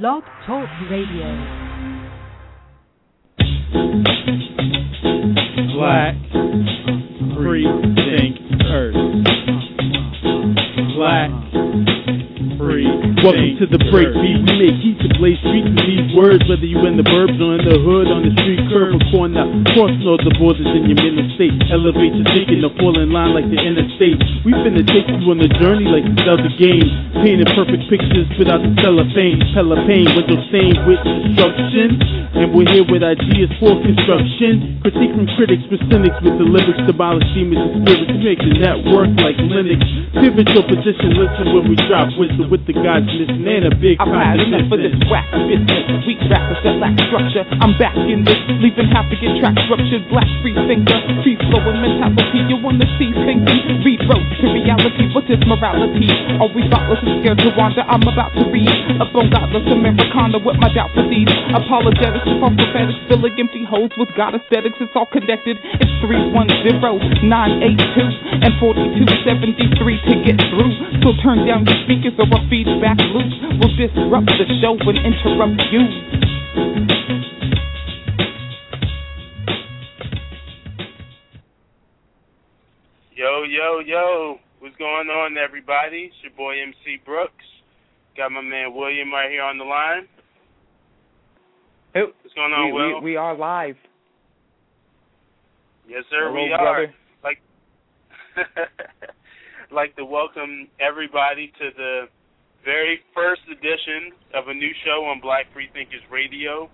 Blog Talk Radio. Black free thinkers. Black free Welcome to the breakbeat. We make heat to blaze streets with these words. Whether you in the burbs or in the hood, on the street curb or corner, crossing all the borders in your mental state. Elevate your thinking to fall in line like the interstate. We finna take you on the journey like the Zelda game. Painting perfect pictures without the cellophane. Pain, window stain with destruction. And we're here with ideas for construction. Critique from critics with cynics with the lyrics to abolish demons and spirits. To make the network like Linux. Pivot your position, listen when we drop wisdom with the God's mission and a big had enough of this whack business. Weak rappers that lack structure. I'm back in this, leaving half to get track structured. Black free thinker, free flowing mentality. You wanna see thinking? Read road to reality. What is morality? We thoughtless and scared to wander? I'm about to read up on godless Americana with my doubt for these. Apologetics false prophetics, filling empty holes with God aesthetics. It's all connected. It's 310 982 and 4273 to get through. So turn down your speakers or a feedback loop will disrupt the show and interrupt you. Yo, yo, yo. What's going on, everybody? It's your boy MC Brooks. Got my man William right here on the line. Hey, What's going on, we, Will? we, we are live. yes, sir, Hello, we are. Like, like to welcome everybody to the very first edition of a new show on Black Free Thinkers Radio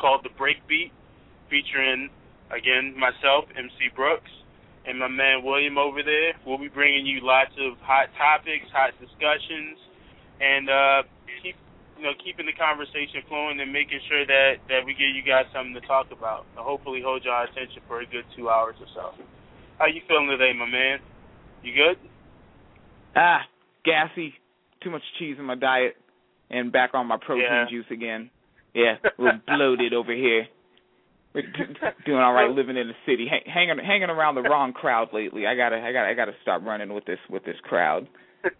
called The Breakbeat, featuring, again, myself, MC Brooks, and my man William over there. We'll be bringing you lots of hot topics, hot discussions, and uh, keep you know keeping the conversation flowing and making sure that that we give you guys something to talk about. Hopefully, hold your attention for a good two hours or so. How you feeling today, my man? You good? Ah, gassy. Too much cheese in my diet. And back on my protein Yeah. juice again. Yeah, we're bloated over here. We're do- doing all right living in the city. Hang, hanging hanging around the wrong crowd lately. I gotta I gotta I gotta stop running with this with this crowd.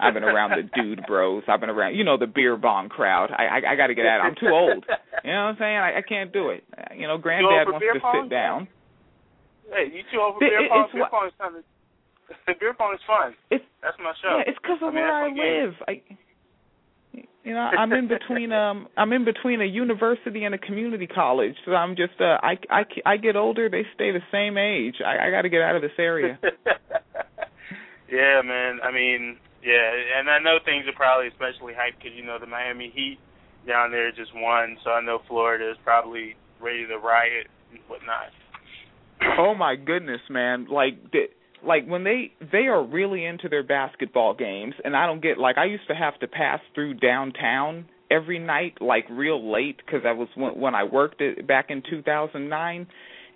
I've been around the dude bros. I've been around, you know, the beer bong crowd. I I, I got to get out. I'm too old. You know what I'm saying? I, I can't do it. You know, granddad for wants to sit down. Hey, you too over It- beer pong? Beer pong is fun. beer pong is fun. It's That's my show. yeah, it's because of I mean, where I game. live. I you know, I'm in between um I'm in between a university and a community college. So I'm just uh I I I get older, they stay the same age. I I got to get out of this area. yeah, man. I mean, yeah, and I know things are probably especially hyped because you know the Miami Heat down there just won, so I know Florida is probably ready to riot and whatnot. oh my goodness, man. Like the, like when they they are really into their basketball games and I don't get like I used to have to pass through downtown every night like real late cuz I was when, when I worked it back in 2009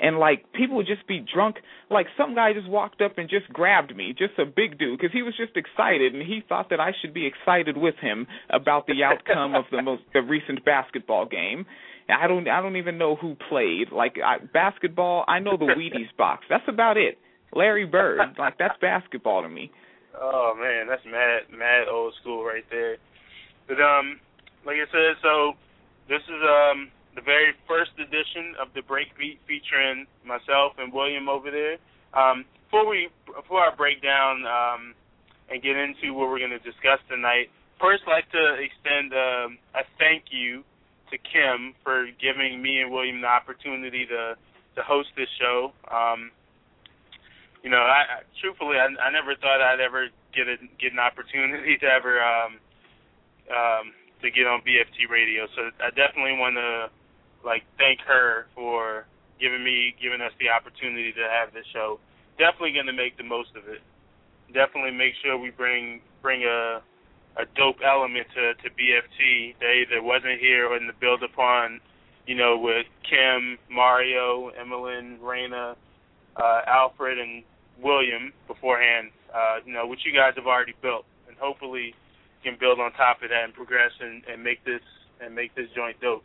and like people would just be drunk like some guy just walked up and just grabbed me just a big dude cuz he was just excited and he thought that I should be excited with him about the outcome of the most the recent basketball game I don't I don't even know who played. Like I, basketball, I know the Wheaties box. That's about it. Larry Bird, like that's basketball to me. Oh man, that's mad, mad old school right there. But um, like I said, so this is um the very first edition of the Breakbeat featuring myself and William over there. Um, before we before I break down um and get into what we're going to discuss tonight, first I'd like to extend um, a thank you to Kim for giving me and William the opportunity to to host this show. Um, you know, I, I truthfully, I, I never thought I'd ever get a get an opportunity to ever um, um, to get on BFT radio. So I definitely want to like thank her for giving me giving us the opportunity to have this show. Definitely going to make the most of it. Definitely make sure we bring bring a a dope element to to BFT that either wasn't here or in the build upon, you know, with Kim, Mario, Emmeline, Raina, uh, Alfred, and William beforehand. Uh, you know, what you guys have already built, and hopefully can build on top of that and progress and, and make this and make this joint dope.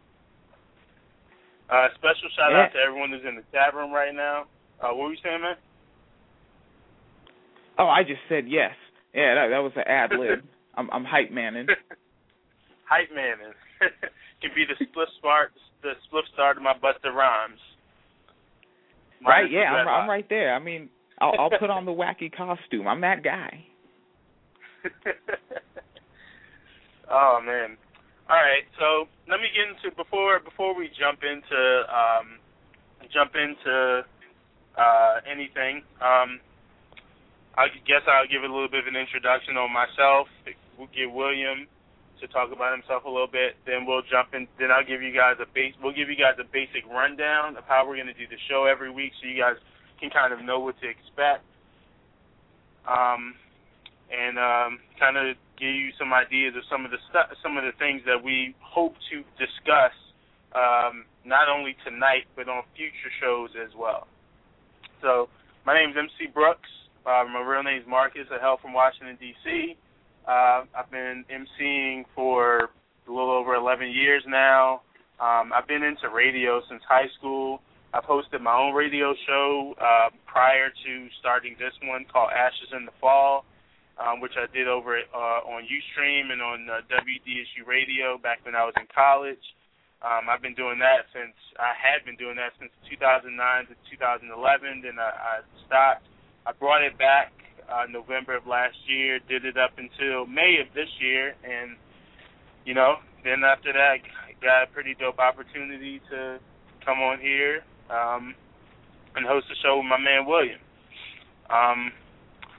Uh, special shout out to everyone who's in the chat room right now. Uh, what were you saying, man? Oh, I just said yes. Yeah, that, that was an ad lib. I'm I'm hype manning. Hype man is. can be the split start, the split start of my Busta Rhymes. Right? Yeah, I'm, I'm right there. I mean, I'll, I'll put on the wacky costume. I'm that guy. oh man. All right, so let me get into before before we jump into um, jump into uh, anything. Um, I guess I'll give a little bit of an introduction on myself. We'll get William to talk about himself a little bit. Then we'll jump in. Then I'll give you guys a base. We'll give you guys a basic rundown of how we're going to do the show every week, so you guys can kind of know what to expect. Um, and um, kind of give you some ideas of some of the stu- some of the things that we hope to discuss, um, not only tonight but on future shows as well. So my name is MC Brooks. Uh, my real name is Marcus. I hail from Washington D.C. Uh, I've been MCing for a little over 11 years now. Um, I've been into radio since high school. I've hosted my own radio show uh, prior to starting this one called Ashes in the Fall um, which I did over uh, on UStream and on uh, WDSU Radio back when I was in college. Um, I've been doing that since I had been doing that since 2009 to 2011. Then I, I stopped. I brought it back uh, November of last year. Did it up until May of this year, and you know, then after that, got a pretty dope opportunity to come on here um, and host a show with my man William. Um,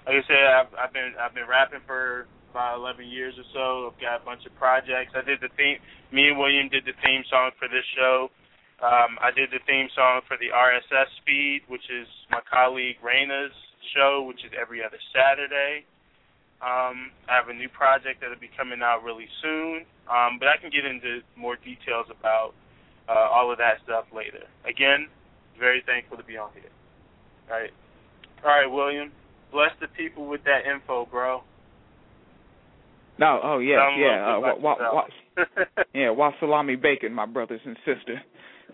like I said, I've, I've been I've been rapping for about 11 years or so. I've got a bunch of projects. I did the theme. Me and William did the theme song for this show. Um, I did the theme song for the RSS feed, which is my colleague Raina's show, which is every other Saturday. Um, I have a new project that'll be coming out really soon, um, but I can get into more details about uh, all of that stuff later. Again, very thankful to be on here. All right, all right, William bless the people with that info, bro. No, oh yeah, yeah, uh, wa, wa, wa, yeah, wa salami bacon, my brothers and sisters.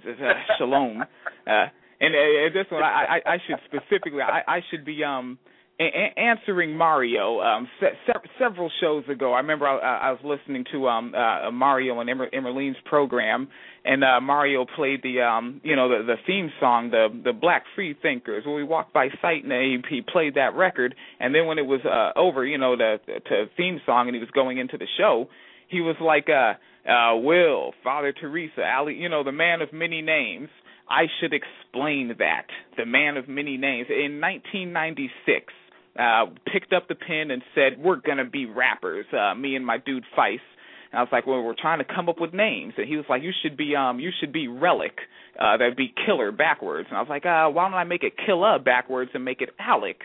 Uh, shalom. Uh, and uh, this one, I, I, I should specifically, I, I should be um a- answering Mario. Um, se- se- several shows ago, I remember I, I was listening to um uh, Mario and Emer- Emerlene's program, and uh, Mario played the um you know the the theme song, the the Black Free Thinkers. When we walked by sight, and he, he played that record, and then when it was uh, over, you know the, the theme song, and he was going into the show, he was like uh uh Will, Father Teresa, Ali, you know the man of many names. I should explain that the man of many names in 1996 uh picked up the pen and said we're to be rappers uh me and my dude Feist and I was like, well, we're trying to come up with names. And he was like, you should be, um, you should be Relic. Uh, that'd be killer backwards. And I was like, uh, why don't I make it killer backwards and make it Alec?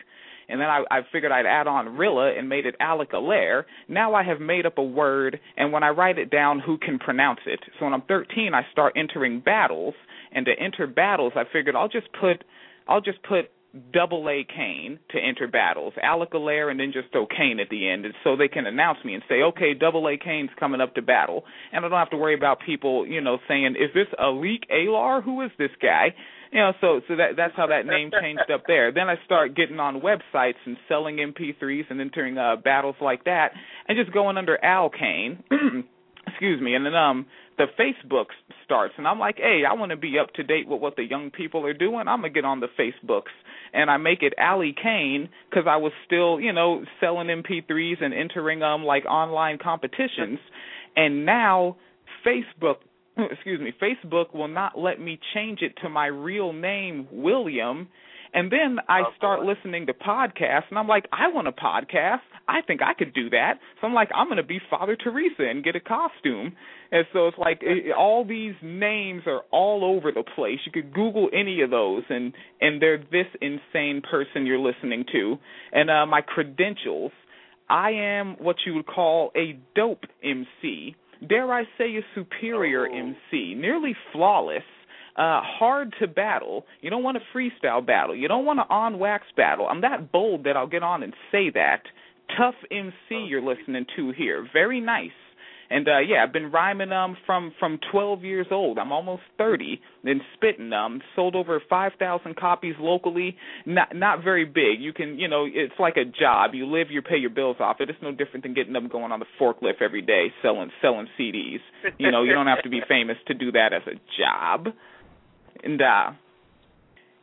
And then I, I figured I'd add on Rilla and made it Alec Alaire. Now I have made up a word, and when I write it down, who can pronounce it? So when I'm 13, I start entering battles, and to enter battles, I figured I'll just put, I'll just put double A Kane to enter battles, Alec Alaire, and then just throw Kane at the end, so they can announce me and say, okay, double A Kane's coming up to battle, and I don't have to worry about people, you know, saying, is this Alik Alar? Who is this guy? You know, so so that that's how that name changed up there. Then I start getting on websites and selling MP3s and entering uh, battles like that, and just going under Al Kane. excuse me, and then um the Facebook starts, and I'm like, hey, I want to be up to date with what the young people are doing. I'm gonna get on the Facebooks, and I make it Ali Kane because I was still, you know, selling MP3s and entering um like online competitions, and now Facebook. Excuse me, Facebook will not let me change it to my real name, William, and then I start listening to podcasts, and I'm like, I want a podcast. I think I could do that. So I'm like, I'm going to be Father Teresa and get a costume. And so it's like it, all these names are all over the place. You could Google any of those, and and they're this insane person you're listening to. And uh, my credentials, I am what you would call a dope MC. Dare I say a superior oh. MC, nearly flawless uh, hard to battle. You don't want a freestyle battle. You don't want an on wax battle. I'm that bold that I'll get on and say that. Tough MC you're listening to here. Very nice. And uh yeah, I've been rhyming um from from 12 years old. I'm almost 30 and spitting um sold over 5,000 copies locally. Not not very big. You can, you know, it's like a job. You live, you pay your bills off it. It's no different than getting up going on the forklift every day selling selling CDs. You know, you don't have to be famous to do that as a job. And uh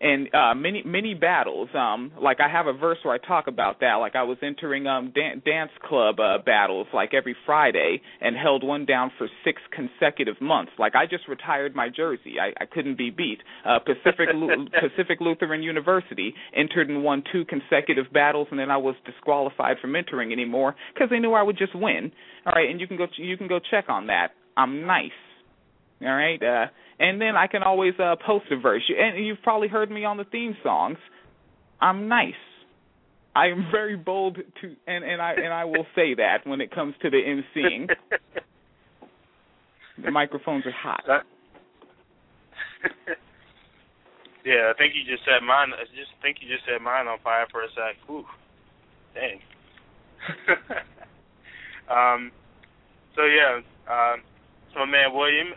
and uh many many battles um like i have a verse where i talk about that. Like i was entering um dan- dance club uh battles like every friday and held one down for six consecutive months. Like i just retired my jersey. I i couldn't be beat. Uh pacific Lu- pacific lutheran university entered and won two consecutive battles and then i was disqualified from entering anymore because they knew i would just win. All right and you can go you can go check on that. I'm nice. All right uh and then I can always uh, post a verse. And you've probably heard me on the theme songs. I'm nice. I am very bold to, and and I and I will say that when it comes to the emceeing. the microphones are hot. yeah, I think you just set mine. I just think you just set mine on fire for a sec. Ooh, dang. um. So yeah, um, so my man William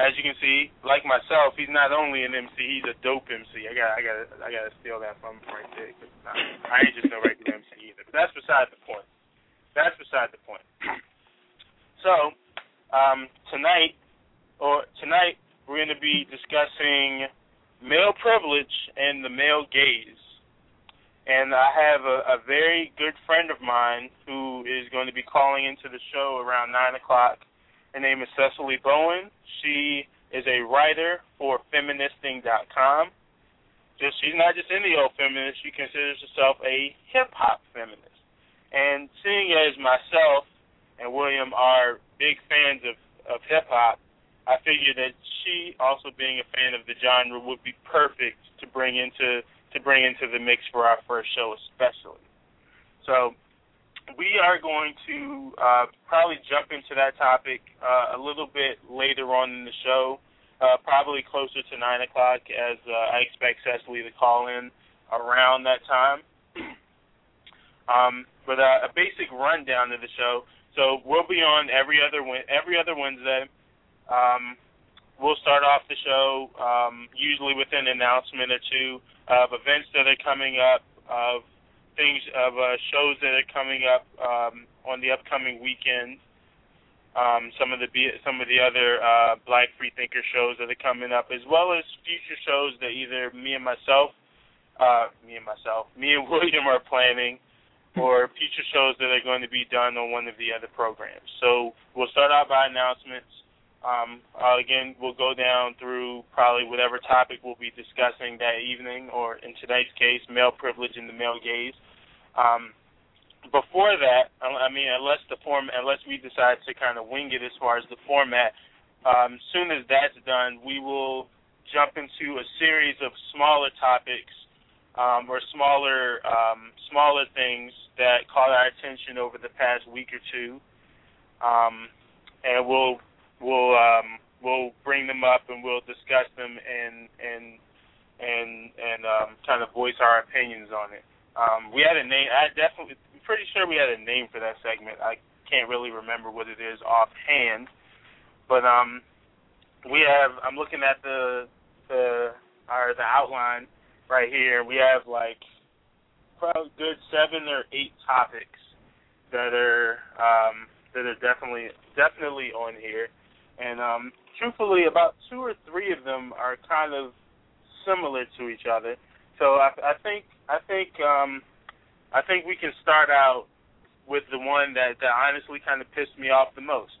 as you can see, like myself, he's not only an MC, he's a dope MC. I got, I got, I got to steal that from him right there. Cause I ain't just no regular MC either. But that's beside the point. That's beside the point. So, um, tonight, or tonight, we're going to be discussing male privilege and the male gaze. And I have a, a very good friend of mine who is going to be calling into the show around nine o'clock her name is Sesali Bowen. She is a writer for feministing.com. Just she's not just any old feminist, she considers herself a hip hop feminist. And seeing as myself and William are big fans of, of hip hop, I figured that she also being a fan of the genre would be perfect to bring into to bring into the mix for our first show especially. So we are going to uh, probably jump into that topic uh, a little bit later on in the show, uh, probably closer to nine o'clock, as uh, I expect Sesali to call in around that time. um, but uh, a basic rundown of the show. So we'll be on every other every other Wednesday. Um, we'll start off the show um, usually with an announcement or two of events that are coming up, of things of uh, shows that are coming up um, on the upcoming weekend. Um, some of the some of the other uh, Black free thinker shows that are coming up, as well as future shows that either me and myself, uh, me and myself, me and William are planning, or future shows that are going to be done on one of the other programs. So we'll start out by announcements. Um, uh, again, we'll go down through probably whatever topic we'll be discussing that evening, or in tonight's case, male privilege and the male gaze. Um, before that, I mean, unless the form, unless we decide to kind of wing it as far as the format, um, soon as that's done, we will jump into a series of smaller topics um, or smaller um, smaller things that caught our attention over the past week or two, um, and we'll we'll um, we'll bring them up and we'll discuss them and and and and um, kind of voice our opinions on it. Um, we had a name. I definitely I'm pretty sure we had a name for that segment. I can't really remember what it is offhand, but um, we have. I'm looking at the the our the outline right here. We have like probably good seven or eight topics that are um, that are definitely definitely on here and um, truthfully, about two or three of them are kind of similar to each other. So I, I think I think um, I think we can start out with the one that, that honestly kind of pissed me off the most.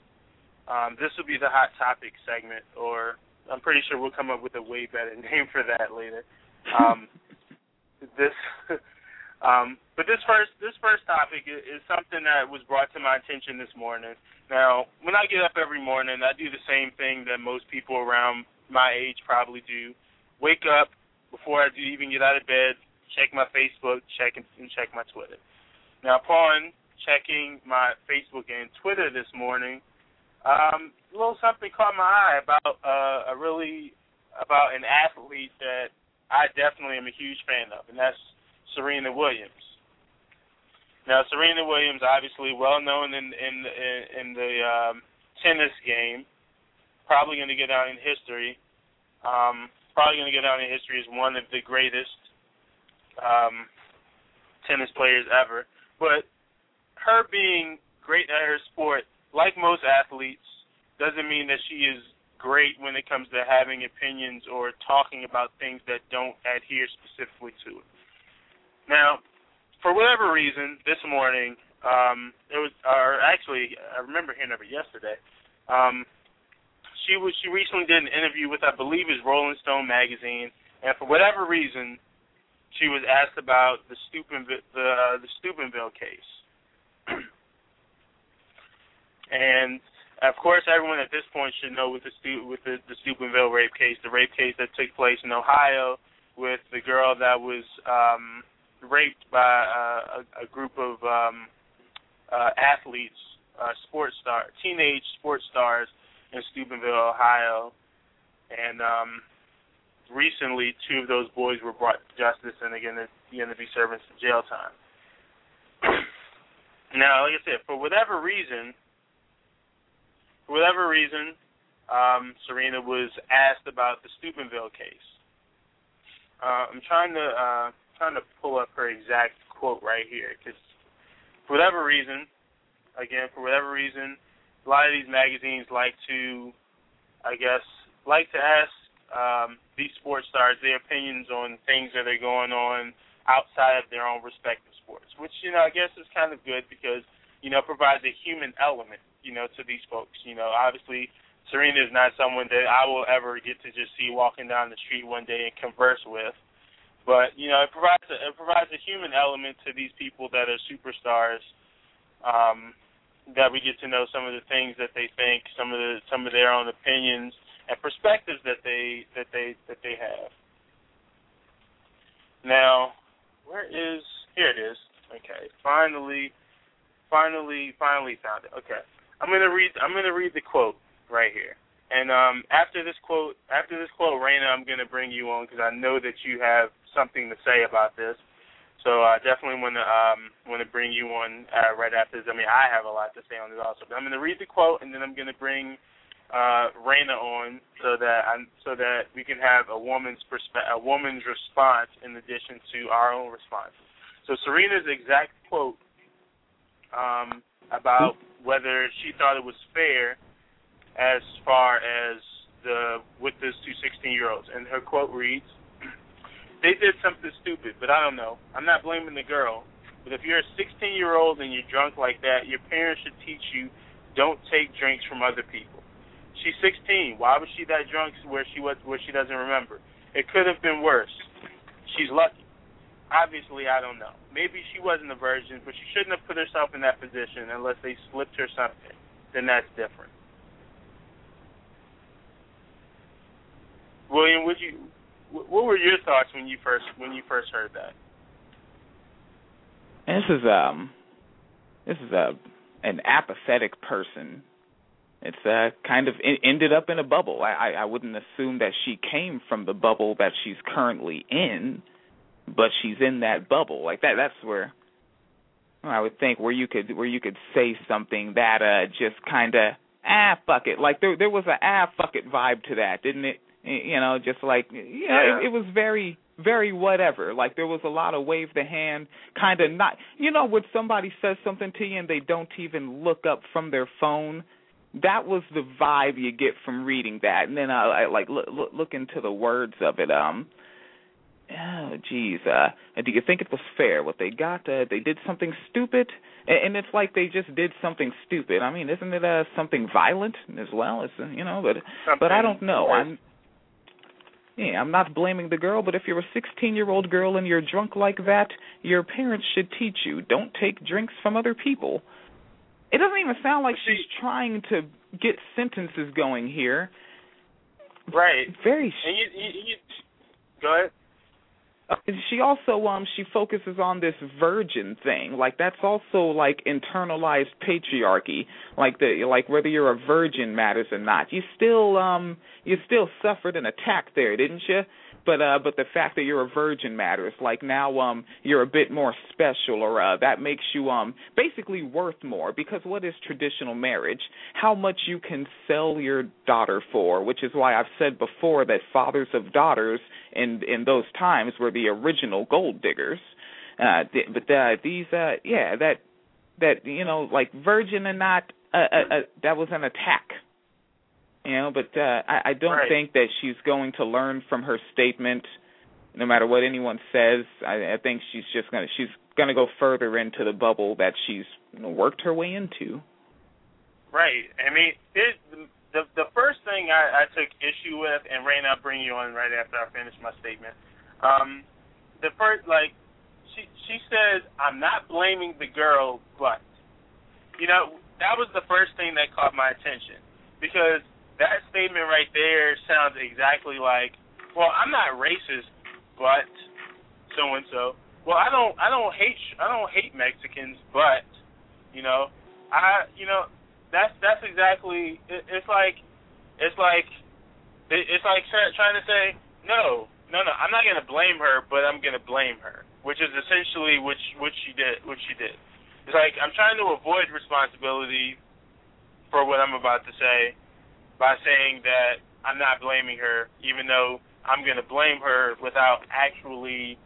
Um, this will be the hot topic segment, or I'm pretty sure we'll come up with a way better name for that later. Um, this, um, but this first this first topic is, is something that was brought to my attention this morning, now, when I get up every morning, I do the same thing that most people around my age probably do. Wake up before I do even get out of bed, check my Facebook, check and, and check my Twitter. Now, upon checking my Facebook and Twitter this morning, um, a little something caught my eye about uh, a really about an athlete that I definitely am a huge fan of, and that's Serena Williams. Now, Serena Williams, obviously well known in in in the um, tennis game. Probably going to get down in history. Um, probably going to get down in history as one of the greatest um, tennis players ever. But her being great at her sport, like most athletes, doesn't mean that she is great when it comes to having opinions or talking about things that don't adhere specifically to it. Now, for whatever reason, this morning, um, it was, or actually, I remember hearing of it yesterday. Um, she was she recently did an interview with I believe is Rolling Stone magazine, and for whatever reason, she was asked about the Steubenville the the Steubenville case, and of course, everyone at this point should know with the stu- with the, the Steubenville rape case, the rape case that took place in Ohio with the girl that was um, raped by uh, a, a group of um, uh, athletes, uh, sports star, teenage sports stars in Steubenville, Ohio, and um, recently two of those boys were brought to justice and again they're going to be serving some jail time. now, like I said, for whatever reason, for whatever reason, um, Serena was asked about the Steubenville case. Uh, I'm trying to uh, trying to pull up her exact quote right here because for whatever reason, again for whatever reason, a lot of these magazines like to, I guess, like to ask um, these sports stars their opinions on things that are going on outside of their own respective sports, which you know I guess is kind of good because you know provides a human element you know, to these folks. You know, obviously Serena is not someone that I will ever get to just see walking down the street one day and converse with. But you know, it provides a, it provides a human element to these people that are superstars. Um, that we get to know some of the things that they think, some of the some of their own opinions and perspectives that they that they that they have. Now, where is here it is. Okay, finally, finally, finally found it. Okay. I'm gonna read. I'm gonna read the quote right here. And um, after this quote, after this quote, Raina, I'm gonna bring you on because I know that you have something to say about this. So I uh, definitely want to um, want to bring you on uh, right after this. I mean, I have a lot to say on this also. But I'm gonna read the quote and then I'm gonna bring uh, Raina on so that I'm, so that we can have a woman's perspe- a woman's response in addition to our own responses. So Serena's exact quote um, about whether she thought it was fair as far as the with this two 16 year olds. And her quote reads, "They did something stupid, but I don't know. I'm not blaming the girl. But if you're a 16 year old and you're drunk like that, your parents should teach you don't take drinks from other people. She's 16. Why was she that drunk where she was where she doesn't remember? It could have been worse. She's lucky. Obviously, I don't know. Maybe she wasn't a virgin, but she shouldn't have put herself in that position unless they slipped her something. Then that's different. William, would you? What were your thoughts when you first when you first heard that? This is um, this is a an apathetic person. It's uh kind of it ended up in a bubble. I, I I wouldn't assume that she came from the bubble that she's currently in but she's in that bubble. Like that that's where I would think where you could where you could say something that uh just kind of ah fuck it. Like there there was a ah fuck it vibe to that, didn't it? You know, just like you know, yeah. it, it was very very whatever. Like there was a lot of wave the hand, kind of not. You know, when somebody says something to you and they don't even look up from their phone, that was the vibe you get from reading that. And then I, I like look, look look into the words of it. Um, oh geez uh do you think it was fair what they got uh, they did something stupid and it's like they just did something stupid i mean isn't it uh something violent as well it's uh, you know but something but i don't know worse. i'm yeah i'm not blaming the girl but if you're a sixteen year old girl and you're drunk like that your parents should teach you don't take drinks from other people it doesn't even sound like she's trying to get sentences going here Right. very And you, you, you go ahead. She also um she focuses on this virgin thing. Like that's also like internalized patriarchy. Like the like whether you're a virgin matters or not. You still um you still suffered an attack there didn't you but uh but the fact that you're a virgin matters like now um you're a bit more special or uh that makes you um basically worth more because what is traditional marriage? How much you can sell your daughter for which is why I've said before that fathers of daughters in in those times were the original gold diggers. Uh but uh these uh yeah that that you know like virgin and not uh, uh, uh that was an attack you know but uh i i don't Right. think that she's going to learn from her statement no matter what anyone says i i think she's just going to she's going to go further into the bubble that she's you know, worked her way into Right. I mean, it, the the first thing I, I took issue with, and Rain, I'll bring you on right after I finish my statement. Um, the first, like, she she says, "I'm not blaming the girl, but," you know, that was the first thing that caught my attention because that statement right there sounds exactly like, "Well, I'm not racist, but so and so." Well, I don't I don't hate I don't hate Mexicans, but you know, I you know that's that's exactly it, it's like it's like it, it's like try- trying to say no no no I'm not gonna blame her but I'm gonna blame her which is essentially which what she did what she did it's like I'm trying to avoid responsibility for what I'm about to say by saying that I'm not blaming her even though I'm gonna blame her without actually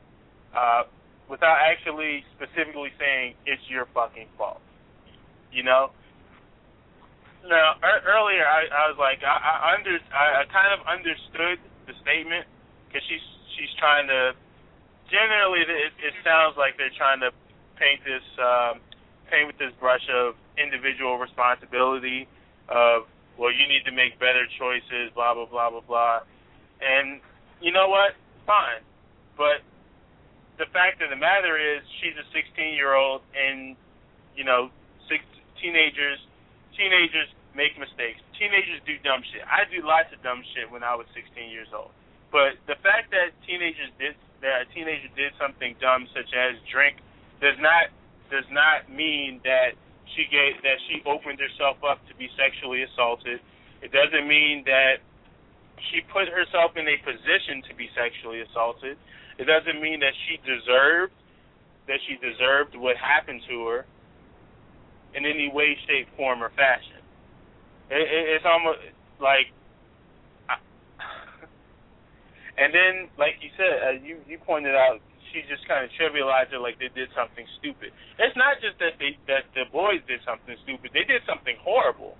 uh without actually specifically saying it's your fucking fault you know no, er, earlier I, I was like I, I under I, I kind of understood the statement because she's she's trying to. Generally, it, it sounds like they're trying to paint this um, paint with this brush of individual responsibility of well you need to make better choices blah blah blah blah blah, and you know what fine, but the fact of the matter is she's a 16 year old and you know six teenagers teenagers make mistakes. Teenagers do dumb shit. I do lots of dumb shit when I was 16 years old. But the fact that teenagers did that a teenager did something dumb such as drink does not does not mean that she gave that she opened herself up to be sexually assaulted. It doesn't mean that she put herself in a position to be sexually assaulted. It doesn't mean that she deserved that she deserved what happened to her in any way, shape, form, or fashion. It, it, it's almost like, I, and then like you said, uh, you you pointed out, she just kind of trivialized it like they did something stupid. It's not just that they that the boys did something stupid; they did something horrible.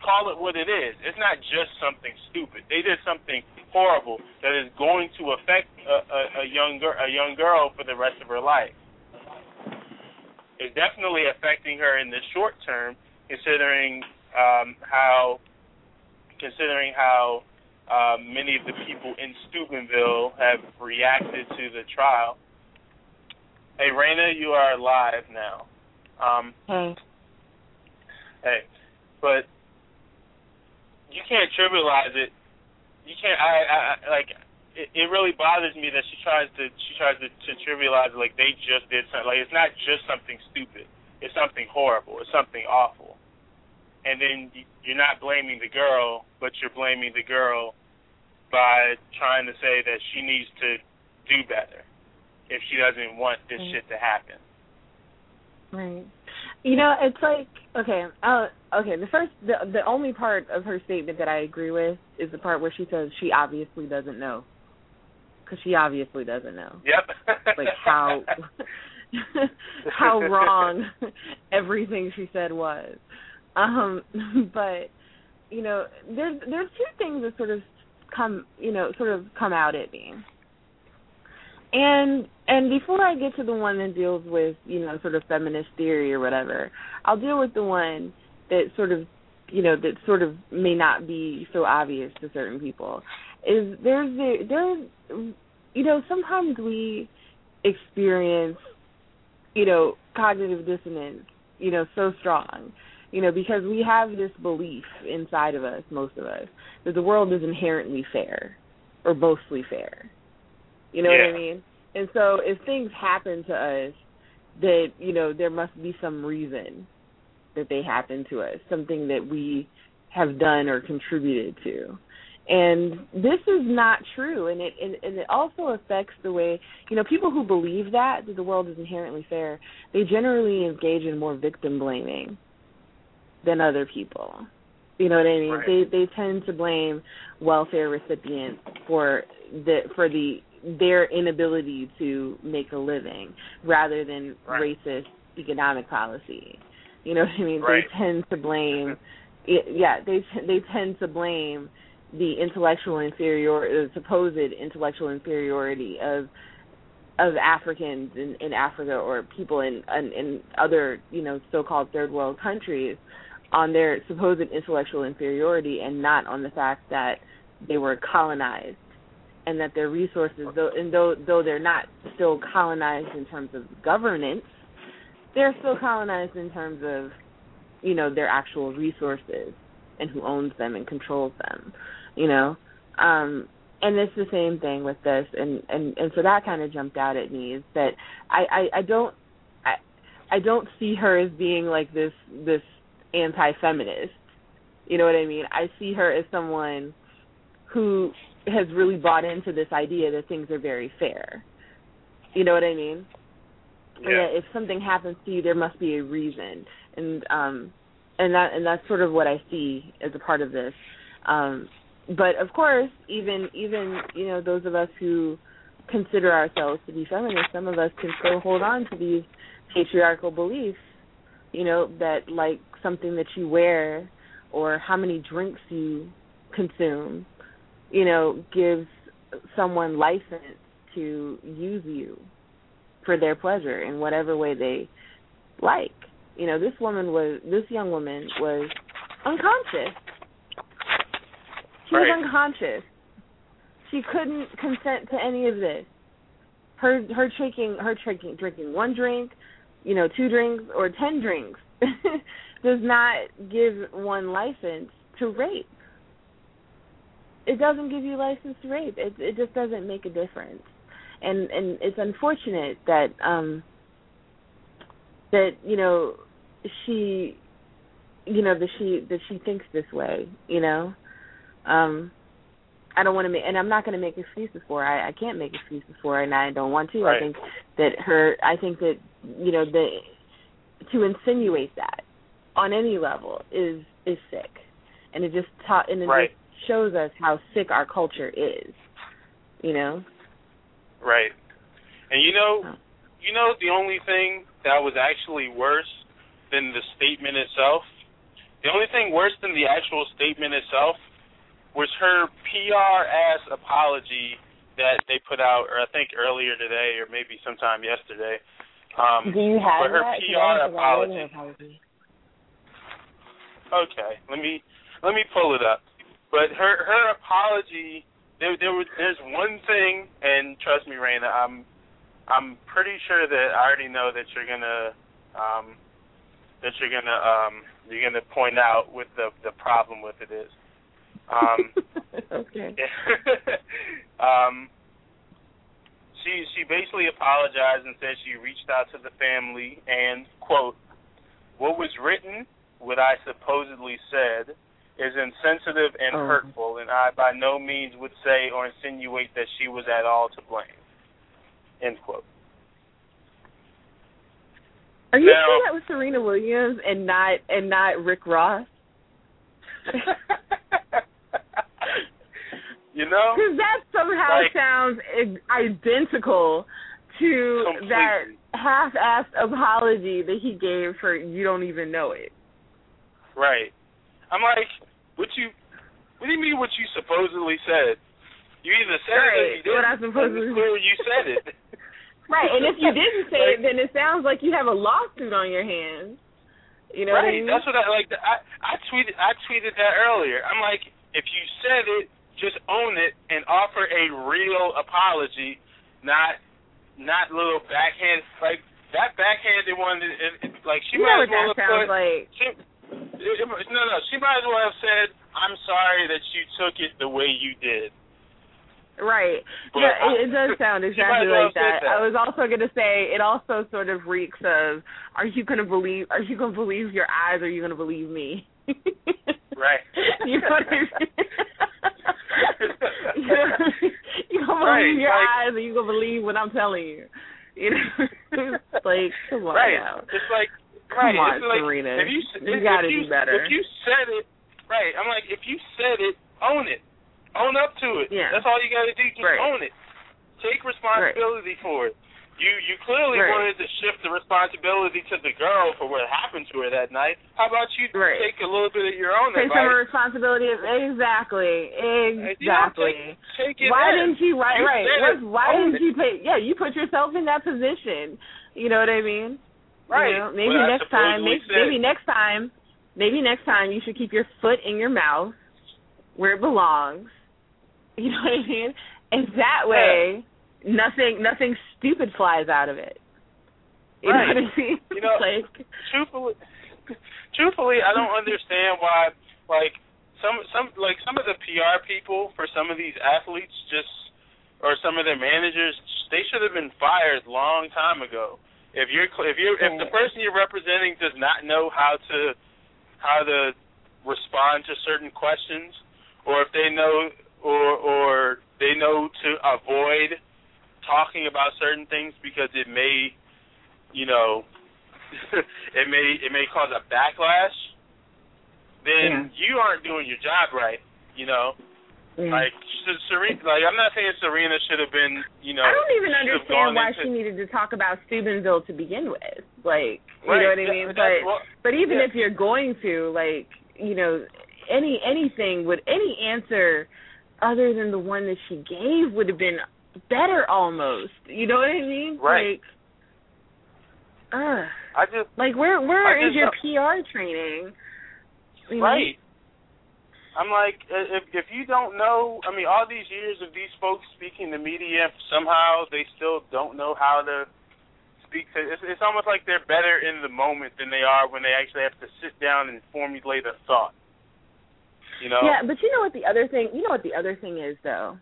Call it what it is. It's not just something stupid. They did something horrible that is going to affect a, a, a young girl, a young girl for the rest of her life. It's definitely affecting her in the short term, considering um, how considering how um, many of the people in Steubenville have reacted to the trial. Hey, Raina, you are live now. Um, Hey. hey, but you can't trivialize it. You can't. I, I I- like. It, it really bothers me that she tries to she tries to, to trivialize it like they just did something. Like it's not just something stupid. It's something horrible. It's something awful. And then you're not blaming the girl, but you're blaming the girl by trying to say that she needs to do better if she doesn't want this Right. shit to happen. Right. You know, it's like okay, uh, okay. The first, the the only part of her statement that I agree with is the part where she says she obviously doesn't know, because she obviously doesn't know. Yep. Like how how wrong everything she said was. Um, but you know, there's there's two things that sort of come you know sort of come out at me. And and before I get to the one that deals with you know sort of feminist theory or whatever, I'll deal with the one that sort of you know that sort of may not be so obvious to certain people. Is there's the there's you know sometimes we experience you know cognitive dissonance you know so strong you know because we have this belief inside of us most of us that the world is inherently fair or mostly fair you know what i mean and so if things happen to us that you know there must be some reason that they happen to us something that we have done or contributed to And this is not true, and it and, and it also affects the way you know people who believe that that the world is inherently fair. They generally engage in more victim blaming than other people. You know what I mean? Right. They they tend to blame welfare recipients for the for the their inability to make a living rather than Right. racist economic policy. You know what I mean? Right. They tend to blame yeah, they they tend to blame the intellectual inferior the supposed intellectual inferiority of of Africans in, in Africa or people in, in in other you know so-called third world countries on their supposed intellectual inferiority and not on the fact that they were colonized and that their resources though and though though they're not still colonized in terms of governance they're still colonized in terms of you know their actual resources and who owns them and controls them you know? Um and it's the same thing with this and and and so that kind of jumped out at me is that i i, I don't i i don't see her as being like this this anti-feminist. You know what i mean? I see her as someone who has really bought into this idea that things are very fair you know what i mean Yeah. yeah, if something happens to you, there must be a reason, and um, and that and that's sort of what I see as a part of this. Um, but of course, even even you know those of us who consider ourselves to be feminists, some of us can still hold on to these patriarchal beliefs. You know that like something that you wear or how many drinks you consume, you know, gives someone license to use you for their pleasure in whatever way they like. You know, this woman was this young woman was unconscious. She Right. was unconscious. She couldn't consent to any of this. Her her drinking her drinking drinking one drink, you know, two drinks or ten drinks does not give one license to rape. It doesn't give you license to rape. It it just doesn't make a difference and and it's unfortunate that um that you know she you know that she that she thinks this way you know um I don't want to make and I'm not going to make excuses for her. I I can't make excuses for her and I don't want to Right. I think that her I think that you know the to insinuate that on any level is is sick and it just taught and it Right. just shows us how sick our culture is you know Right. And you know, you know the only thing that was actually worse than the statement itself, the only thing worse than the actual statement itself was her PR ass apology that they put out, or I think earlier today, or maybe sometime yesterday. Um, Do you have but her that? PR don't think I read apology. apology. Okay, let me let me pull it up. But her her apology, there there was there's one thing, and trust me, Raina, I'm I'm pretty sure that I already know that you're gonna um that you're gonna um you're gonna point out what the the problem with it is. Um, okay. um, she she basically apologized and said she reached out to the family and quote, "What was written, what I supposedly said, is insensitive and Oh. hurtful, and I by no means would say or insinuate that she was at all to blame." End quote. Are you Now- sure that was Serena Williams and not and not Rick Ross? you know, Because that somehow Like- sounds identical to Completely. that half-assed apology that he gave for "You Don't Even Know It." right? I'm like, what you? What do you mean? What you supposedly said? You either said it or you didn't. what I supposedly- It's clear you said it. Right, and if you didn't say Like- it, then it sounds like you have a lawsuit on your hands. You know right. what I mean? That's what I like. I I tweeted I tweeted that earlier. I'm like, if you said it, just own it and offer a real apology, not not little backhand like that backhanded one. It, it, like she you might as well have put. like. She, no, no. She might as well have said, "I'm sorry that you took it the way you did." Right. But yeah, I, it, does sound exactly like that. that. I was also going to say it also sort of reeks of, "Are you going to believe? Are you going to believe your eyes? Or are you going to believe me?" right. you know what I mean? you gonna right. believe your like, eyes, or you gonna believe what I'm telling you? You know, like come on right. Now. It's like Come right. on, like, Serena. If you, You gotta if do better. If you said it, right? I'm like, if you said it, own it. Own up to it. Yeah. That's all you got to do. Just Right. own it. Take responsibility for it. You you clearly Right. wanted to shift the responsibility to the girl for what happened to her that night. How about you Right. take a little bit of your own Take some advice? responsibility. Exactly. Exactly. take, take it why in. didn't you right You right said why didn't it. you pay yeah you put yourself in that position you know what i mean Right. you know, maybe I next time maybe, maybe next time maybe next time you should keep your foot in your mouth where it belongs you know what i mean and that way nothing nothing stupid flies out of it you Right. know what i mean You know, like truthfully, truthfully, I don't understand why, like some some like some of the PR people for some of these athletes just or some of their managers, they should have been fired a long time ago. If you're if you if the person you're representing does not know how to how to respond to certain questions, or if they know or or they know to avoid talking about certain things because it may, you know, it may it may cause a backlash, then you aren't doing your job right. You know, like Serena. Like I'm not saying Serena should have been. You know, I don't even understand why into- she needed to talk about Steubenville to begin with. Like, you Right, know what I mean? that's But what- but even yeah. if you're going to, like, you know, any anything would any answer other than the one that she gave would have been better almost. You know what I mean? Right. Like, uh, I just like where where is just your PR training? You know? I'm like, uh, if if you don't know, I mean, all these years of these folks speaking to media, somehow they still don't know how to speak to. It's, it's almost like they're better in the moment than they are when they actually have to sit down and formulate a thought. You know? Yeah, but you know what the other thing you know what the other thing is though.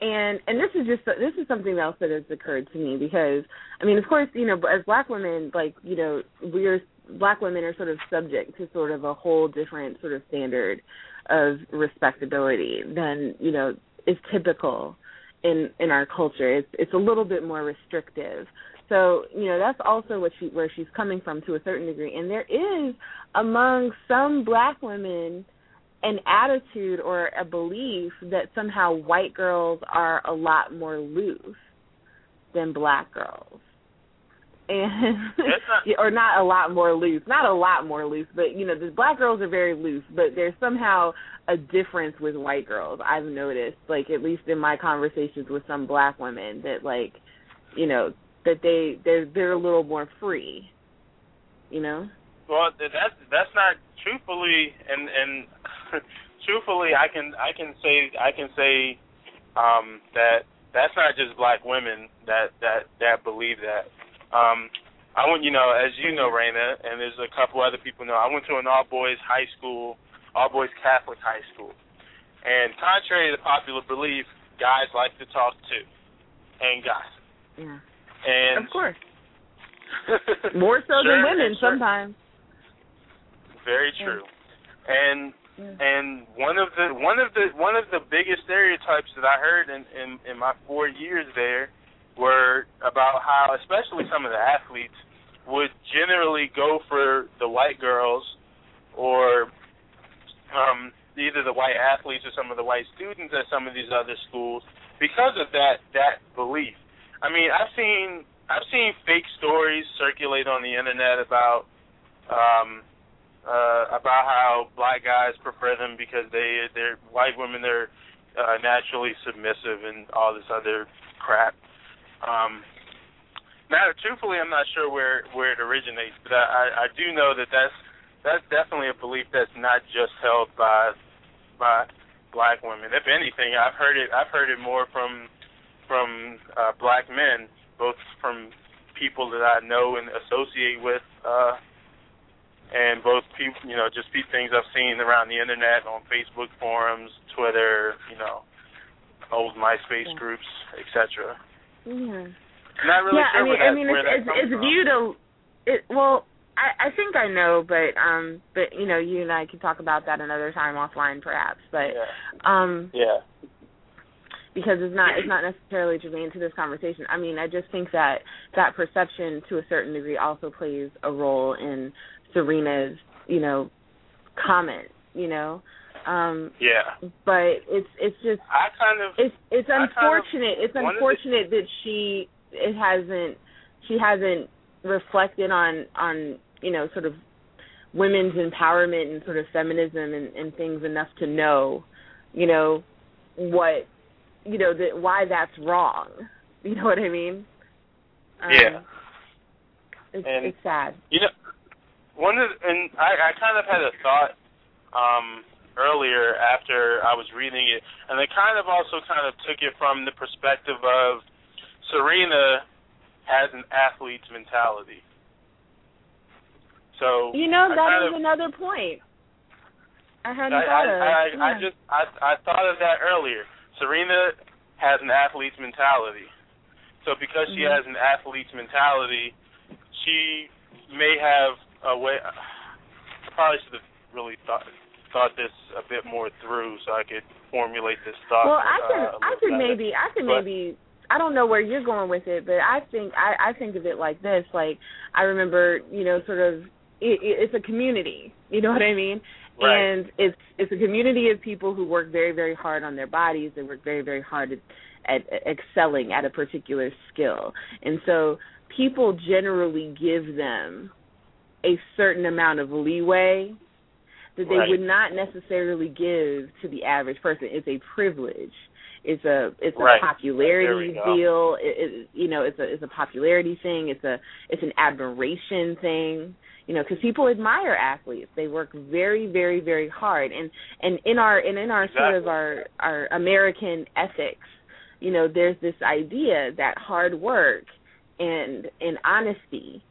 And and this is just this is something else that has occurred to me because I mean of course you know as black women like you know we're black women are sort of subject to sort of a whole different sort of standard of respectability than you know is typical in in our culture. It's it's a little bit more restrictive. So you know that's also what she where she's coming from to a certain degree. And there is among some black women an attitude or a belief that somehow white girls are a lot more loose than black girls. And not- or not a lot more loose, not a lot more loose, but you know, the black girls are very loose, but there's somehow a difference with white girls. I've noticed, like at least in my conversations with some black women, that like, you know, that they they're they're a little more free. You know? Well, that's that's not truthfully, and and truthfully, I can I can say I can say um, that that's not just black women that that that believe that. Um, I went, you know, as you know, Raina, and there's a couple other people know. I went to an all boys high school, all boys Catholic high school, and contrary to popular belief, guys like to talk too, and gossip. Yeah. And Of course. More so than women sure. sometimes. Very true. And Yeah. and one of the one of the one of the biggest stereotypes that I heard in in, in my four years there were about how especially some of the athletes would generally go for the white girls or um either the white athletes or some of the white students at some of these other schools because of that that belief. I mean, I've seen I've seen fake stories circulate on the internet about um uh about how black guys prefer them because they they're white women they're uh naturally submissive and all this other crap. Um now truthfully I'm not sure where where it originates, but I I, I do know that that's that's definitely a belief that's not just held by by black women. If anything, I've heard it I've heard it more from from uh black men, both from people that I know and associate with uh and both people, you know, just things I've seen around the internet, on Facebook forums, Twitter, you know, old MySpace Yeah. groups, etc. Yeah. Not really yeah, sure I mean, that, I mean, it's it's, it's viewed a. It well, I I think I know, but um, but you know, you and I can talk about that another time offline, perhaps. But Yeah. um, Yeah. because it's not it's not necessarily germane to this conversation. I mean, I just think that that perception to a certain degree also plays a role in Serena's, you know, comment, you know. Um Yeah. but it's it's just I kind of it's it's I kind of unfortunate. it's unfortunate that she it hasn't she hasn't reflected on on you know sort of women's empowerment and sort of feminism and, and things enough to know you know what you know that why that's wrong. You know what I mean? Um, Yeah. It's, And- it's sad. You know, one of and I, I kind of had a thought um, earlier after I was reading it, and I kind of also kind of took it from the perspective of Serena has an athlete's mentality. So You know that kind is of, another point. I hadn't I, thought I, of. I, I just I, I thought of that earlier. Serena has an athlete's mentality. So because she Mhm. has an athlete's mentality, she may have a way. I probably should have really thought thought this a bit more through so I could formulate this thought. well, I can uh, I can maybe I can But- maybe I don't know where you're going with it, but I think I I think of it like this. Like I remember, you know, sort of it, it, it's a community. You know what I mean? Right. And it's it's a community of people who work very very hard on their bodies. They work very very hard at, at excelling at a particular skill, and so people generally give them a certain amount of leeway that they Right. would not necessarily give to the average person. It's a privilege. It's a it's a Right. popularity There we go. deal. It, it, you know, it's a it's a popularity thing. It's a it's an admiration thing. You know, because people admire athletes. They work very very very hard, and and in our and in our sort of our our American ethics, you know, there's this idea that hard work and and honesty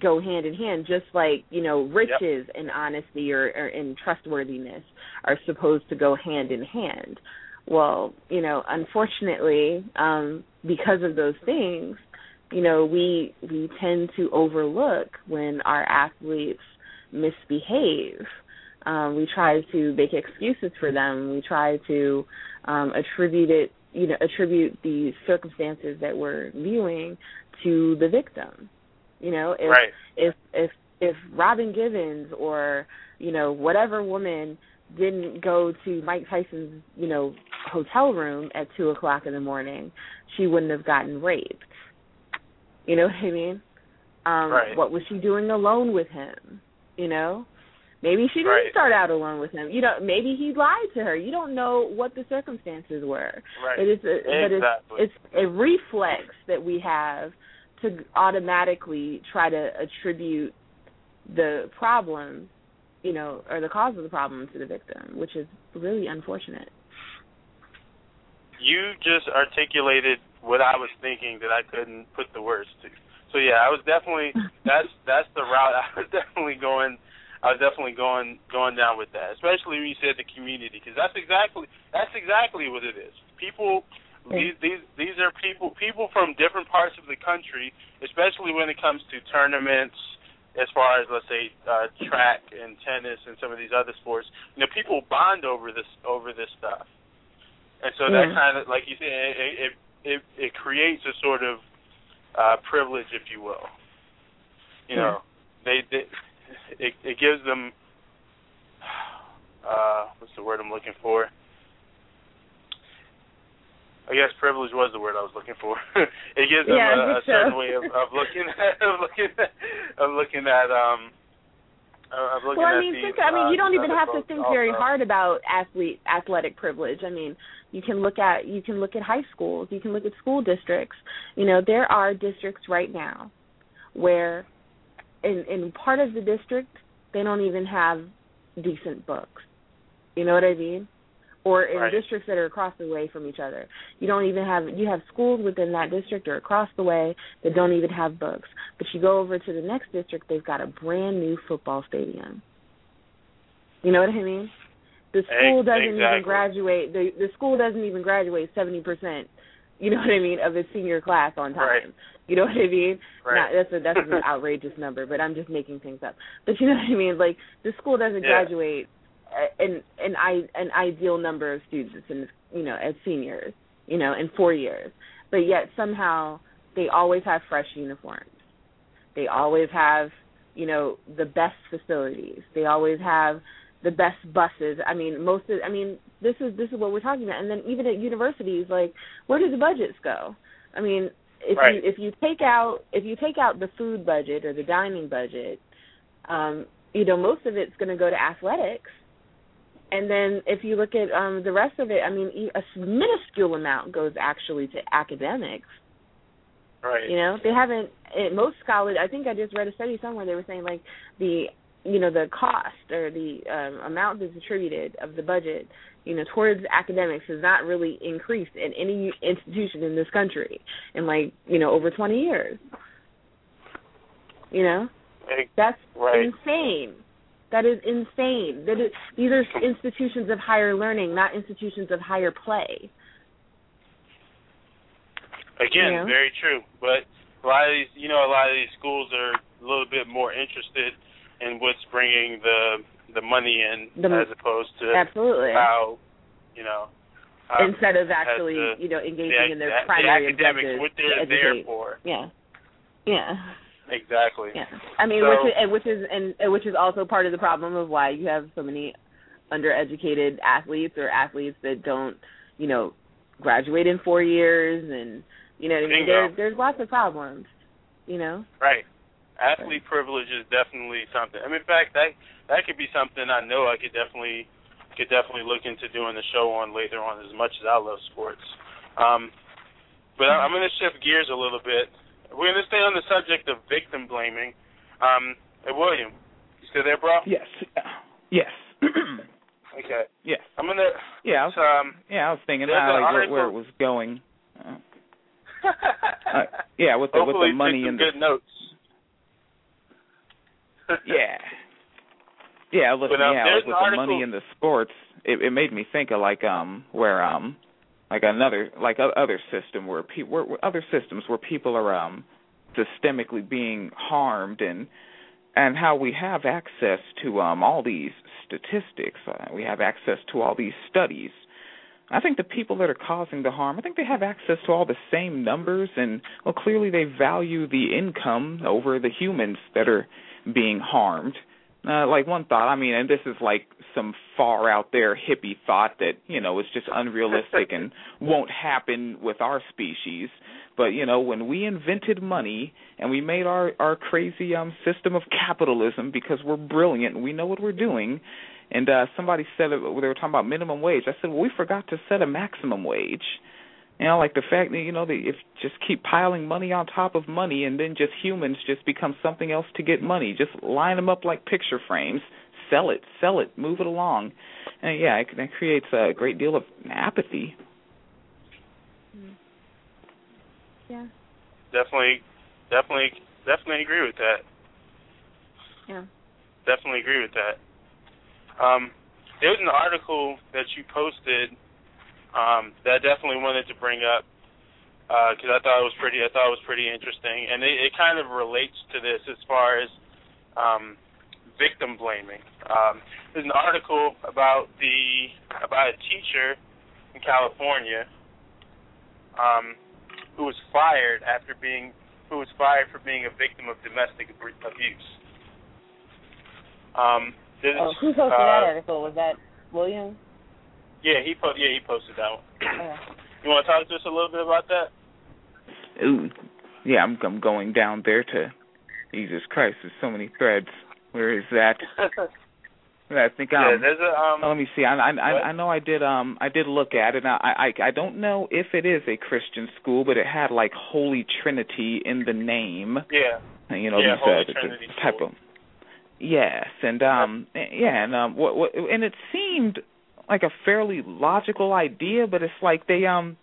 go hand in hand just like you know riches and honesty or, or and trustworthiness are supposed to go hand in hand. Well you know unfortunately um because of those things you know we we tend to overlook when our athletes misbehave. Um we try to make excuses for them. We try to um attribute it you know attribute the circumstances that we're viewing to the victim you know if right. if if if Robin Givens or you know whatever woman didn't go to Mike Tyson's you know hotel room at two o'clock in the morning, she wouldn't have gotten raped. You know what I mean? Um, Right. What was she doing alone with him? You know, maybe she didn't Right. start out alone with him. You know, maybe he lied to her. You don't know what the circumstances were. Right. It's a, but it's Exactly. it's a reflex that we have to automatically try to attribute the problem, you know, or the cause of the problem to the victim, which is really unfortunate. you just articulated what I was thinking that I couldn't put the words to. So yeah, I was definitely that's that's the route I was definitely going. I was definitely going going down with that, especially when you said the community, because that's exactly that's exactly what it is. People these these these are people people from different parts of the country, especially when it comes to tournaments. As far as let's say uh, track and tennis and some of these other sports, you know, people bond over this over this stuff. And so that kind of, like you said, it it it, it creates a sort of uh, privilege, if you will. You Yeah. know, they, they it it gives them uh, what's the word I'm looking for? I guess privilege was the word I was looking for. it gives them Yeah, a, a so. certain way of, of looking at of looking at, of looking at um looking well, I at mean, these, think, I mean, uh, you don't even have to think very hard about athlete athletic privilege. I mean, you can look at you can look at high schools, you can look at school districts. You know, there are districts right now where, in in part of the district, they don't even have decent books. You know what I mean? Or in Right. districts that are across the way from each other, you don't even have you have schools within that district or across the way that don't even have books. But you go over to the next district, they've got a brand new football stadium. You know what I mean? The school doesn't even graduate. The the school doesn't even graduate seventy percent. You know what I mean of its senior class on time. Right. You know what I mean? Right. Not, that's a that's an outrageous number, but I'm just making things up. But you know what I mean? Like the school doesn't Yeah. graduate an an i an ideal number of students and you know as seniors. you know, in four years. But yet somehow they always have fresh uniforms. They always have, you know, the best facilities. They always have the best buses. I mean, most of I mean, this is this is what we're talking about. And then even at universities, like, where do the budgets go? I mean, if Right. you if you take out if you take out the food budget or the dining budget, um, you know, most of it's going to go to athletics. And then if you look at um the rest of it, I mean, a minuscule amount goes actually to academics. Right. You know, they haven't. It, most college. I think I just read a study somewhere. They were saying like the, you know, the cost or the um, amount that's attributed of the budget, you know, towards academics has not really increased in any institution in this country in like you know over twenty years. You know, that's Right. insane. That is insane. That is, these are institutions of higher learning, not institutions of higher play. Again, very true. But a lot of these, you know, a lot of these schools are a little bit more interested in what's bringing the the money in, The- as opposed to Absolutely. how, you know, how, Instead of actually, the- you know, engaging the, in their the, primary the academics, what they're there for. Yeah. Yeah. Exactly. Yeah. I mean, So- which is, and which is and which is also part of the problem of why you have so many undereducated athletes or athletes that don't, you know, graduate in four years and you know what I mean. Bingo. There, there's lots of problems. You know. Right. Athlete privilege is definitely something. I mean, in fact, that that could be something I know I could definitely could definitely look into doing the show on later on. As much as I love sports, um, but I'm going to shift gears a little bit. We're going to stay on the subject of victim blaming. Um, hey, William, you still there, bro? Yes. Yes. Okay. yes. I'm gonna. Yeah. I was, Um, yeah, I was thinking uh, like where, where it was going. Uh, uh, yeah, with the with the money and the good notes. yeah. Yeah, listen, But, um, yeah, with the money in the sports, it, it made me think of like um where um like another like other system where people where, where other systems where people are um systemically being harmed and and how we have access to um all these statistics, uh, we have access to all these studies. I think the people that are causing the harm, I think they have access to all the same numbers and well clearly they value the income over the humans that are being harmed. Uh, like one thought, I mean, and this is like some far out there hippie thought that you know is just unrealistic and won't happen with our species. But you know, when we invented money and we made our our crazy um system of capitalism because we're brilliant and we know what we're doing, and uh somebody said they were talking about minimum wage. I said, well, we forgot to set a maximum wage. You know, like the fact that you know they if just keep piling money on top of money, and then just humans just become something else to get money. Just line them up like picture frames, sell it, sell it, move it along, and yeah, it, that creates a great deal of apathy. Yeah. definitely, definitely, definitely agree with that. Yeah. Definitely agree with that. Um, there was an article that you posted um, that I definitely wanted to bring up because I thought it was pretty. I thought it was pretty interesting, and it, it kind of relates to this as far as um, victim blaming. Um, there's an article about the about a teacher in California um, who was fired after being who was fired for being a victim of domestic abuse. Um, this Oh, who posted uh, that article? Was that William? Yeah, he po- yeah he posted that one. Okay. You want to talk to us a little bit about that? Ooh, yeah, I'm I'm going down there to Jesus Christ. There's so many threads. Where is that? I think yeah, um. there's a um. Oh, let me see. I I I I know I did um I did look at it. I I I don't know if it is a Christian school, but it had like Holy Trinity in the name. yeah, You know Yeah, these Holy uh, the, the type school. of Yes, and um yeah, and um what what and it seemed like a fairly logical idea, but it's like they um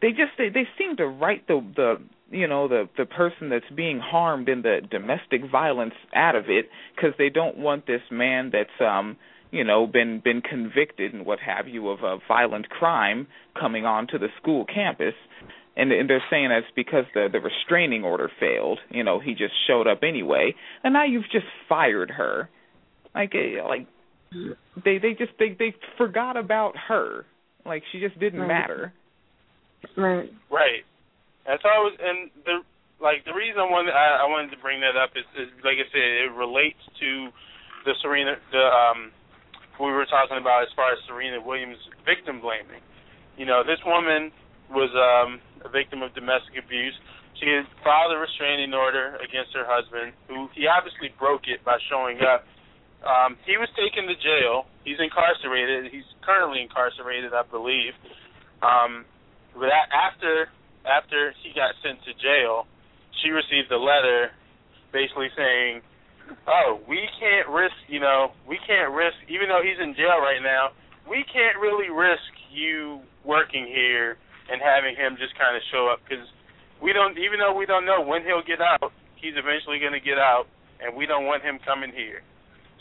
they just they they seem to write the the you know the the person that's being harmed in the domestic violence out of it because they don't want this man that's um you know been been convicted and what have you of a violent crime coming onto the school campus. And and they're saying that's because the the restraining order failed. You know he just showed up anyway. And now you've just fired her. Like eh, like they they just they they forgot about her like she just didn't Right. matter Right. Right. That's all I was, and the like the reason I wanted I, I wanted to bring that up is, is like I said, it relates to the Serena the um we were talking about as far as Serena Williams victim blaming. You know, this woman was um a victim of domestic abuse. She had filed a restraining order against her husband, who he obviously broke it by showing up. Um, he was taken to jail. He's incarcerated. He's currently incarcerated, I believe. Um, but after after he got sent to jail, she received a letter basically saying, "Oh, we can't risk, you know, we can't risk, even though he's in jail right now, we can't really risk you working here and having him just kind of show up because we don't, even though we don't know when he'll get out, he's eventually going to get out, and we don't want him coming here.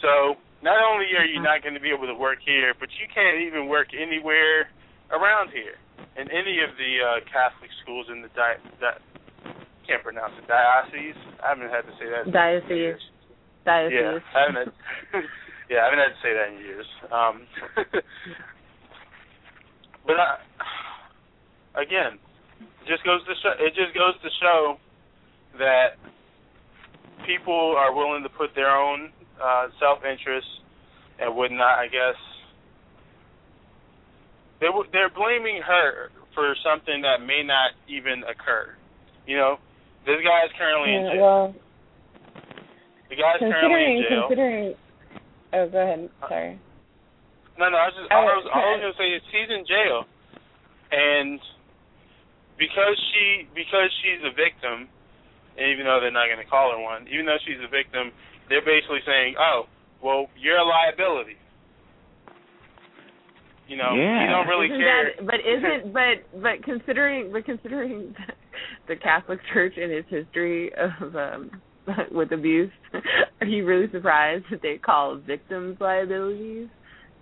So not only are you not going to be able to work here, but you can't even work anywhere around here in any of the uh, Catholic schools in the di- di- can't pronounce it diocese. I haven't had to say that. Diocese. Diocese. Yeah, I haven't. Had, yeah, I haven't had to say that in years. Um, but I, again, it just goes to show. It just goes to show that people are willing to put their own uh, self-interest and would not, I guess. They w- they're blaming her for something that may not even occur. You know, this guy is currently in jail. Well, the guy's currently in jail. considering. Oh, go ahead. Sorry. No, no, I was just all I was, all I was gonna say is he's in jail, and because she because she's a victim, and even though they're not gonna call her one, even though she's a victim, they're basically saying, oh, well, you're a liability. You know, Yeah. you don't really isn't care. That, but isn't but but considering but considering the Catholic Church and its history of um with abuse, are you really surprised that they call victims liabilities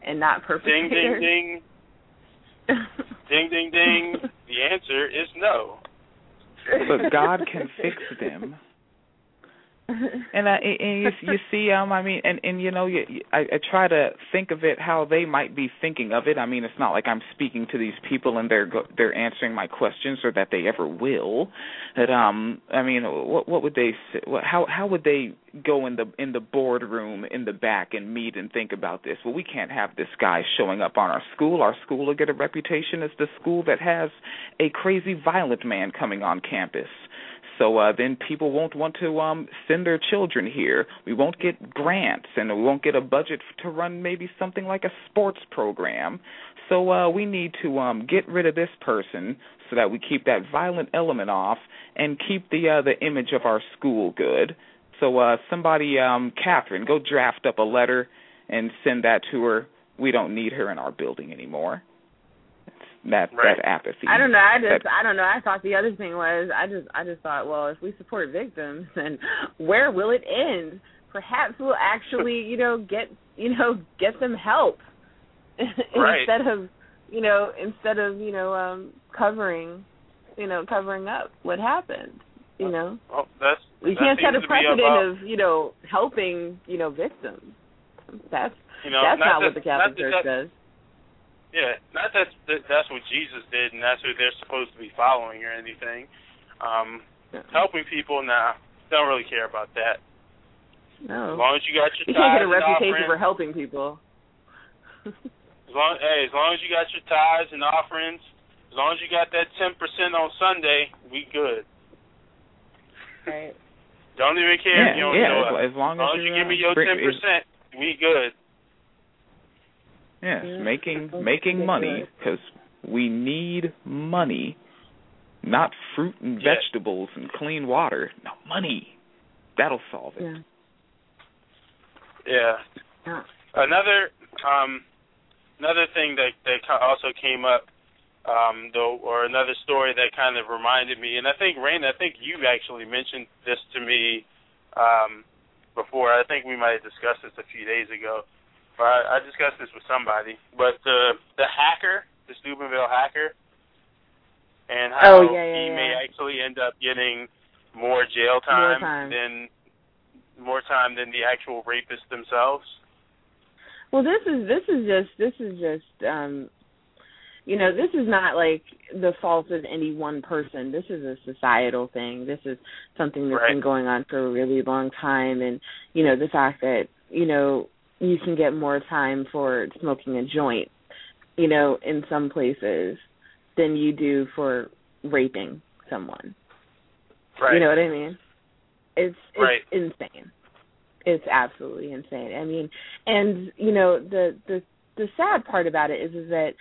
and not perpetrators? ding, perpetrators? ding, ding, ding, ding, ding. The answer is no. but God can fix them. And, I and you, you see, um, I mean, and and you know, you, I, I try to think of it how they might be thinking of it. I mean, it's not like I'm speaking to these people and they're they're answering my questions or that they ever will. That um, I mean, what what would they? What, how how would they go in the in the boardroom in the back and meet and think about this? Well, we can't have this guy showing up on our school. Our school will get a reputation as the school that has a crazy violent man coming on campus. So uh, then people won't want to um, send their children here. We won't get grants, and we won't get a budget to run maybe something like a sports program. So uh, we need to um, get rid of this person so that we keep that violent element off and keep the uh, the image of our school good. So uh, somebody, um, Catherine, go draft up a letter and send that to her. We don't need her in our building anymore. That Right. that apathy. I don't know. I just That- I don't know. I thought the other thing was I just I just thought well if we support victims then where will it end? Perhaps we'll actually you know get you know get them help Right. instead of you know instead of you know um covering you know covering up what happened. You know Well, that's we that can't set a precedent about- of you know helping you know victims. That's you know, that's not, that, what the Catholic Church that- does. Yeah, not that, that that's what Jesus did, and that's who they're supposed to be following or anything. Um, helping people, nah, don't really care about that. As No, long as you got your you can't get a reputation for helping people. as long, hey, as long as you got your tithes and offerings, as long as you got that ten percent on Sunday, we good. right. Don't even care if yeah, you don't yeah. show As, up. as long As long as as you give me uh, your ten percent, we good. Yes, Yeah. making making money because we need money, not fruit and Yeah. vegetables and clean water. No money. That'll solve it. Yeah. Yeah. Yeah. Another um another thing that that also came up um though or another story that kind of reminded me and I think Rain I think you actually mentioned this to me um before. I think we might have discussed this a few days ago. I, I discussed this with somebody. But the the hacker, the Steubenville hacker and how Oh, yeah, yeah, he yeah. may actually end up getting more jail time, time. than more time than the actual rapists themselves. Well, this is this is just this is just um you know, this is not like the fault of any one person. This is a societal thing. This is something that's Right. been going on for a really long time and, you know, the fact that, you know, you can get more time for smoking a joint, you know, in some places than you do for raping someone. Right. You know what I mean? It's it's Right. insane. It's absolutely insane. I mean, and you know the the the sad part about it is is that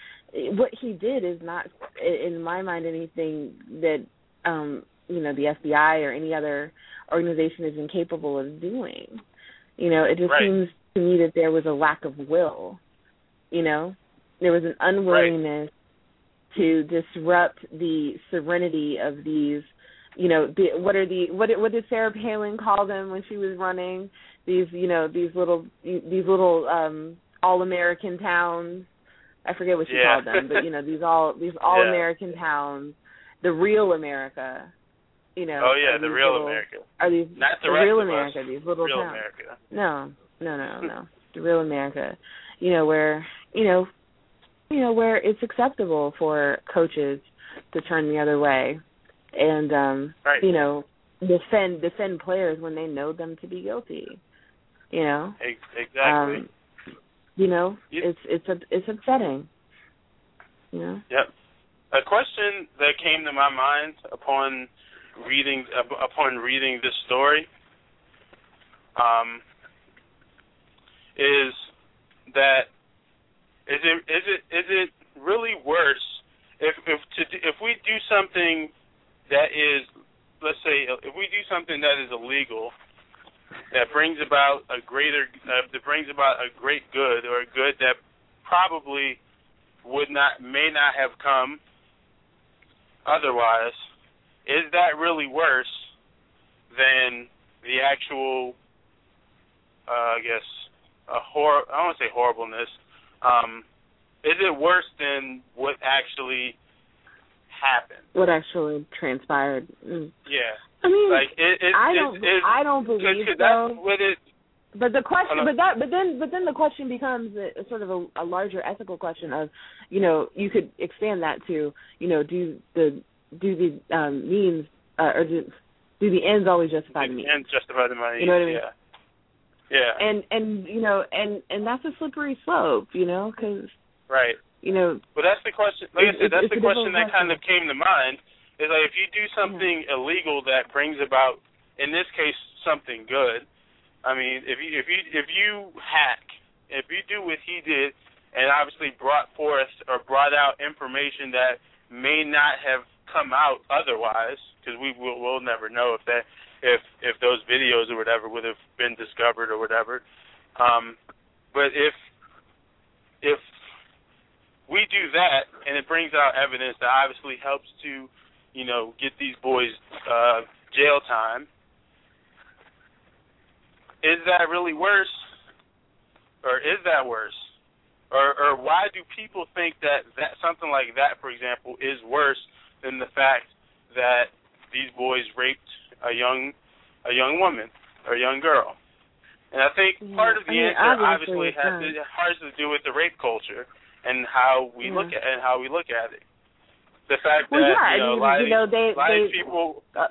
what he did is not in my mind anything that um you know the FBI or any other organization is incapable of doing. You know, it just Right. seems to me that there was a lack of will. You know, there was an unwillingness to disrupt the serenity of these you know the, what are the what what did Sarah Palin call them when she was running these you know these little these little um all American towns I forget what she Yeah. called them but you know these all these all American towns the real America you know oh yeah, the real little- America, are these not the, the real America us. these little real towns America. no, no, no, no. The real America. You know, where you know you know, where it's acceptable for coaches to turn the other way and um Right. you know, defend defend players when they know them to be guilty. You know? Exactly. Um you know, it's it's up- it's upsetting. You know? Yep. A question that came to my mind upon reading upon reading this story um, is that is it is it is it really worse if if to if we do something that is let's say if we do something that is illegal that brings about a greater uh, that brings about a great good or a good that probably would not may not have come otherwise is that really worse than the actual uh, I guess a hor I don't want to say horribleness um is it worse than what actually happened What actually transpired. Mm. yeah I mean like it, it I don't it, I don't believe 'cause so. what it But the question, but that, but then, but then the question becomes a, a sort of a, a larger ethical question of, you know, you could expand that to, you know, do the do the um, means uh, or do, do the ends always justify the means? and justify the money You know what I mean? yeah yeah And and you know, and and that's a slippery slope, you know, because right you know, Well, that's the question. Like I said, that's the question that kind of came to mind. Is like if you do something illegal that brings about, in this case, something good. I mean, if you if you if you hack, if you do what he did, and obviously brought forth or brought out information that may not have come out otherwise, because we will we'll never know if that if if those videos or whatever would have been discovered or whatever. Um, but if if we do that and it brings out evidence that obviously helps to, you know, get these boys uh jail time. Is that really worse? Or is that worse? Or or why do people think that that something like that for example is worse than the fact that these boys raped a young a young woman or a young girl? And I think Yeah, part of the I mean, answer obviously obviously has to, has to do with the rape culture and how we Yeah. look at and how we look at it. The fact well, that yeah, you know, I a lot of you know, they a lot of they these people uh,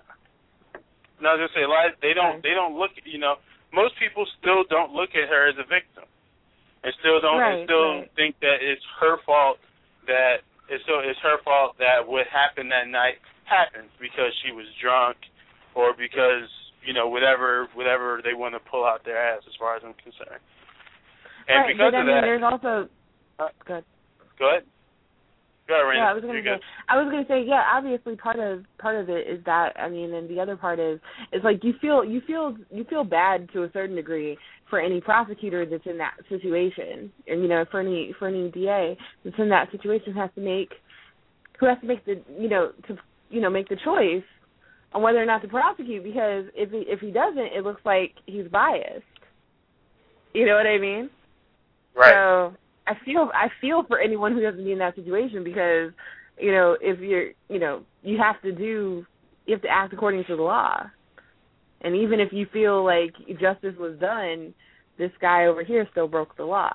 no, I was gonna say a lot they don't Right. they don't look you know, most people still don't look at her as a victim. And still don't Right, and still right. think that it's her fault that it's so it's her fault that what happened that night happened because she was drunk or because, you know, whatever whatever they want to pull out their ass as far as I'm concerned. And right, because but I mean, that there's also Uh, good. go ahead. Go ahead, Raina. Yeah, I was gonna You're say. good. I was gonna say, yeah. Obviously, part of part of it is that. I mean, and the other part is is like you feel you feel you feel bad to a certain degree for any prosecutor that's in that situation, and you know, for any for any DA that's in that situation has to make who has to make the you know to you know make the choice on whether or not to prosecute because if he if he doesn't, it looks like he's biased. You know what I mean? Right. So I feel I feel for anyone who doesn't be in that situation because you know if you're you know you have to do you have to act according to the law, and even if you feel like justice was done, this guy over here still broke the law.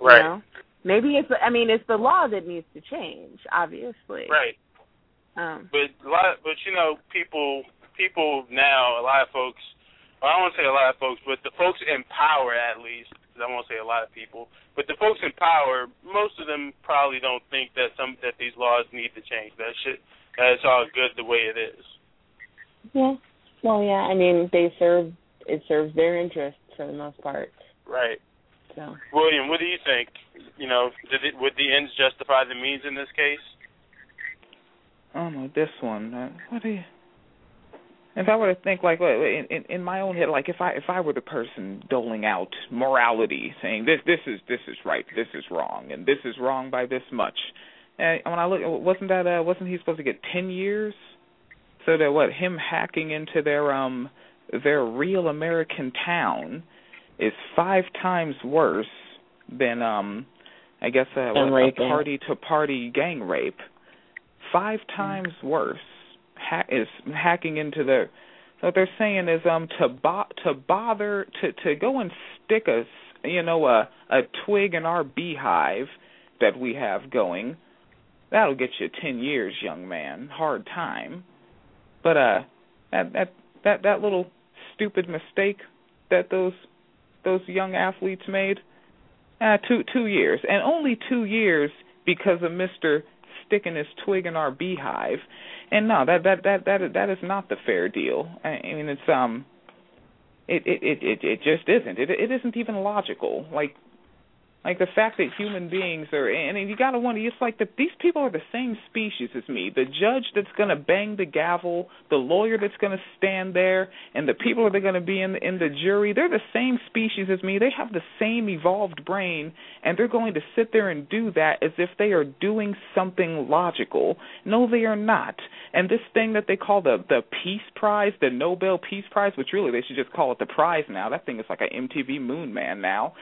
right. You know? maybe it's I mean it's the law that needs to change, obviously. Right. Um, But a lot, but you know, people, people now, a lot of folks. Well, I won't say a lot of folks, but the folks in power, at least, 'cause I won't say a lot of people, but the folks in power, most of them probably don't think that some that these laws need to change. That shit, that it's all good the way it is. yeah. Well, yeah. I mean, they serve it serves their interests for the most part. Right. So William, what do you think? You know, did it would the ends justify the means in this case? Oh no, this one. Uh, what do you? If I were to think like in, in in my own head, like if I if I were the person doling out morality, saying this this is this is right, this is wrong, and this is wrong by this much, and when I look, wasn't that uh wasn't he supposed to get ten years? So that what him hacking into their um their real American town is five times worse than um I guess uh, what, a party to party gang rape. Five times worse ha- is hacking into the So what they're saying is um to bo- to bother to to go and stick a you know a a twig in our beehive that we have going. That'll get you ten years, young man. Hard time. But uh that that that that little stupid mistake that those those young athletes made uh two two years and only two years because of Mr. sticking his twig in our beehive. And no that that that that that is not the fair deal. I, I mean it's um it it it it, it just isn't. It it isn't even logical. Like like the fact that human beings are and you got to wonder it's like that these people are the same species as me. The judge that's to bang the gavel the lawyer that's to stand there and the people that are to be in the, in the jury they're the same species as me. They have the same evolved brain and they're going to sit there and do that as if they are doing something logical. No they are not. And this thing that they call the the peace prize the nobel peace prize which really they should just call it the prize now. That thing is like a mtv moon man now.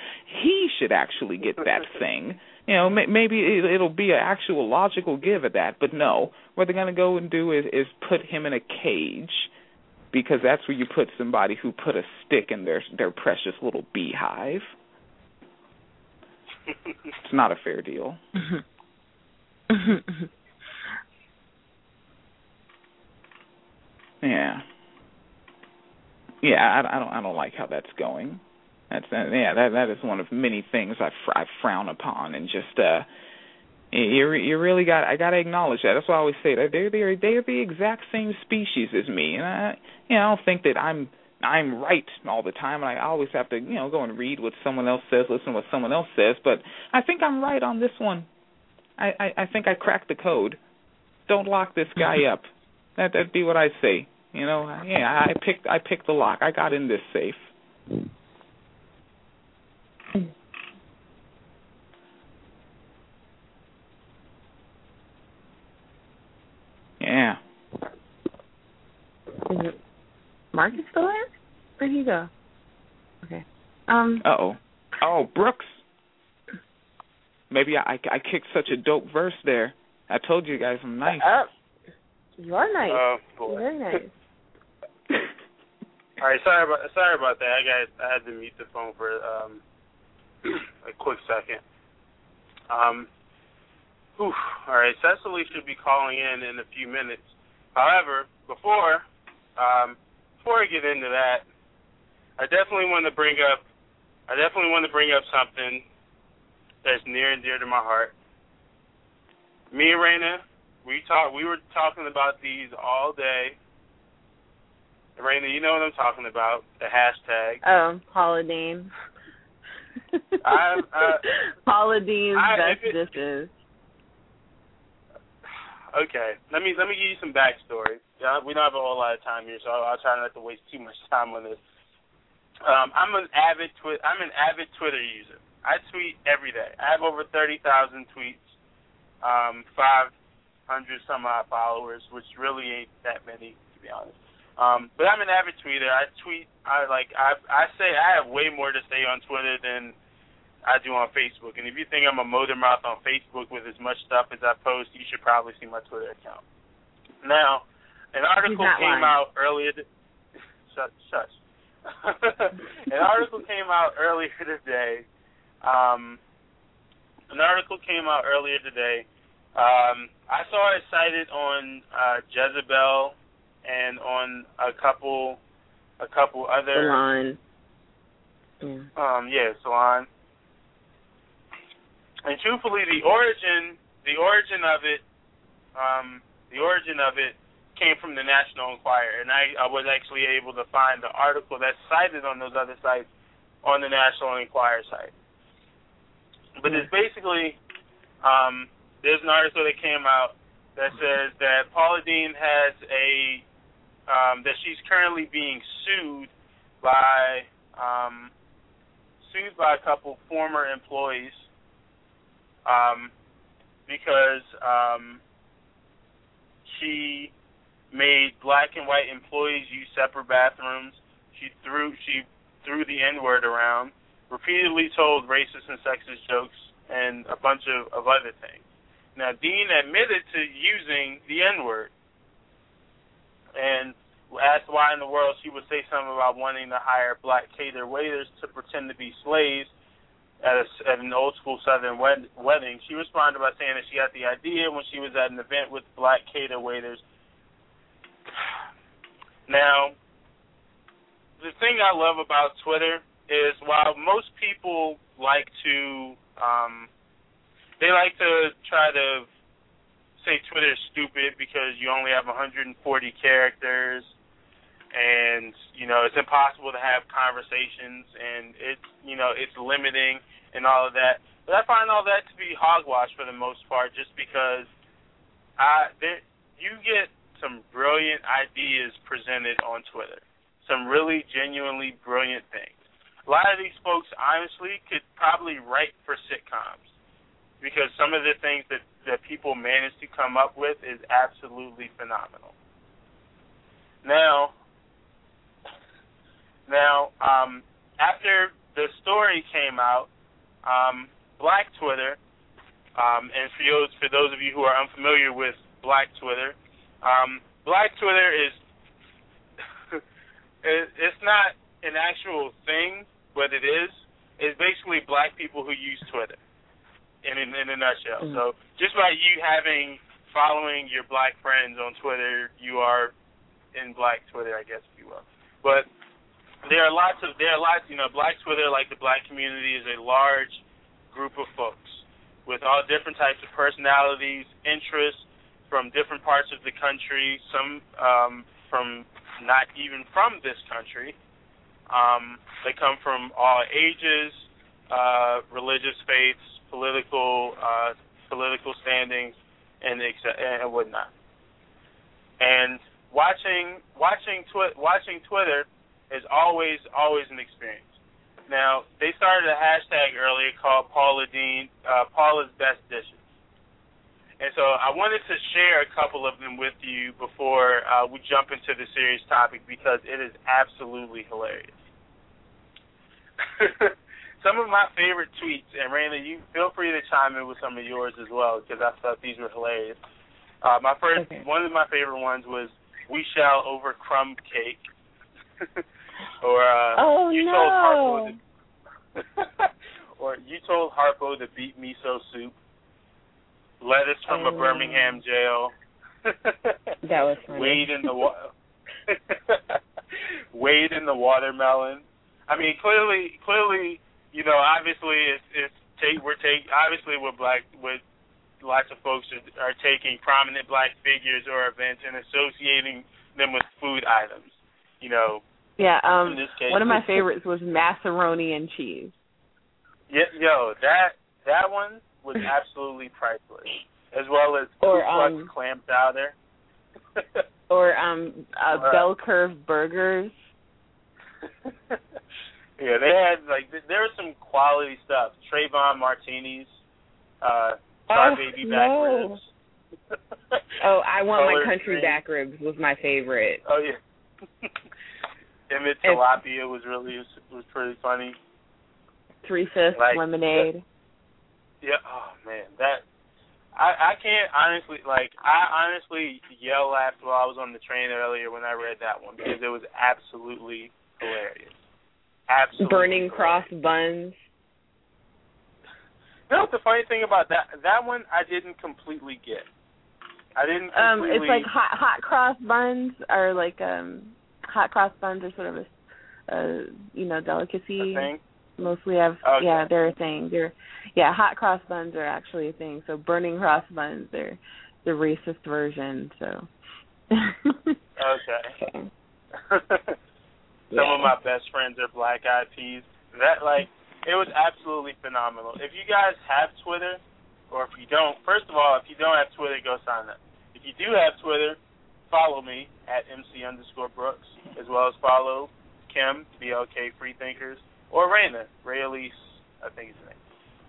He should actually get that thing you know may, maybe it, it'll be an actual logical give at that but no what they're going to go and do is is put him in a cage because that's where you put somebody who put a stick in their their precious little beehive it's not a fair deal Yeah. Yeah, I, I don't I don't like how that's going. That's uh, yeah, that that is one of many things I fr- I frown upon and just uh you you really got I got to acknowledge that. That's why I always say that they're they're they're the exact same species as me. And I you know, I don't think that I'm I'm right all the time and I always have to, you know, go and read what someone else says, listen to what someone else says, but I think I'm right on this one. I I, I think I cracked the code. Don't lock this guy up. That that'd be what I say. You know, yeah, I picked I picked the lock. I got in this safe. Yeah. Is it Marcus still there? Where'd he go? Okay. Um. Uh oh. Oh, Brooks. Maybe I I kicked such a dope verse there. I told you guys I'm nice. Uh, you are nice. Oh You're boy. very nice. All right, sorry about sorry about that. I got I had to mute the phone for um a quick second. Um, whew, all right, Sesali should be calling in in a few minutes. However, before um before I get into that, I definitely want to bring up I definitely want to bring up something that's near and dear to my heart. Me and Raina, we talk we were talking about these all day. Raina, you know what I'm talking about, the hashtag. Um, Paula Deen. I- uh, Paula Deen's I- best it- dishes. Okay, let me let me give you some backstory. Yeah, we don't have a whole lot of time here, so I'll, I'll try not to waste too much time on this. Um, I'm an avid twi- I'm an avid Twitter user. I tweet every day. I have over thirty thousand tweets, um, five hundred some odd followers, which really ain't that many to be honest. Um, but I'm an avid tweeter. I tweet. I like. I I say I have way more to say on Twitter than I do on Facebook. And if you think I'm a motor mouth on Facebook with as much stuff as I post, you should probably see my Twitter account. Now, an article came lying. out earlier. Th- shush, shush. an article came out earlier today um, an article came out earlier today. Um, I saw it cited on uh, Jezebel and on a couple, a couple other. Salon. Yeah. Um, yeah, Salon. And truthfully, the origin, the origin of it, um, the origin of it came from the National Enquirer, and I, I was actually able to find the article that's cited on those other sites on the National Enquirer site. But it's basically, um, there's an article that came out that says that Paula Deen has a, um, that she's currently being sued by, um, sued by a couple former employees, um, because, um, she made black and white employees use separate bathrooms. She threw she threw the N word around, repeatedly told racist and sexist jokes, and a bunch of, of other things. Now Deen admitted to using the N word, and asked why in the world she would say something about wanting to hire black cater waiters to pretend to be slaves at, a, at an old school Southern wed- wedding. She responded by saying that she got the idea when she was at an event with black cater waiters now, the thing I love about Twitter is while most people like to um they like to try to say Twitter is stupid because you only have 140 characters and you know it's impossible to have conversations and it's you know it's limiting and all of that. But I find all that to be hogwash for the most part just because I there you get some brilliant ideas presented on Twitter. Some really genuinely brilliant things. A lot of these folks honestly could probably write for sitcoms because some of the things that that people manage to come up with is absolutely phenomenal. Now, now um, after the story came out, um, Black Twitter, um, and for those for those of you who are unfamiliar with Black Twitter, um, Black Twitter is it, it's not an actual thing, but it is. It's basically black people who use Twitter, in in, in a nutshell. Mm. So just by you having following your black friends on Twitter, you are in Black Twitter, I guess, if you will. But there are lots of there are lots, you know, Black Twitter, like the Black community, is a large group of folks with all different types of personalities, interests, from different parts of the country, some um, from not even from this country. Um, they come from all ages, uh, religious faiths, political uh, political standings, and and whatnot. And watching watching twi- watching Twitter is always always an experience. Now they started a hashtag earlier called Paula Deen uh, Paula's Best Dishes. And so I wanted to share a couple of them with you before uh, we jump into the serious topic because it is absolutely hilarious. some of my favorite tweets, and Raina, you feel free to chime in with some of yours as well because I thought these were hilarious. Uh, my first, Okay. one of my favorite ones was "We shall over crumb cake," or uh, Oh, you no. told Harpo to, or you told Harpo to beat miso soup. Lettuce from a Oh. Birmingham jail. That was funny. Wade in the wa- Wade in the watermelon. I mean, clearly, clearly, you know, obviously, it's it's take we're take obviously we're black with lots of folks are, are taking prominent black figures or events and associating them with food items. You know, Yeah, um case, one of my favorites was macaroni and cheese. Yeah, yo, that that one was absolutely priceless, as well as Or, um, clam chowder. Or um uh, Right. bell curve burgers. yeah, they had like th- there was some quality stuff. Trayvon martinis, uh, star Oh, baby back no. ribs. Oh, I want my country back ribs was my favorite. Oh yeah. Emmett tilapia was really was was pretty funny. Three fifths Like- lemonade. Yeah. Oh man, that I I can't honestly like I honestly yell laughed while I was on the train earlier when I read that one because it was absolutely hilarious. Absolutely Burning hilarious. cross buns. You know the funny thing about that that one I didn't completely get. I didn't Um, completely. it's like hot hot cross buns are like um hot cross buns are sort of a, a you know delicacy. Mostly have Okay. yeah they're a thing. They're yeah hot cross buns are actually a thing. So burning cross buns they're the racist version. So. Okay. okay. Some Yeah. of my best friends are black eyed peas. That like it was absolutely phenomenal. If you guys have Twitter, or if you don't, first of all, if you don't have Twitter, go sign up. If you do have Twitter, follow me at MC underscore Brooks, as well as follow Kim, BLK Freethinkers, or Raina, Ray Elise, I think is her name.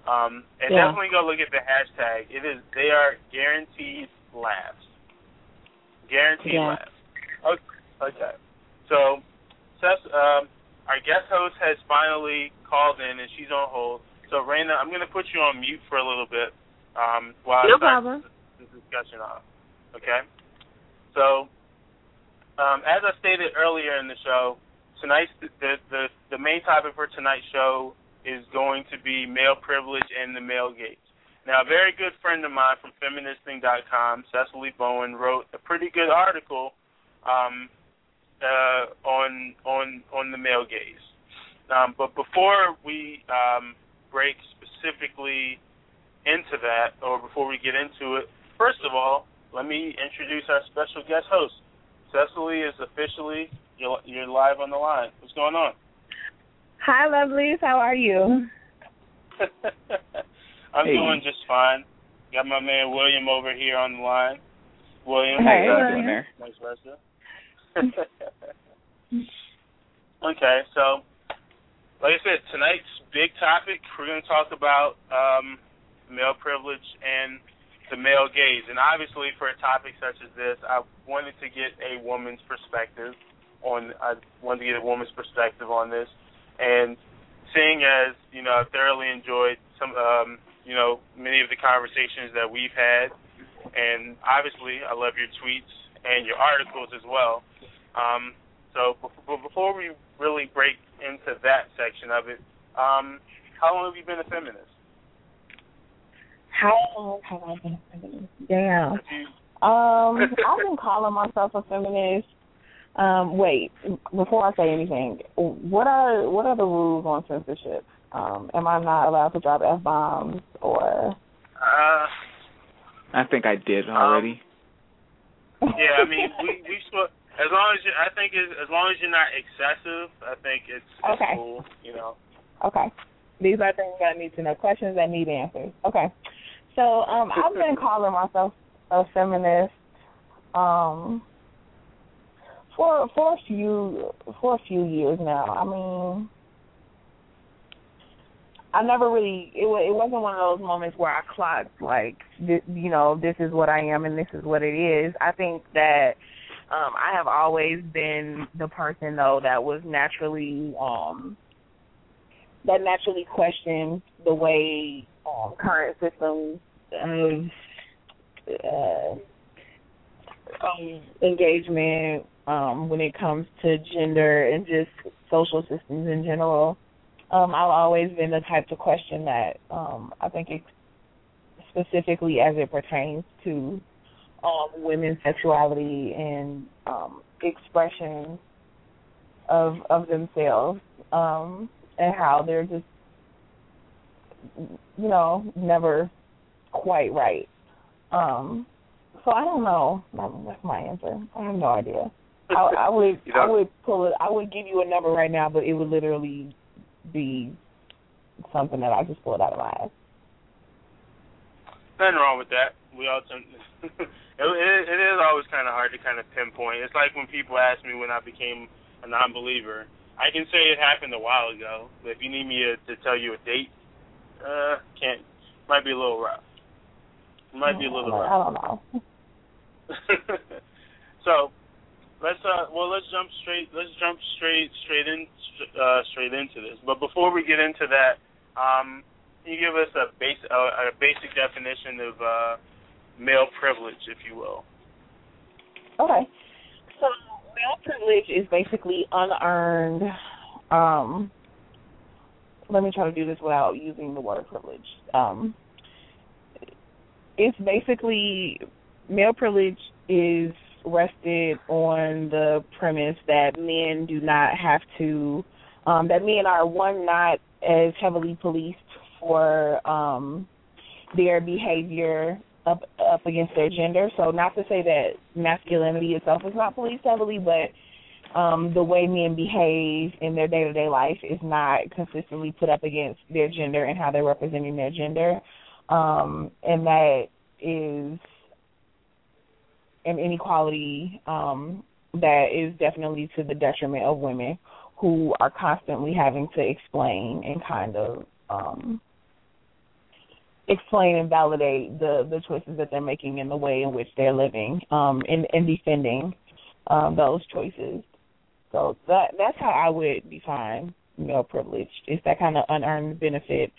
Um, and Yeah. definitely go look at the hashtag. It is they are guaranteed laughs. Guaranteed Yeah. laughs. Okay. okay. So, Seth, um, our guest host has finally called in, and she's on hold. So, Raina, I'm going to put you on mute for a little bit um, while No I start problem. this discussion off. Okay? So, um, as I stated earlier in the show, tonight's the, the the main topic for tonight's show is going to be male privilege and the male gaze. Now, a very good friend of mine from feministing.com, Sesali Bowen, wrote a pretty good article um, uh, on on on the male gaze. Um, but before we um, break specifically into that, or before we get into it, first of all, let me introduce our special guest host. Sesali is officially you're, you're live on the line. What's going on? Hi, lovelies. How are you? I'm Hey. doing just fine. Got my man William over here on the line. William, Hey, how you William. doing there? Nice Russia. okay, so like I said, tonight's big topic we're going to talk about um, male privilege and the male gaze, and obviously for a topic such as this, I wanted to get a woman's perspective on. I wanted to get a woman's perspective on this, and seeing as you know, I thoroughly enjoyed some, um, you know, many of the conversations that we've had, and obviously I love your tweets and your articles as well. Um, so bef- before we really break into that section of it, um, how long have you been a feminist? How long have I been a feminist? Damn. Have Um, I've been calling myself a feminist. Um, wait, before I say anything, what are what are the rules on censorship? Um, am I not allowed to drop f bombs or? uh, I think I did already. yeah, I mean, we we sp- as long as you, I think as, as long as you're not excessive, I think it's, it's Okay. cool. You know. Okay. These are things that I need to know. Questions that need answers. Okay. So um I've been calling myself a feminist um for for a few for a few years now. I mean I never really it it wasn't one of those moments where I clocked like you know this is what I am and this is what it is. I think that um I have always been the person though that was naturally um that naturally questioned the way current systems of uh, um, engagement um, when it comes to gender and just social systems in general. Um, I've always been the type to question that. Um, I think it, specifically as it pertains to um, women's sexuality and um, expression of of themselves. Um, and how they're just you know never quite right um so i don't know that's my answer i have no idea i, I would You i would pull it i would give you a number right now but it would literally be something that i just pulled out of my ass Nothing wrong with that. We all it, it, it is always kind of hard to kind of pinpoint. It's like when people ask me when I became a non-believer. I can say it happened a while ago, but if you need me to, to tell you a date, uh, can't. Might be a little rough. Might be a little rough. i don't know so let's uh well let's jump straight let's jump straight straight in uh straight into this. But before we get into that, um can you give us a base uh, a basic definition of uh male privilege, if you will? Okay. So male privilege is basically unearned um let me try to do this without using the word privilege. Um it's basically male privilege is rested on the premise that men do not have to um that men are one not as heavily policed for um their behavior up up against their gender. So not to say that masculinity itself is not policed heavily, but um the way men behave in their day to day life is not consistently put up against their gender and how they're representing their gender. Um and that is an inequality um that is definitely to the detriment of women who are constantly having to explain and kind of um explain and validate the the choices that they're making and the way in which they're living um and, and defending um those choices so that that's how I would define male privilege. It's that kind of unearned benefit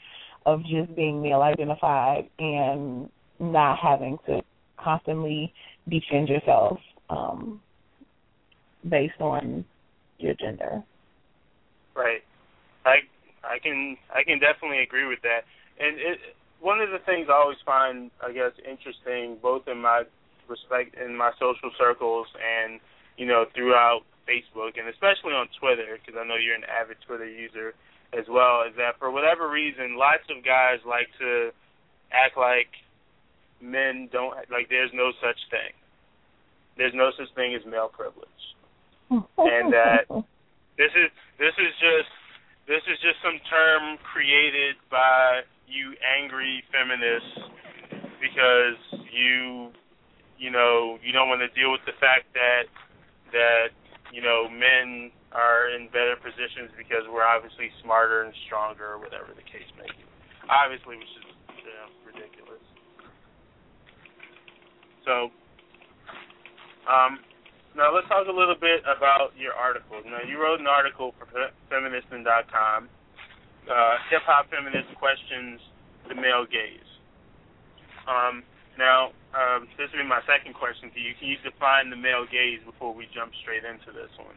of just being male identified and not having to constantly defend yourself um, based on your gender. Right. I I can I can definitely agree with that. And it one of the things I always find I guess interesting both in my respect in my social circles and you know throughout Facebook and especially on Twitter because I know you're an avid Twitter user as well is that for whatever reason lots of guys like to act like men don't like there's no such thing. There's no such thing as male privilege. and that this is this is just this is just some term created by you angry feminists because you you know you don't want to deal with the fact that that you know, men are in better positions because we're obviously smarter and stronger, or whatever the case may be. Obviously, which is you know, ridiculous. So, um, now let's talk a little bit about your article. Now, you wrote an article for Feministing.com. Uh, Hip hop feminist questions the male gaze. Um, now, um, this will be my second question to you. Can you define the male gaze before we jump straight into this one?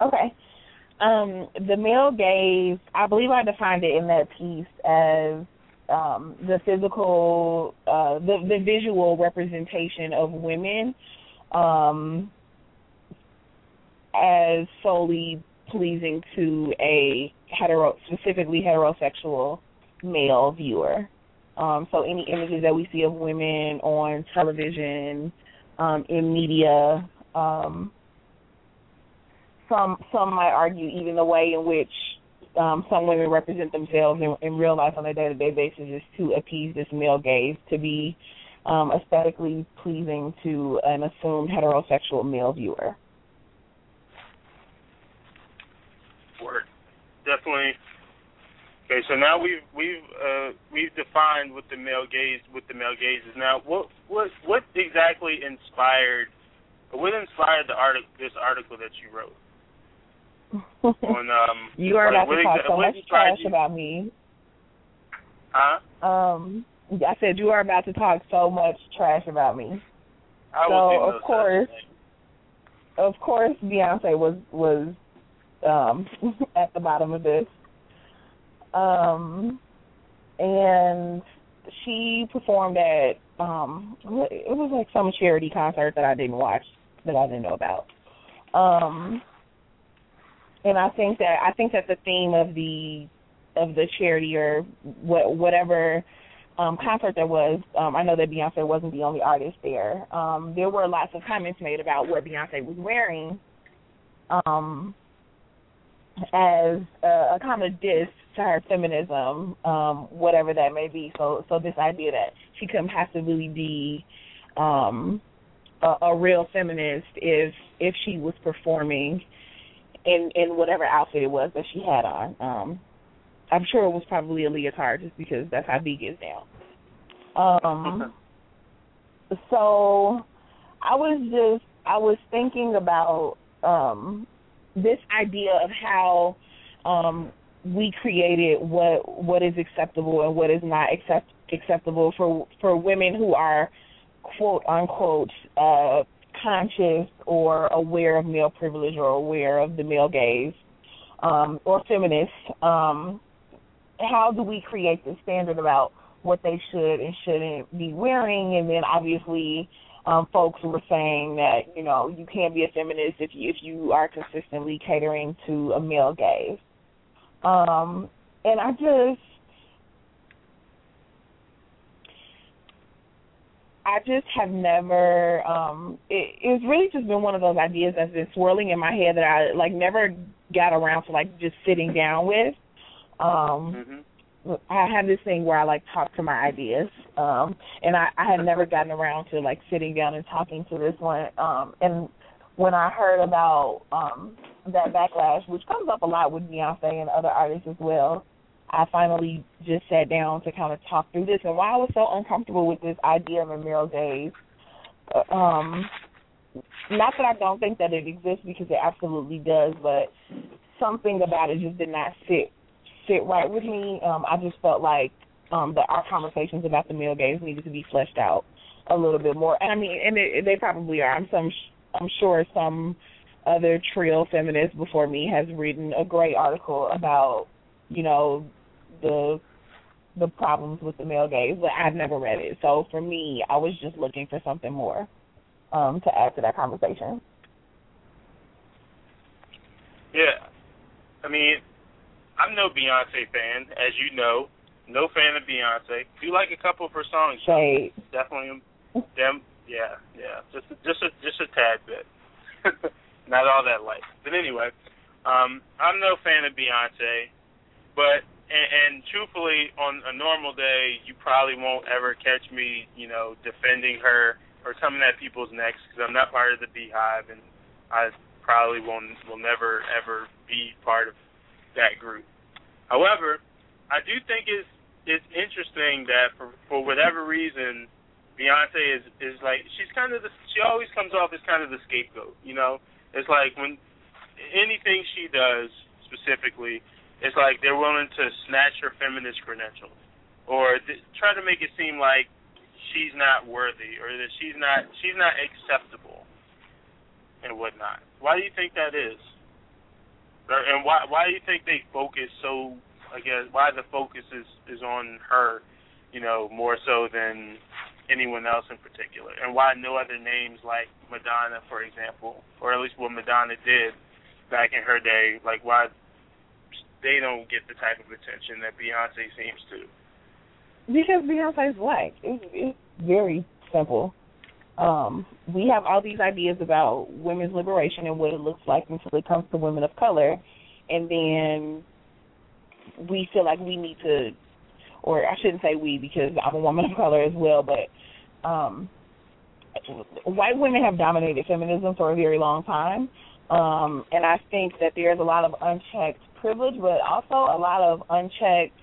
Okay. Um, the male gaze, I believe I defined it in that piece as um, the physical, uh, the, the visual representation of women um, as solely pleasing to a hetero, specifically heterosexual male viewer. Um, so any images that we see of women on television, um, in media, um, some some might argue even the way in which um, some women represent themselves in, in real life on a day to day basis is to appease this male gaze, to be um, aesthetically pleasing to an assumed heterosexual male viewer. Word. Definitely Okay, so now we've we've uh, we've defined what the male gaze what the male gaze is. Now, what what what exactly inspired what inspired the article this article that you wrote? on um you are about to talk so much trash you? about me. Huh? Um, I said you are about to talk so much trash about me. I so of course, of course, Beyonce was was um at the bottom of this. Um, and she performed at um it was like some charity concert that I didn't watch that I didn't know about. Um and I think that I think that the theme of the of the charity or what whatever um concert there was, um I know that Beyonce wasn't the only artist there. Um there were lots of comments made about what Beyonce was wearing um as a, a kind of diss to her feminism, um, whatever that may be. So so this idea that she couldn't possibly be um a, a real feminist if if she was performing in in whatever outfit it was that she had on. Um I'm sure it was probably a leotard just because that's how big is now. Um so I was just I was thinking about um this idea of how um we created what what is acceptable and what is not accept, acceptable for for women who are quote unquote uh conscious or aware of male privilege or aware of the male gaze um or feminists um how do we create this standard about what they should and shouldn't be wearing, and then obviously um, folks were saying that you know you can't be a feminist if you if you are consistently catering to a male gaze. Um, and I just I just have never um it, it's really just been one of those ideas that's been swirling in my head that I like never got around to like just sitting down with. Um hmm I have this thing where I like talk to my ideas. Um and I, I had never gotten around to like sitting down and talking to this one. Um and when I heard about um that backlash, which comes up a lot with Beyonce and other artists as well, I finally just sat down to kind of talk through this and why I was so uncomfortable with this idea of a male gaze. Um, not that I don't think that it exists because it absolutely does, but something about it just did not sit sit right with me. Um, I just felt like um, that our conversations about the male gaze needed to be fleshed out a little bit more. And I mean, and it, they probably are. I'm some I'm sure some other trio feminist before me has written a great article about you know the the problems with the male gaze, but I've never read it. So for me, I was just looking for something more um, to add to that conversation. Yeah. I mean, I'm no Beyonce fan, as you know. No fan of Beyonce. Do like a couple of her songs. Shade. Definitely them. Yeah, yeah. Just just a just a tad bit. Not all that light. But anyway, um, I'm no fan of Beyonce, but and, and truthfully, on a normal day, you probably won't ever catch me, you know, defending her or coming at people's necks because I'm not part of the BeyHive, and I probably won't will never ever be part of that group. However, I do think it's it's interesting that for for whatever reason, Beyonce is is like she's kind of the she always comes off as kind of the scapegoat. You know, it's like when anything she does specifically, it's like they're willing to snatch her feminist credentials or th- try to make it seem like she's not worthy or that she's not she's not acceptable and whatnot. Why do you think that is? And why why do you think they focus so? I guess why the focus is is on her, you know, more so than anyone else in particular, and why no other names like Madonna, for example, or at least what Madonna did back in her day, like why they don't get the type of attention that Beyonce seems to. Because Beyonce is black. It's, it's very simple. Um, we have all these ideas about women's liberation and what it looks like until it comes to women of color, and then we feel like we need to, or I shouldn't say we because I'm a woman of color as well, but um, white women have dominated feminism for a very long time, um, and I think that there's a lot of unchecked privilege, but also a lot of unchecked.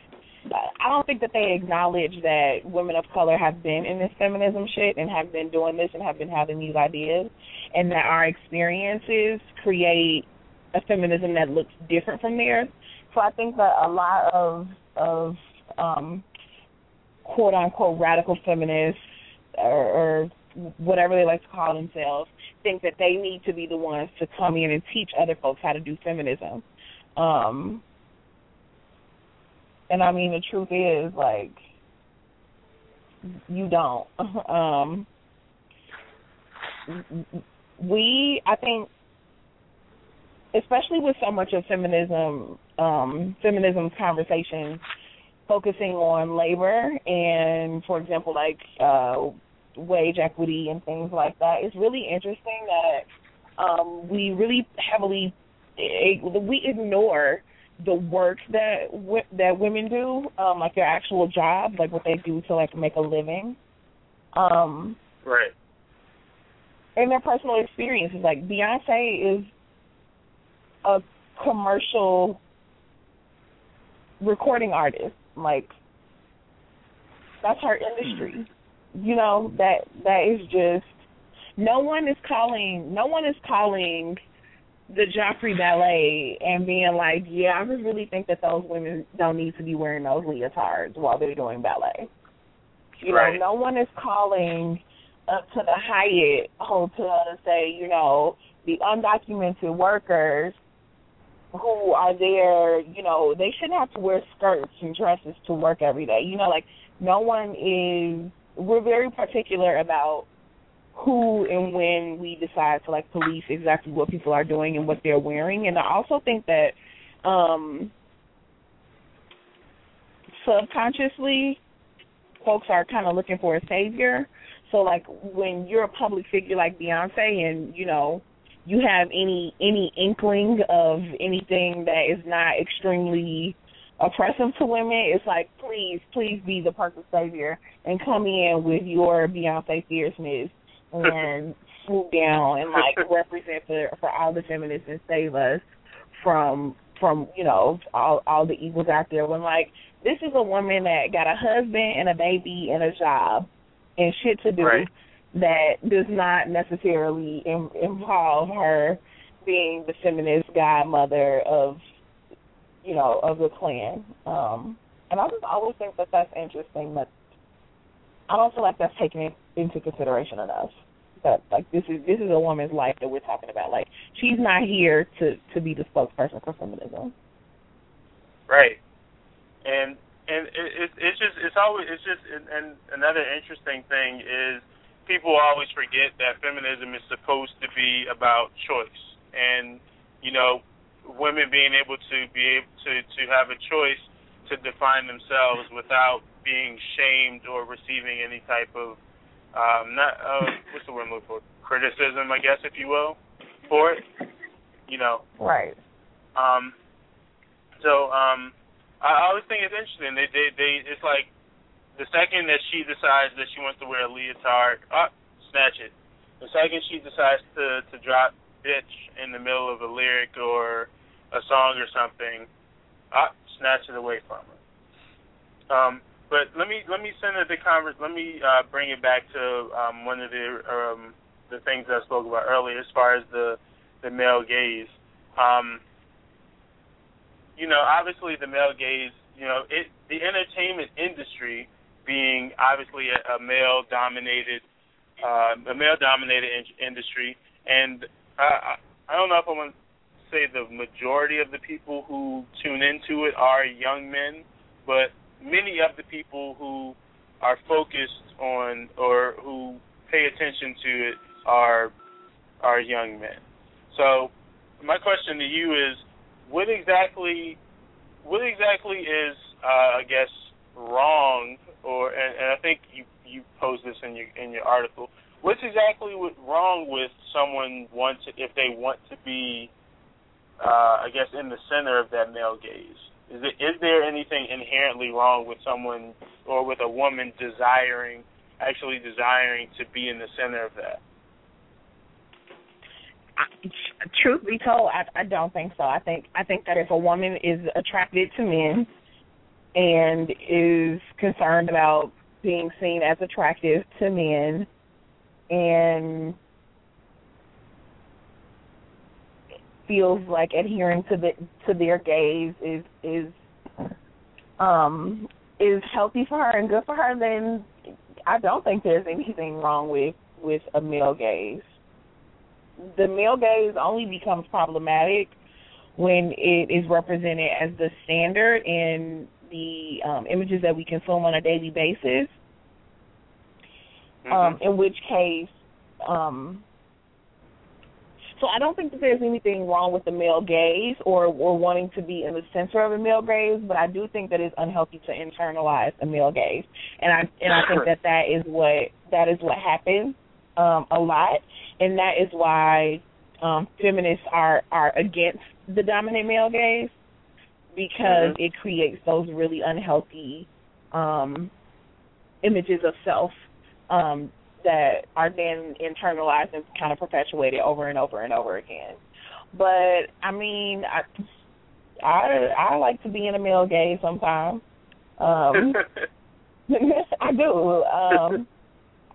I don't think that they acknowledge that women of color have been in this feminism shit and have been doing this and have been having these ideas, and that our experiences create a feminism that looks different from theirs. So I think that a lot of of um, quote unquote radical feminists or, or whatever they like to call themselves think that they need to be the ones to come in and teach other folks how to do feminism. Um, and I mean the truth is like you don't. Um, we I think especially with so much of feminism um feminism conversation focusing on labor and for example like uh wage equity and things like that it's really interesting that um we really heavily we ignore the work that that women do um like their actual job like what they do to like make a living um right and their personal experiences like Beyonce is a commercial recording artist. Like that's her industry. You know, that that is just no one is calling no one is calling the Joffrey Ballet and being like, Yeah, I really think that those women don't need to be wearing those leotards while they're doing ballet. You right. know, no one is calling up to the Hyatt hotel to say, you know, the undocumented workers who are there, you know, they shouldn't have to wear skirts and dresses to work every day. You know, like no one is we're very particular about who and when we decide to like police exactly what people are doing and what they're wearing. And I also think that um subconsciously folks are kind of looking for a savior. So like when you're a public figure like Beyonce and you know you have any any inkling of anything that is not extremely oppressive to women, it's like please, please be the perfect savior and come in with your Beyonce fierceness and swoop down and like represent for for all the feminists and save us from from you know all all the evils out there. When like this is a woman that got a husband and a baby and a job and shit to do Right. that does not necessarily Im- involve her being the feminist godmother of you know of the clan. Um, and I just always think that that's interesting, but I don't feel like that's taken into consideration enough. That like this is this is a woman's life that we're talking about. Like she's not here to to be the spokesperson for feminism. Right. And and it, it it's just it's always it's just and, and another interesting thing is people always forget that feminism is supposed to be about choice and you know women being able to be able to to have a choice to define themselves without being shamed or receiving any type of um not uh what's the word I'm looking for criticism I guess if you will for it you know Right. um, so um, I always think it's interesting. They, they, they, it's like the second that she decides that she wants to wear a leotard, ah, snatch it. The second she decides to to drop bitch in the middle of a lyric or a song or something, ah, snatch it away from her. Um, but let me let me send the converse. Let me uh, bring it back to um, one of the um, the things I spoke about earlier, as far as the the male gaze. Um, you know, obviously the male gaze, you know, it the entertainment industry being obviously a, a male dominated uh, a male dominated in- industry and I I don't know if I want to say the majority of the people who tune into it are young men, but many of the people who are focused on or who pay attention to it are are young men. So my question to you is what exactly what exactly is uh, I guess wrong or and, and I think you you posed this in your in your article. What's exactly wrong with someone wants if they want to be uh, I guess in the center of that male gaze? Is it is there anything inherently wrong with someone or with a woman desiring actually desiring to be in the center of that? I, truth be told, I, I don't think so. I think I think that if a woman is attracted to men and is concerned about being seen as attractive to men and feels like adhering to the to their gaze is is um is healthy for her and good for her then I don't think there's anything wrong with with a male gaze the male gaze only becomes problematic when it is represented as the standard in the um, images that we consume on a daily basis. Um, in which case, um, so I don't think that there's anything wrong with the male gaze or or wanting to be in the center of a male gaze, but I do think that it's unhealthy to internalize a male gaze, and I and I think that that is what that is what happens um, a lot, and that is why um, feminists are are against the dominant male gaze because it creates those really unhealthy um, images of self um, that are then internalized and kind of perpetuated over and over and over again. But I mean, I I I like to be in a male gaze sometimes. Um, I do. Um,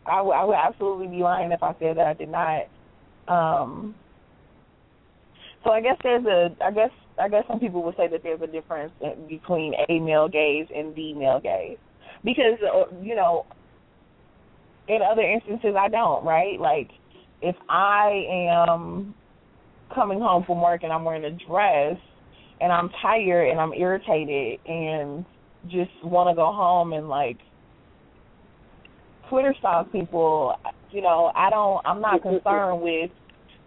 I, w- I would absolutely be lying if I said that I did not. Um, so I guess there's a, I guess, I guess some people would say that there's a difference between a male gaze and the male gaze, because uh, you know, in other instances I don't, right? Like, if I am coming home from work and I'm wearing a dress, and I'm tired and I'm irritated and just want to go home and like Twitter stalk people, you know, I don't I'm not concerned with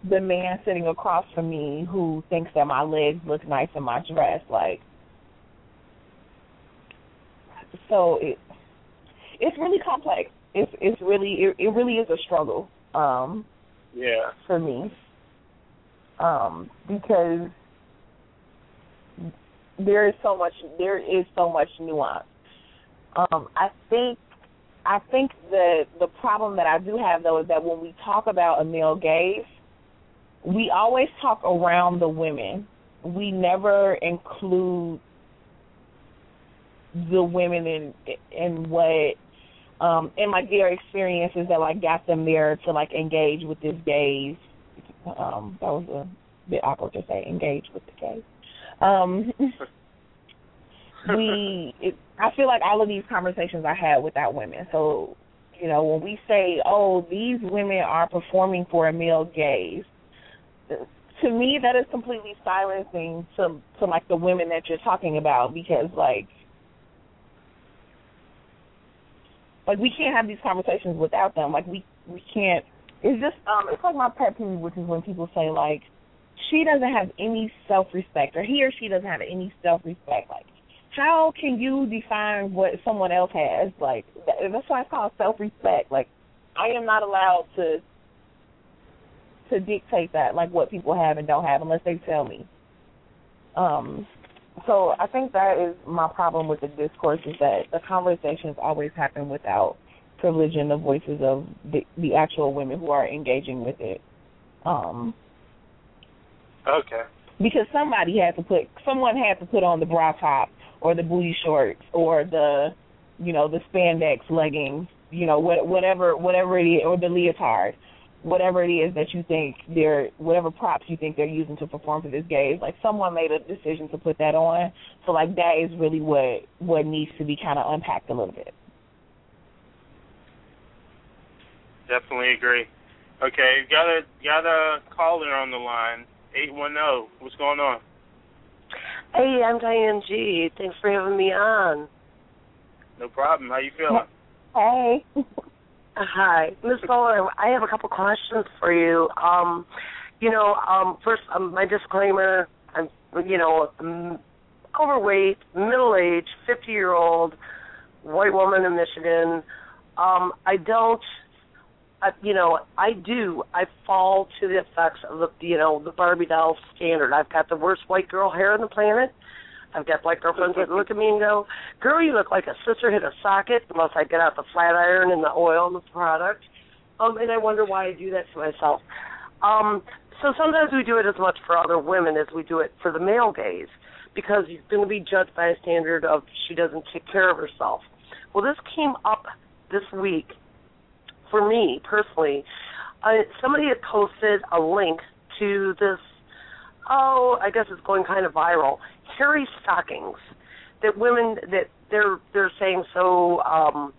the man sitting across from me who thinks that my legs look nice in my dress like so it it's really complex. It's it's really it, it really is a struggle. Um Yeah. for me. Um, because there is so much there is so much nuance. Um, I think I think the the problem that I do have though is that when we talk about a male gaze, we always talk around the women. We never include the women in in what um in like their experiences that like got them there to like engage with this gaze. Um, that was a bit awkward to say engage with the gaze. Um we it, I feel like all of these conversations I had without women. So, you know, when we say, "Oh, these women are performing for a male gaze," to me that is completely silencing to to like the women that you're talking about because like like we can't have these conversations without them. Like we we can't. It's just um it's like my pet peeve, which is when people say like she doesn't have any self respect or he or she doesn't have any self respect. Like how can you define what someone else has? Like that's why it's called self respect. Like I am not allowed to to dictate that, like what people have and don't have, unless they tell me. Um, so I think that is my problem with the discourse is that the conversations always happen without privileging the voices of the, the actual women who are engaging with it. Um, Okay. because somebody had to put someone had to put on the bra top or the booty shorts or the you know the spandex leggings you know what whatever whatever it is or the leotard whatever it is that you think they're whatever props you think they're using to perform for this gaze like someone made a decision to put that on so like that is really what what needs to be kind of unpacked a little bit Definitely agree. Okay, got a got a caller on the line. Eight one zero. What's going on? Hey, I'm Diane G. Thanks for having me on. No problem. How you feeling? hey Hi, Ms. Fuller. I have a couple questions for you. Um, you know, um, first, um, my disclaimer: I'm, you know, um, overweight, middle-aged, 50-year-old, white woman in Michigan. Um, I don't, I, you know, I do. I fall to the effects of the, you know, the Barbie doll standard. I've got the worst white girl hair on the planet. I've got black girlfriends that look at me and go, "Girl, you look like a sister hit a socket." Unless I get out the flat iron and the oil and the product, um, and I wonder why I do that to myself. Um, so sometimes we do it as much for other women as we do it for the male gaze, because you're going to be judged by a standard of she doesn't take care of herself. Well, this came up this week for me personally. Uh, somebody had posted a link to this oh, I guess it's going kind of viral. Hairy stockings that women that they're they're saying so um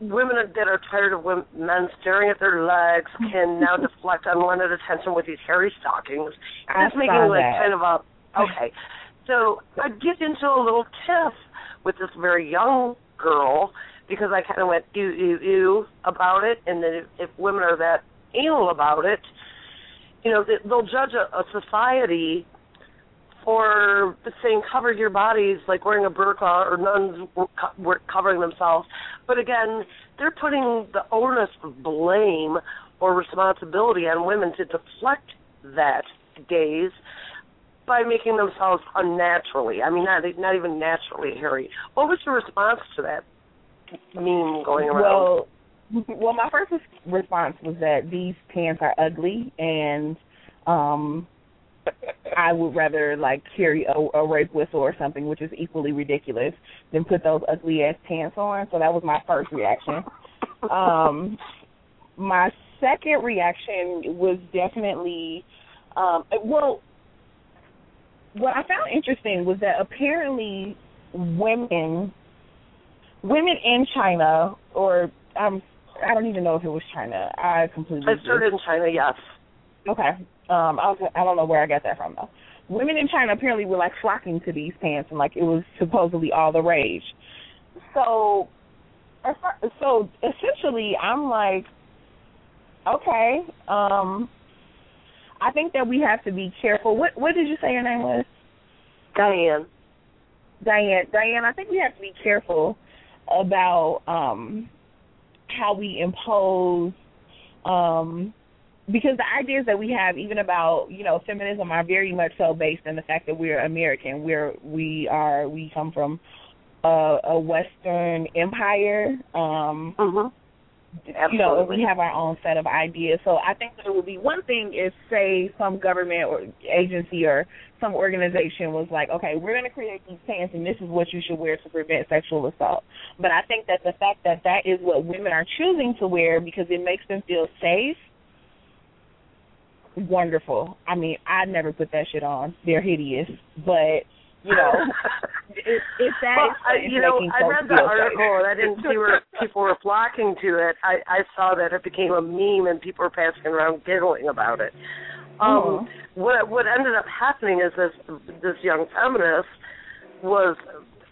women that are tired of women, men staring at their legs can now deflect unwanted attention with these hairy stockings. And That's making like that. kind of a okay. So I get into a little tiff with this very young girl because I kind of went ew ew ew about it, and then if, if women are that anal about it, you know they- they'll judge a, a society for saying cover your bodies like wearing a burqa or nuns were covering themselves. But again, they're putting the onus of blame or responsibility on women to deflect that gaze by making themselves unnaturally. I mean, not not even naturally hairy. What was your response to that meme going around? Well, well, my first response was that these pants are ugly, and um, I would rather like carry a, a rape whistle or something, which is equally ridiculous, than put those ugly ass pants on. So that was my first reaction. Um, my second reaction was definitely, um, well, what I found interesting was that apparently women women in China or um I don't even know if it was China. I completely I started in China, yes. Okay. Um I was, I don't know where I got that from though. women in China apparently were like flocking to these pants and like it was supposedly all the rage. So, so essentially, I'm like, okay, um, I think that we have to be careful. What what did you say your name was? Diane. Diane. Diane. I think we have to be careful about um how we impose um because the ideas that we have even about you know feminism are very much so based in the fact that we're American. We're we are we come from a, a Western empire. Um, mm-hmm. You know, we have our own set of ideas. So I think that it would be one thing if, say, some government or agency or some organization was like, okay, we're going to create these pants and this is what you should wear to prevent sexual assault. But I think that the fact that that is what women are choosing to wear because it makes them feel safe wonderful. I mean, I never put that shit on. They're hideous, but you know, if, if that well, I, you know, I read the article and I didn't see where people were flocking to it. I I saw that it became a meme and people were passing around giggling about it. Um, mm-hmm. what what ended up happening is this this young feminist was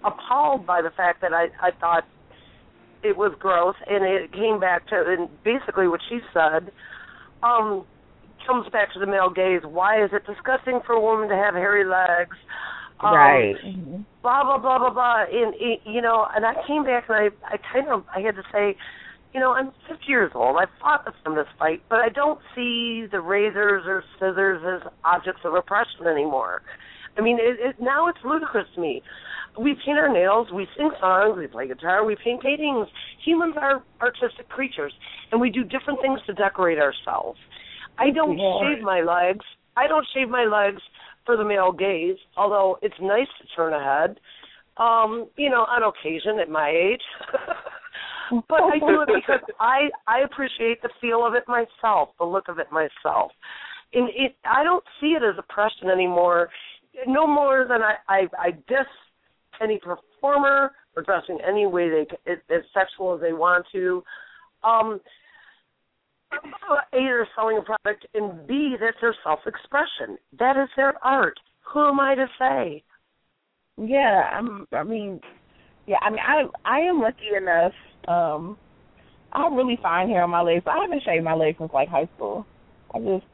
appalled by the fact that I I thought it was gross, and it came back to and basically what she said. Um, comes back to the male gaze. Why is it disgusting for a woman to have hairy legs? Um, right. Blah blah blah blah blah. And you know, and I came back and I I kind of I had to say, you know, I'm 50 years old. I fought from this fight, but I don't see the razors or scissors as objects of oppression anymore. I mean, it, it now it's ludicrous to me. We paint our nails, we sing songs, we play guitar, we paint paintings. Humans are artistic creatures, and we do different things to decorate ourselves. I don't yeah. shave my legs. I don't shave my legs for the male gaze, although it's nice to turn a head. Um, you know, on occasion at my age. but I do it because I I appreciate the feel of it myself, the look of it myself. And it I don't see it as oppression anymore, no more than I I, I diss any performer for dressing any way they as sexual as they want to. Um, a, they're selling a product, and B, that's their self-expression. That is their art. Who am I to say? Yeah, I'm. I mean, yeah, I mean, I I am lucky enough. Um, I have really fine hair on my legs, I haven't shaved my legs since like high school. I just,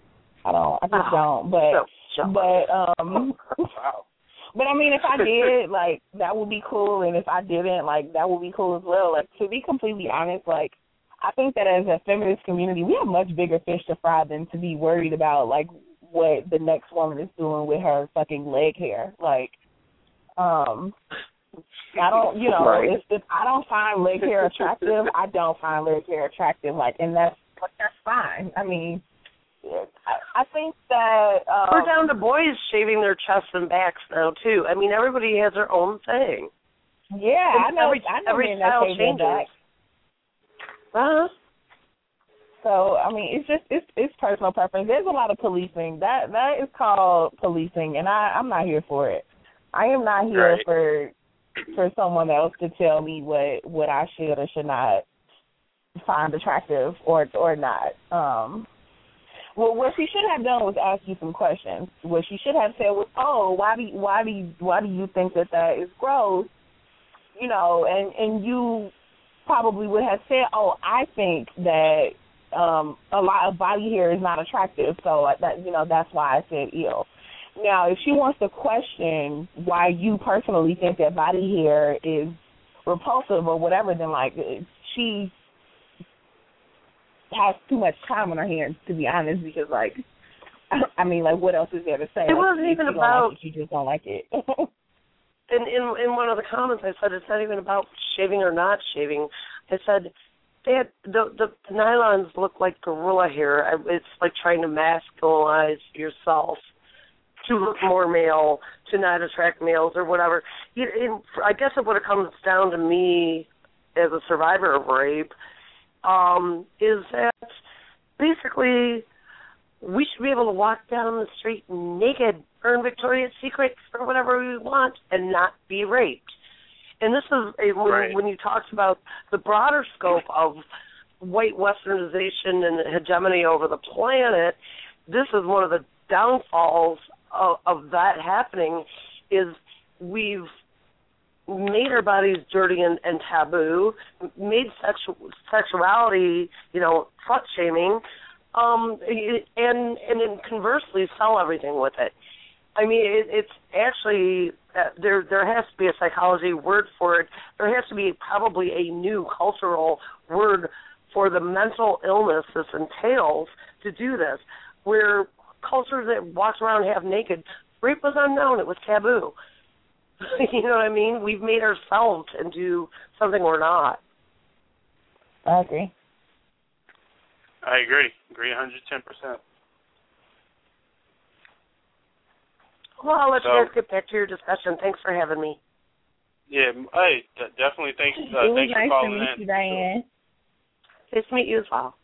I don't, I just oh, don't. But, so but, um, but I mean, if I did, like, that would be cool, and if I didn't, like, that would be cool as well. Like, to be completely honest, like, I think that as a feminist community, we have much bigger fish to fry than to be worried about like what the next woman is doing with her fucking leg hair. Like, um, I don't, you know, right. if, if I don't find leg hair attractive, I don't find leg hair attractive. Like, and that's like that's fine. I mean, I, I think that um, we're down to boys shaving their chests and backs now too. I mean, everybody has their own thing. Yeah, and I know. Every, I know every style that shave their changes. back. Uh-huh. So I mean, it's just it's it's personal preference. There's a lot of policing. That that is called policing, and I I'm not here for it. I am not here Right. for for someone else to tell me what what I should or should not find attractive or or not. Um well, what she should have done was ask you some questions. What she should have said was, "Oh, why do you, why do you, why do you think that that is gross?" You know, and and you probably would have said, "Oh, I think that um a lot of body hair is not attractive, so that you know that's why I said ill." Now, if she wants to question why you personally think that body hair is repulsive or whatever, then like she has too much time on her hands to be honest, because like I mean, like what else is there to say? It Like, wasn't even about- like it, you just don't like it. in in in one of the comments I said it's not even about shaving or not shaving. I said they had, the the nylons look like gorilla hair. It's like trying to masculinize yourself to look more male, to not attract males or whatever. You, in, I guess what it comes down to me as a survivor of rape um, is that basically we should be able to walk down the street naked, earn Victoria's Secret or whatever we want, and not be raped. And this is a, when, Right. when you talked about the broader scope of white westernization and hegemony over the planet. This is one of the downfalls of, of that happening is we've made our bodies dirty and, and taboo, made sexual sexuality, you know, slut shaming, um, and and then conversely sell everything with it. I mean, it, it's actually uh, there. There has to be a psychology word for it. There has to be probably a new cultural word for the mental illness this entails to do this. Where cultures that walks around half naked, rape was unknown. It was taboo. you know what I mean? We've made ourselves into something we're not. I agree. I agree. Agree 110%. Well, I'll let So- you guys get back to your discussion. Thanks for having me. Yeah, hey, d- definitely thanks uh, it was thanks for nice to calling meet in. you, Diane. Nice to meet you as well.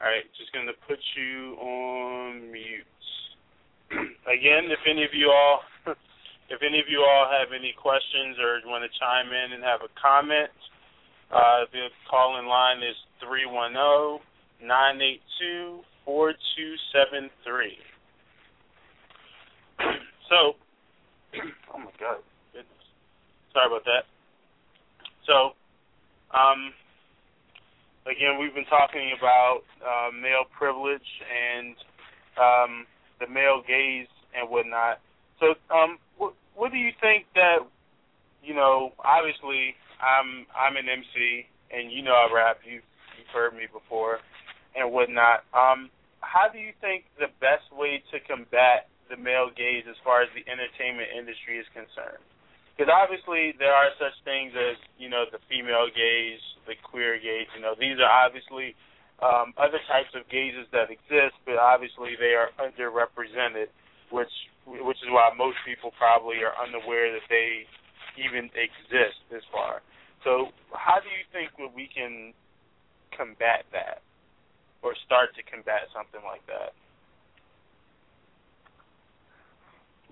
All right, just going to put you on mute. Again, if any of you all if any of you all have any questions or want to chime in and have a comment, uh, the call in line is three one zero nine eight two four two seven three. So, oh my God, goodness. sorry about that. So, um, again, we've been talking about uh, male privilege and um, the male gaze and whatnot. So, um, what, what do you think that you know? Obviously, I'm I'm an MC, and you know I rap. You you've heard me before, and whatnot. Um, how do you think the best way to combat the male gaze as far as the entertainment industry is concerned? Because obviously there are such things as you know the female gaze, the queer gaze. You know these are obviously um, other types of gazes that exist, but obviously they are underrepresented, which which is why most people probably are unaware that they even exist this far. So how do you think that we can combat that, or start to combat something like that?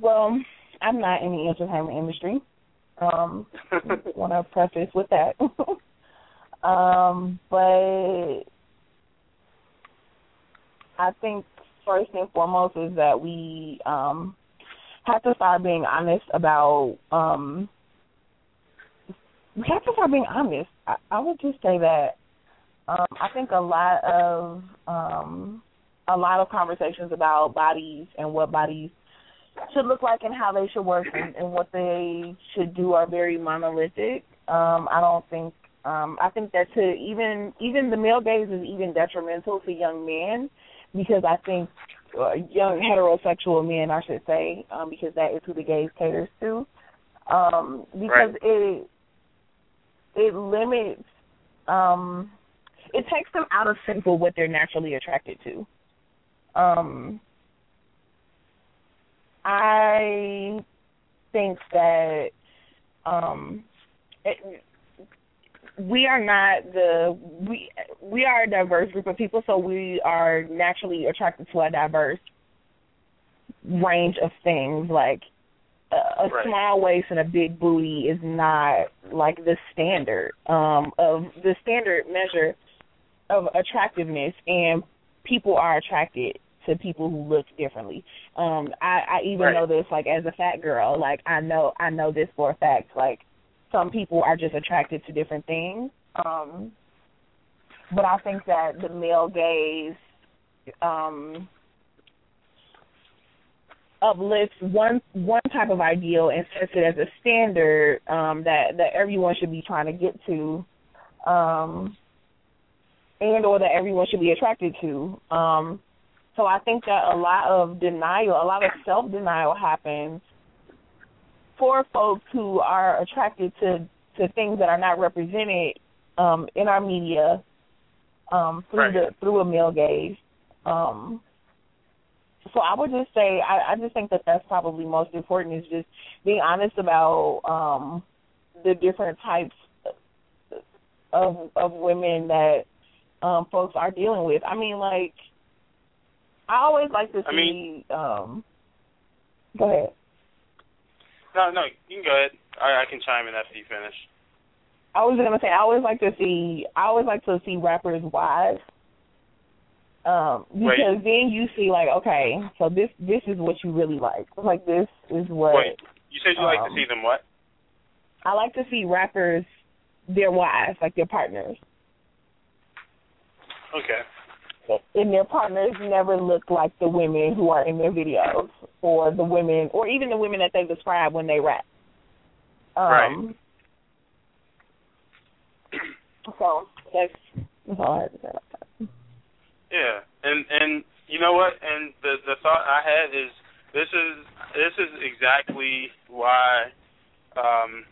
Well, I'm not in the entertainment industry. Um, want to preface with that. um, but I think first and foremost is that we um have to start being honest about um we have to start being honest. I, I would just say that um I think a lot of um a lot of conversations about bodies and what bodies should look like and how they should work and, and what they should do are very monolithic. Um, I don't think um I think that to even even the male gaze is even detrimental to young men because I think uh, young heterosexual men I should say, um, because that is who the gaze caters to. Um, because Right. it it limits um it takes them out of sync with what they're naturally attracted to. Um I think that um it, we are not the we we are a diverse group of people so we are naturally attracted to a diverse range of things like a, a Right. small waist and a big booty is not like the standard um of the standard measure of attractiveness and people are attracted to people who look differently. Um I, I even Right. know this like as a fat girl, like I know I know this for a fact. Like some people are just attracted to different things. Um but I think that the male gaze um uplifts one one type of ideal and sets it as a standard um that that everyone should be trying to get to um and or that everyone should be attracted to um so I think that a lot of denial, a lot of self denial happens for folks who are attracted to to things that are not represented um in our media um through Right. the through a male gaze. Um so I would just say I, I just think that that's probably most important is just being honest about um the different types of of women that um folks are dealing with. I mean like I always like to see I mean- um go ahead. No, no, you can go ahead. I, I can chime in after you finish. I was gonna say I always like to see I always like to see rappers' wives Um, because Wait. then you see like, okay, so this this is what you really like. Like this is what. Wait, you said you um, like to um, see them what? I like to see rappers, their wives, like their partners. Okay. And their partners never look like the women who are in their videos, or the women, or even the women that they describe when they rap. Um, right. So that's, that's all I have to say about that. Yeah, and and you know what? And the the thought I had is this is this is exactly why, um,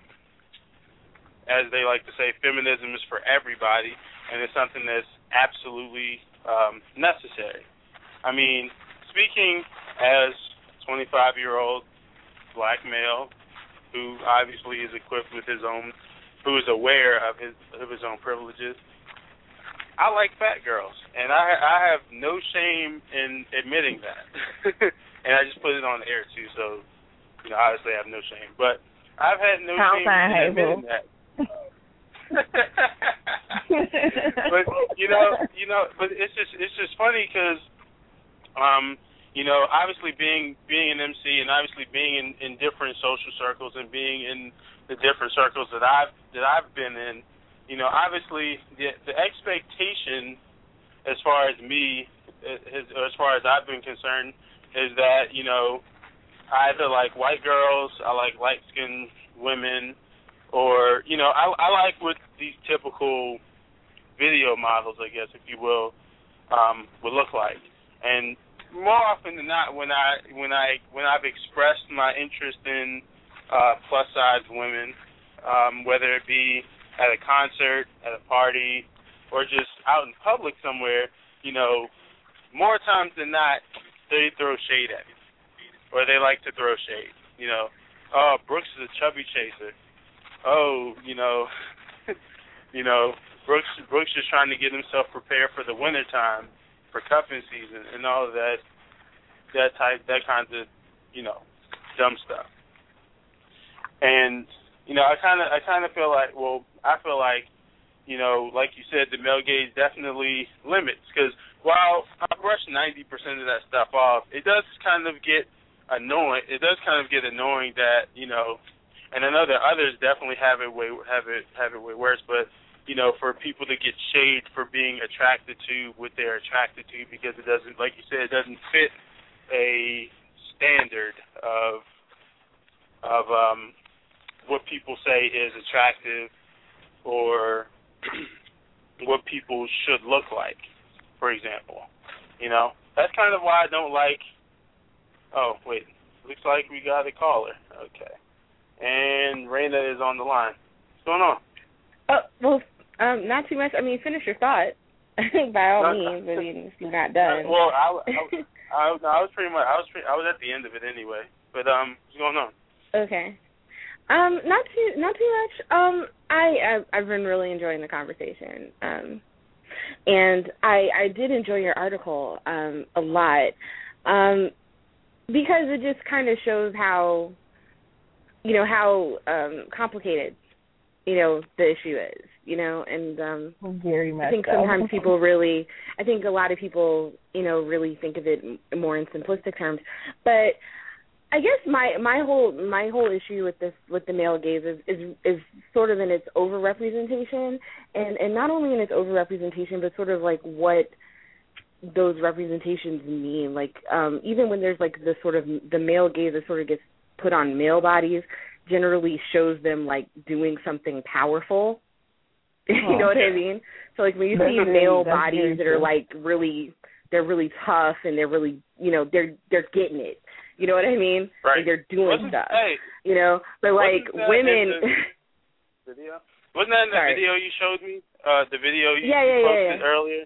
as they like to say, feminism is for everybody, and it's something that's absolutely um, necessary. I mean, speaking as 25 year old black male who obviously is equipped with his own, who is aware of his of his own privileges I like fat girls, and I I have no shame in admitting that. and I just put it on the air too, so you know obviously I have no shame. But I've had no shame in admitting that. but you know, you know, but it's just it's just funny because, um, you know, obviously being being an MC and obviously being in in different social circles and being in the different circles that I've that I've been in you know, obviously the the expectation as far as me, as, as far as I've been concerned, is that you know, I either like white girls, I like light skinned women, or you know, I I like what these typical video models, I guess, if you will, um, would look like. And more often than not, when I when I when I've expressed my interest in uh, plus size women, um, whether it be at a concert, at a party, or just out in public somewhere, you know, more times than not, they throw shade at me, or they like to throw shade. You know, oh, Brooks is a chubby chaser. Oh, you know, you know, Brooks Brooks just trying to get himself prepared for the winter time, for cuffing season, and all of that, that type, that kind of, you know, dumb stuff. And you know, I kind of I kind of feel like, well, I feel like, you know, like you said, the male gaze definitely limits because while I brush ninety percent of that stuff off, it does kind of get annoying. It does kind of get annoying that you know, and I know that others definitely have it way have it have it way worse, but you know, for people to get shade for being attracted to what they're attracted to because it doesn't, like you said, it doesn't fit a standard of of um what people say is attractive or what people should look like, for example. You know, that's kind of why I don't like. Oh wait, looks like we got a caller. Okay, and Raina is on the line. What's going on? Oh well, um, not too much. I mean, finish your thought by all no, means. I mean, if you're not done. Well, I, I, I, I was pretty much. I was. Pretty, I was at the end of it anyway. But um, what's going on? Okay. Um, not too not too much. Um, I I've, I've been really enjoying the conversation. Um, and I I did enjoy your article um a lot. Um, because it just kind of shows how you know how um complicated you know the issue is you know and um very much i think sometimes people really i think a lot of people you know really think of it more in simplistic terms. But I guess my my whole my whole issue with this with the male gaze is is is sort of in its overrepresentation. And and not only in its overrepresentation but sort of like what those representations mean. Like um even when there's like the sort of the male gaze that sort of gets put on male bodies generally shows them like doing something powerful you oh, know what i mean so like when you see male bodies that are like really they're really tough and they're really you know they're they're getting it you know what I mean? Right. Like they're doing wasn't, stuff. Hey, you know, but like women. video. Wasn't that in the Sorry. video you showed me? Uh, the video you yeah, yeah, posted yeah, earlier.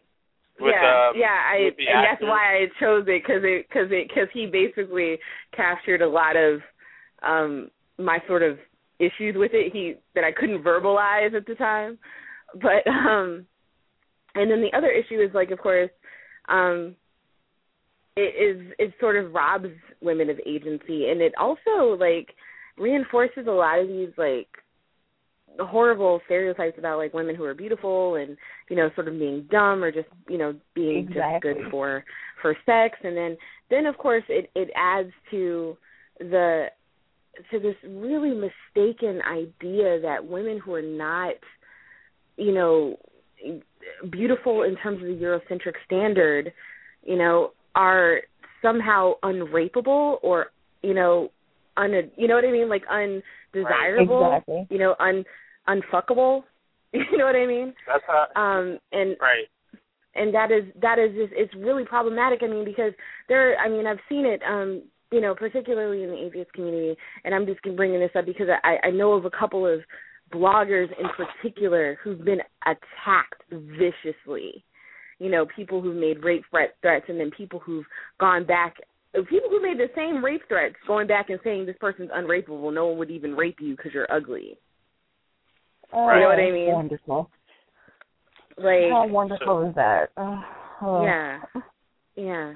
With, yeah, um, yeah, I with and that's why I chose it because it because it because he basically captured a lot of um my sort of issues with it he that I couldn't verbalize at the time, but um and then the other issue is like of course um it is it sort of robs women of agency. And it also like reinforces a lot of these like horrible stereotypes about like women who are beautiful and you know sort of being dumb or just you know being exactly. just good for for sex. And then then of course it it adds to the to this really mistaken idea that women who are not you know beautiful in terms of the eurocentric standard you know are somehow unrapeable or you know un you know what i mean like undesirable Exactly. you know un unfuckable you know what i mean That's how. um and right. and that is that is just it's really problematic i mean because there i mean i've seen it um you know particularly in the atheist community and i'm just bringing this up because i i know of a couple of bloggers in particular who've been attacked viciously you know people who've made rape threat threats and then people who've gone back people who made the same rape threats going back and saying this person's unrapeable no one would even rape you because you're ugly Oh, You know what I oh, mean? Wonderful. like How wonderful is that? Oh, oh. Yeah, yeah.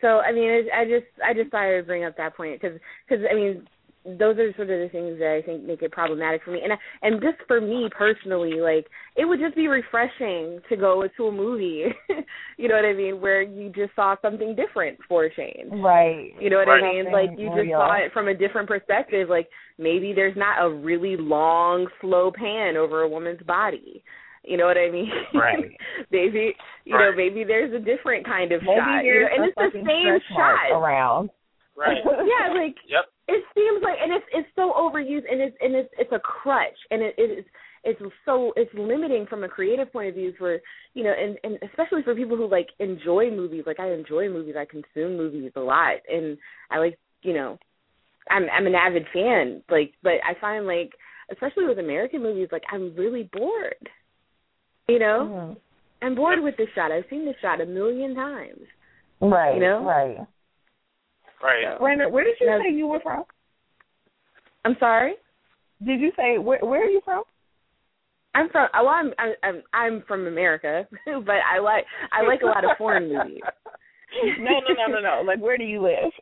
So I mean, it, I just I just thought I would bring up that point because because I mean those are sort of the things that I think make it problematic for me, and I, and just for me personally, like it would just be refreshing to go to a movie, you know what I mean, where you just saw something different for a change. Right. You know what Right. I mean? Something Like you just real. saw it from a different perspective. Like maybe there's not a really long, slow pan over a woman's body. You know what I mean? Right. maybe you Right. know, maybe there's a different kind of Maybe shot. You know, and it's the same stretch shot. around. Right. Yeah, like Yep. it seems like and it's it's so overused and it's and it's it's a crutch and it it is it's so it's limiting from a creative point of view for you know and and especially for people who like enjoy movies like I enjoy movies I consume movies a lot and I like you know I'm I'm an avid fan like but I find like especially with American movies like I'm really bored you know Mhm. I'm bored with this shot I've seen this shot a million times Right. You know? Right. Right. So- Brandon, where did you No. say you were from? I'm sorry Did you say where where are you from? I'm from well I'm I'm I'm, I'm from America but I like I like a lot of foreign movies no, no, no, no, no. Like where do you live?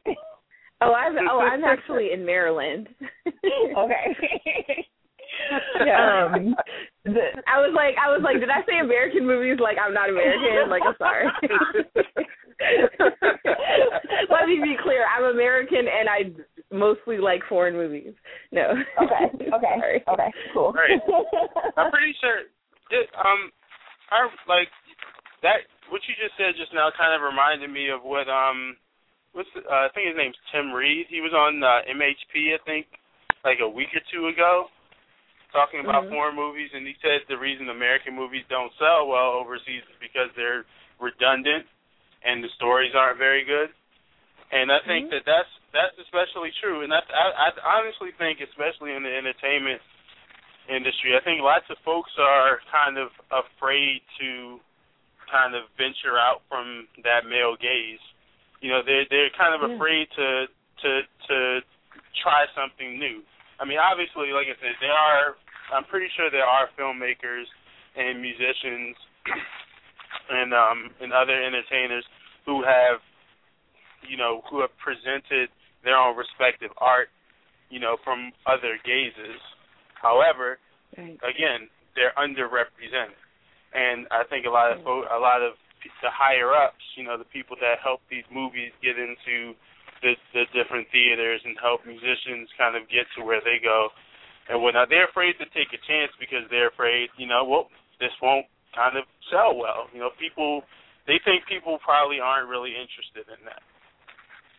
Oh, I'm oh, I'm actually in Maryland. okay. Yeah. um, the, I was like, I was like, did I say American movies? Like I'm not American. Like I'm sorry. Let me be clear. I'm American, and I mostly like foreign movies. No. okay. Okay. Sorry. Okay. Cool. Right. I'm pretty sure. It, um, I like that. What you just said just now kind of reminded me of what um, what's the, uh, I think his name's Tim Reed. He was on uh, MHP, I think, like a week or two ago, talking about Mhm. foreign movies, and he said the reason American movies don't sell well overseas is because they're redundant and the stories aren't very good. And I think Mhm. that that's that's especially true, and that's I, I honestly think, especially in the entertainment industry, I think lots of folks are kind of afraid to kind of venture out from that male gaze. You know, they're they're kind of Yeah. afraid to to to try something new. I mean, obviously, like I said, there are. I'm pretty sure there are filmmakers and musicians and um and other entertainers who have you know who have presented their own respective art you know from other gazes however Right. again they're underrepresented and i think a lot of fo- a lot of the higher ups you know the people that help these movies get into the the different theaters and help musicians kind of get to where they go and whatnot they're afraid to take a chance because they're afraid you know well this won't kind of sell well you know people they think people probably aren't really interested in that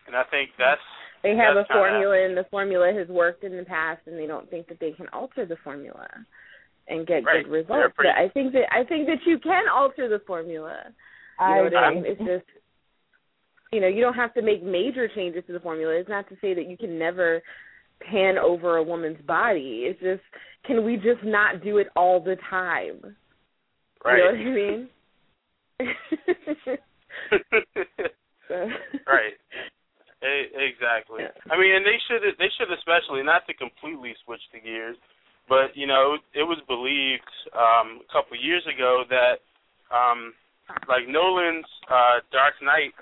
and i think that's They have a That's kinda- formula, and the formula has worked in the past, and they don't think that they can alter the formula and get Right. good results. pretty- But I think that I think that you can alter the formula. You I know what I mean? It's just you know, you don't have to make major changes to the formula. It's not to say that you can never pan over a woman's body. It's just can we just not do it all the time? right You know what I mean? So- right exactly Yeah. i mean and they should they should especially not to completely switch the gears but you know it was believed um a couple years ago that um like nolan's uh dark knight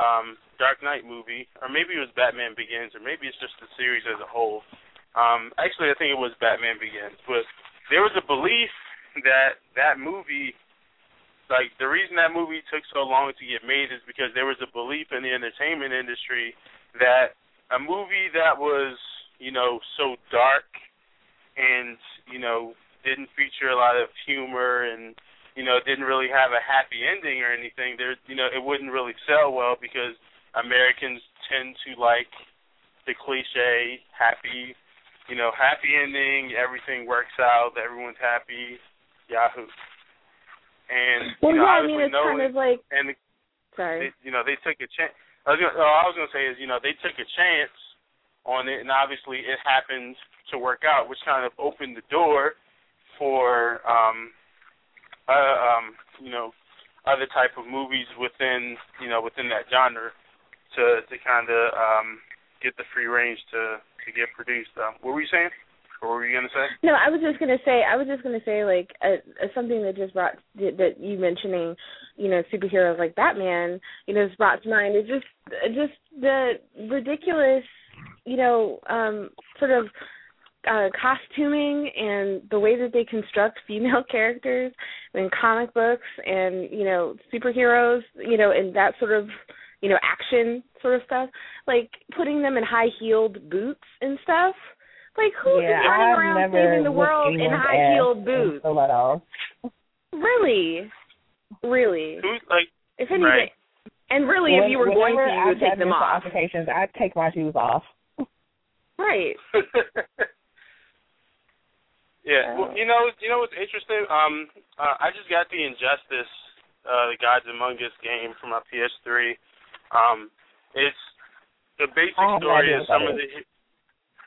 um dark knight movie or maybe it was batman begins or maybe it's just the series as a whole. Um actually i think it was batman begins but there was a belief that that movie like the reason that movie took so long to get made is because there was a belief in the entertainment industry that a movie that was, you know, so dark and, you know, didn't feature a lot of humor and, you know, didn't really have a happy ending or anything, there you know, it wouldn't really sell well because Americans tend to like the cliche happy you know, happy ending, everything works out, everyone's happy, Yahoo. And well, you know, yeah, I mean, it's kind it, of like. And sorry. They, you know, they took a chance. I was gonna, all I was gonna say is, you know, they took a chance on it, and obviously it happened to work out, which kind of opened the door for, um, uh, um, you know, other type of movies within, you know, within that genre to to kind of um, get the free range to to get produced. Um, what were you saying? What were you gonna say? No, I was just gonna say. I was just gonna say like uh, something that just brought that you mentioning, you know, superheroes like Batman. You know, just brought to mind is just just the ridiculous, you know, um, sort of uh costuming and the way that they construct female characters in comic books and you know superheroes you know and that sort of you know action sort of stuff like putting them in high heeled boots and stuff. Like who yeah, is running I've around saving the world in high heeled boots? really? Really? Like if anything right. and really when, if you were going to you would I've take them off. Altercations, I'd take my shoes off. right yeah, well, you know, you know what's interesting? Um, uh, I just got the Injustice, uh, the Gods Among Us game for my PS3. Um, it's the basic story is some of the.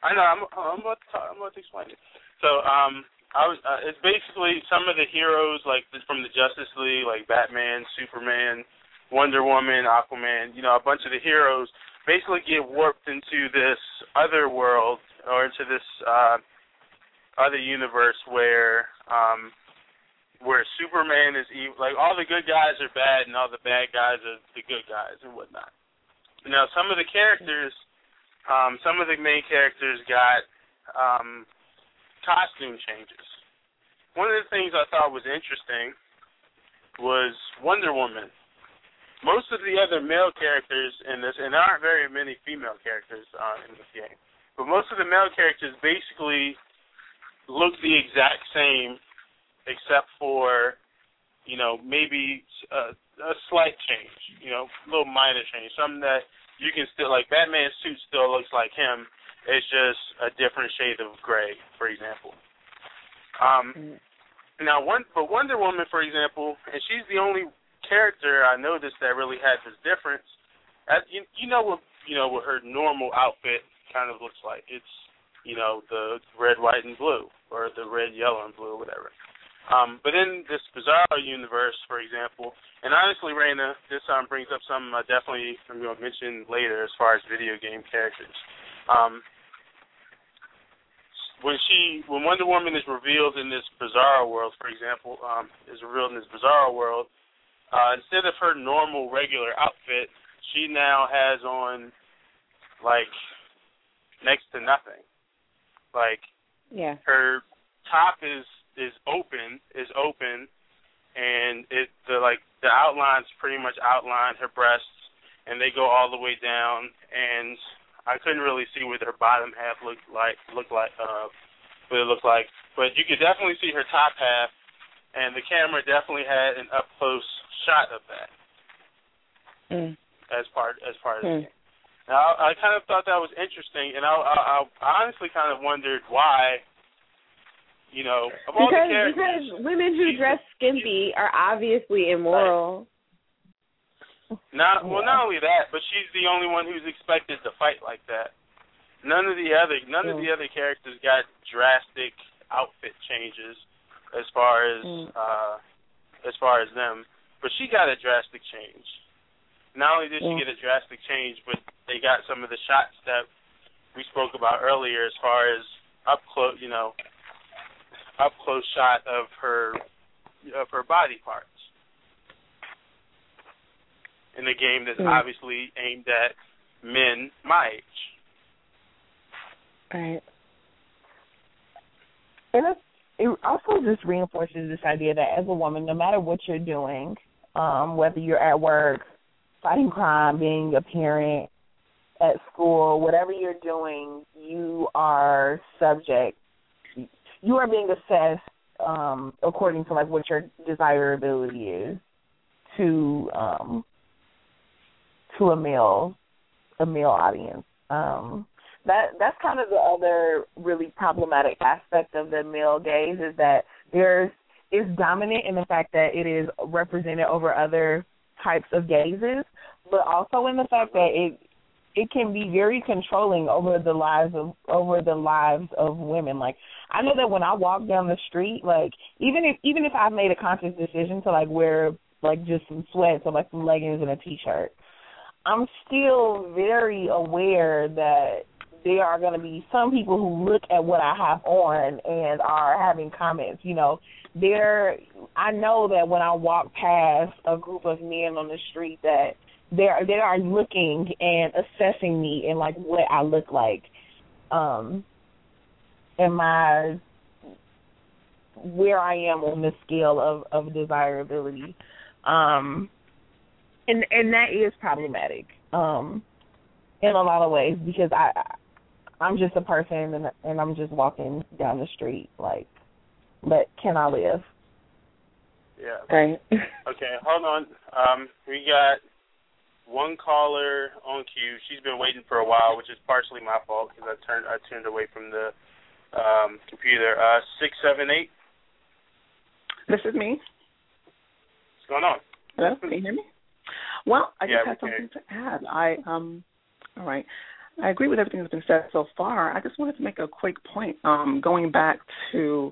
I know. I'm. I'm about to. Talk, I'm about to explain it. So, um, I was. Uh, it's basically some of the heroes like from the Justice League, like Batman, Superman, Wonder Woman, Aquaman. You know, a bunch of the heroes basically get warped into this other world or into this uh, other universe where um, where Superman is evil. Like all the good guys are bad, and all the bad guys are the good guys and whatnot. Now, some of the characters, um, some of the main characters got um, costume changes. One of the things I thought was interesting was Wonder Woman. Most of the other male characters in this, and there aren't very many female characters uh, in this game, but most of the male characters basically look the exact same, except for, you know, maybe a, a slight change, you know, a little minor change, something that you can still like. Batman's suit still looks like him. It's just a different shade of gray, for example. Um, now, one but Wonder Woman, for example, and she's the only character I noticed that really had this difference. As you, you know what you know what her normal outfit kind of looks like. It's you know the red, white, and blue, or the red, yellow, and blue, whatever. Um, but in this Bizarro universe, for example, and honestly, Raina, this um, brings up something I definitely I'm going to mention later as far as video game characters. Um, when she, when Wonder Woman is revealed in this Bizarro world, for example, um, is revealed in this Bizarro world, uh, instead of her normal regular outfit, she now has on like next to nothing. Like yeah her top is is open is open and it the like the outlines pretty much outline her breasts and they go all the way down and I couldn't really see what her bottom half looked like looked like uh what it looked like. But you could definitely see her top half and the camera definitely had an up close shot of that mm. as part as part of the Hmm. game. Now I, I kind of thought that was interesting and I, I I honestly kind of wondered why you know, of all because the characters, because women who dress skimpy are obviously immoral. Not well, not only that, but she's the only one who's expected to fight like that. None of the other none of the other characters got drastic outfit changes as far as Mm. uh as far as them, but she got a drastic change. Not only did she get a drastic change, but they got some of the shots that we spoke about earlier as far as up close, you know, up close shot of her of her body parts in a game that's Mm. obviously aimed at men my age. Right. And it's it also just reinforces this idea that as a woman, no matter what you're doing, um, whether you're at work, fighting crime, being a parent, at school, whatever you're doing, you are subject. You are being assessed um, according to like what your desirability is to um, to a male a male audience. Um, that that's kind of the other really problematic aspect of the male gaze is that there's is dominant in the fact that it is represented over other types of gazes, but also in the fact that it it can be very controlling over the lives of over the lives of women. Like I know that when I walk down the street, like even if even if I've made a conscious decision to like wear like just some sweats or like some leggings and a t shirt, I'm still very aware that there are going to be some people who look at what I have on and are having comments. You know, there. I know that when I walk past a group of men on the street that they are they are looking and assessing me and like what I look like, um, and my where I am on the scale of of desirability, um, and and that is problematic, um, in a lot of ways because I I'm just a person and and I'm just walking down the street like, but can I live? Yeah. Right. Okay, hold on. Um, we got one caller on queue. She's been waiting for a while, which is partially my fault because I turned I turned away from the um, computer. Uh, six seven eight. This is me. What's going on? Hello, can you hear me? Well, I Yeah, just had we something to add. I um, all right. I agree with everything that's been said so far. I just wanted to make a quick point. Um, going back to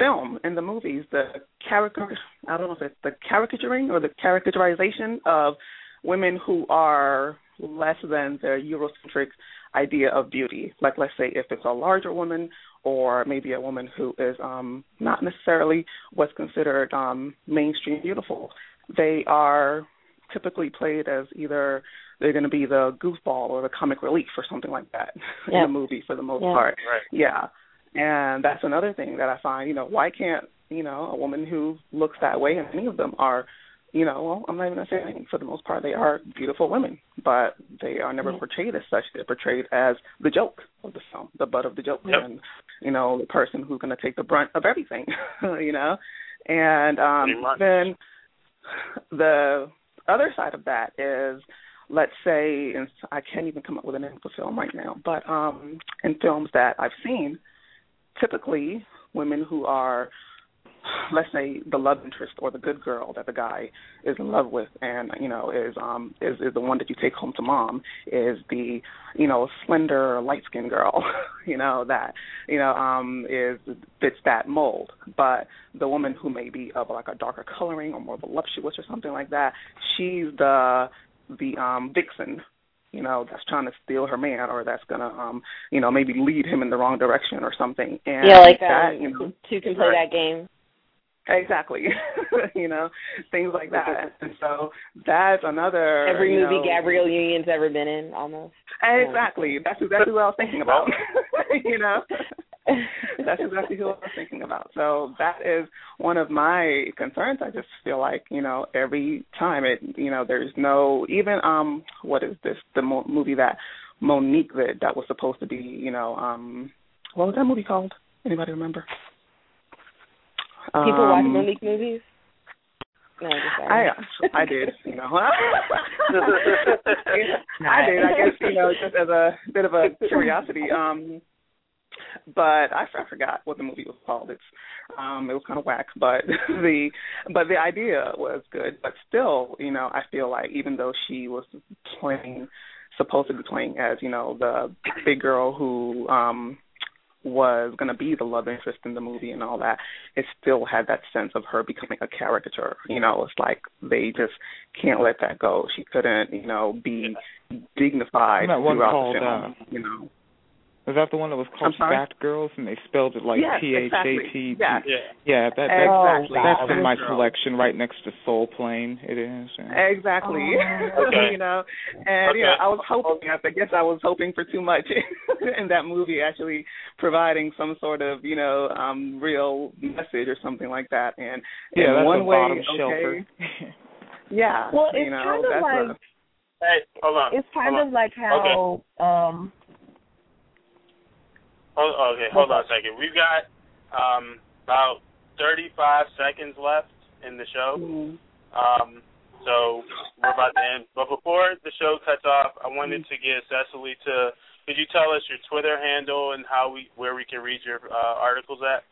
film and the movies, the character I don't know if it's the caricaturing or the caricaturization of women who are less than the Eurocentric idea of beauty. Like let's say if it's a larger woman or maybe a woman who is um not necessarily what's considered um mainstream beautiful. They are typically played as either they're going to be the goofball or the comic relief or something like that Yeah. in the movie for the most Yeah. part. Right. Yeah. And that's another thing that I find, you know, why can't, you know, a woman who looks that way and any of them are, you know, well, I'm not even gonna say anything. For the most part they are beautiful women. But they are never Yeah. portrayed as such. They're portrayed as the joke of the film, the butt of the joke Yep. and, you know, the person who's gonna take the brunt of everything. you know? And um then the other side of that is let's say and I can't even come up with a name for film right now, but um in films that I've seen, typically women who are let's say the love interest or the good girl that the guy is in love with and you know is um is is the one that you take home to mom is the you know slender light skinned girl you know that you know um is fits that mold. But the woman who may be of like a darker coloring or more voluptuous or something like that she's the the um vixen you know that's trying to steal her man or that's gonna um you know maybe lead him in the wrong direction or something and yeah, like that um, you know two can play Right. that game. Exactly. you know, things like that. And so that's another Every you movie know, Gabrielle Union's ever been in, almost. Exactly. That's exactly what I was thinking about. you know. That's exactly who I was thinking about. So that is one of my concerns. I just feel like, you know, every time it you know, there's no even um what is this the mo- movie that Mo'Nique did that was supposed to be, you know, um what was that movie called? Anybody remember? People watch Um, Mo'Nique movies. No, I. I did, you know. I did, I guess, you know, just as a bit of a curiosity. Um but I, I forgot what the movie was called. It's um it was kind of whack, but the but the idea was good. But still, you know, I feel like even though she was playing supposed to be playing as, you know, the big girl who um was going to be the love interest in the movie and all that, it still had that sense of her becoming a caricature. You know, it's like they just can't let that go. She couldn't, you know, be dignified throughout the film. you know, Was that the one that was called Phat Girlz and they spelled it like yes, T H A T? Yeah. Yeah, that, that Exactly. that's in my Girls. selection right next to Soul Plane. It is. Yeah. Exactly. Okay. you know, and you know, I was hoping. I guess I was hoping for too much in that movie, actually providing some sort of you know um real message or something like that. And Yeah, in that's one a way, bottom okay, shelter. yeah. Well, you it's know, kind of like a, Hey, hold on. it's kind hold of like how um Hold, okay, hold on a second. We've got um, about 35 seconds left in the show. mm, Um, so we're about to end. But before the show cuts off, I wanted to get Sesali to. Could you tell us your Twitter handle and how we where we can read your uh, articles at?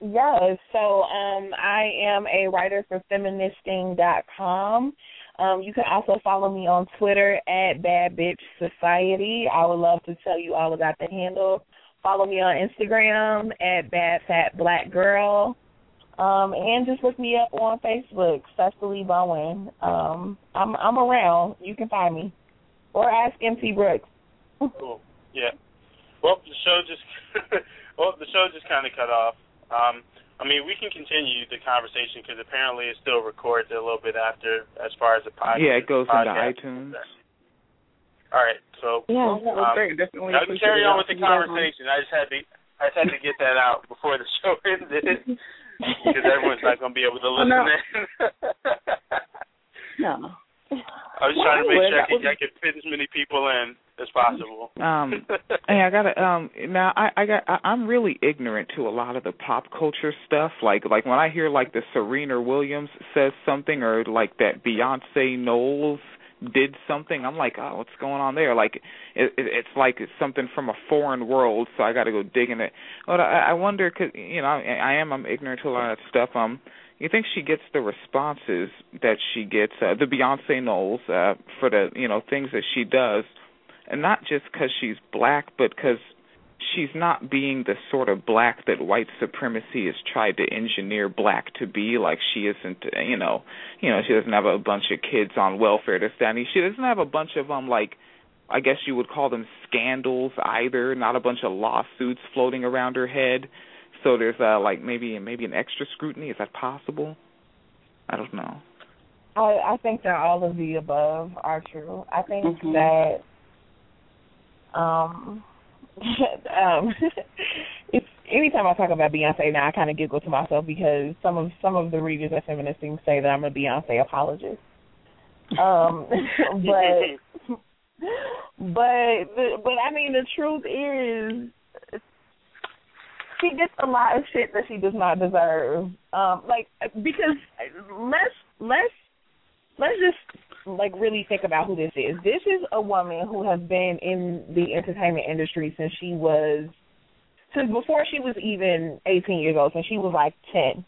Yes. So um, I am a writer for feministing.com. Um, you can also follow me on Twitter at Bad Bitch Society. I would love to tell you all about the handle. Follow me on Instagram at Bad Fat Black Girl. Um, and just look me up on Facebook, Sesali Bowen. Um, I'm I'm around. You can find me. Or ask MC Brooks. Cool. Yeah. Well, the show just well, the show just kind of cut off. Um, I mean, we can continue the conversation because apparently it still records a little bit after, as far as the podcast. yeah, it goes into podcast. iTunes. All right, so Yeah. well, Um, great. Definitely. I can carry on with the conversation. I just had to, I just had to get that out before the show ended because everyone's not going to be able to listen no. in. No. I was Well, trying to make would. sure I That could, I could fit as many people in as possible. Um, Hey, I gotta um now I I got I, I'm really ignorant to a lot of the pop culture stuff. Like like when I hear like the Serena Williams says something or like that Beyonce Knowles did something, I'm like, oh, what's going on there? Like it, it it's like it's something from a foreign world, so I got to go digging it. But I, I wonder, cause you know I, I am I'm ignorant to a lot of stuff. Um, you think she gets the responses that she gets, uh, the Beyonce Knowles, uh, for the you know things that she does? and not just because she's black, but because she's not being the sort of black that white supremacy has tried to engineer black to be. Like she isn't, uh, you know, you know, she doesn't have a bunch of kids on welfare to stand. She doesn't have a bunch of um like, I guess you would call them scandals either. Not a bunch of lawsuits floating around her head. So there's uh like maybe maybe an extra scrutiny. Is that possible? I don't know. I, I think that all of the above are true. I think Mhm. that um um it's anytime I talk about Beyonce now I kinda giggle to myself because some of some of the readers at Feministing say that I'm a Beyonce apologist. Um but but the, but I mean the truth is she gets a lot of shit that she does not deserve. Um like because let's let's let's just like really think about who this is. This is a woman who has been in the entertainment industry since she was since before she was even 18 years old, since she was like 10.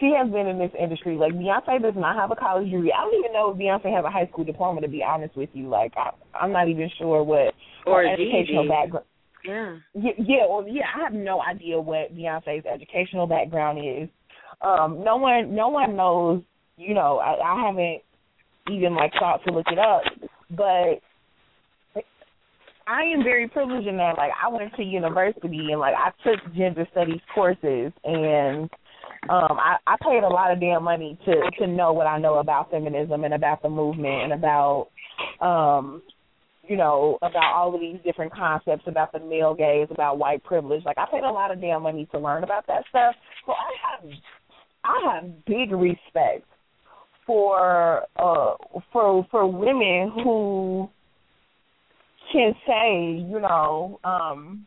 She has been in this industry. Like Beyonce does not have a college degree. I don't even know if Beyonce has a high school diploma. To be honest with you, like I, I'm not even sure what Or her educational GED. background. Yeah. Yeah, yeah, well, yeah. I have no idea what Beyonce's educational background is. Um, no one, no one knows. You know, I, I haven't even like thought to look it up, but I am very privileged in that. Like, I went to university and like I took gender studies courses, and um, I, I paid a lot of damn money to to know what I know about feminism and about the movement and about um you know, about all of these different concepts about the male gaze, about white privilege. Like I paid a lot of damn money to learn about that stuff. So I have I have big respect for uh for for women who can say, you know, um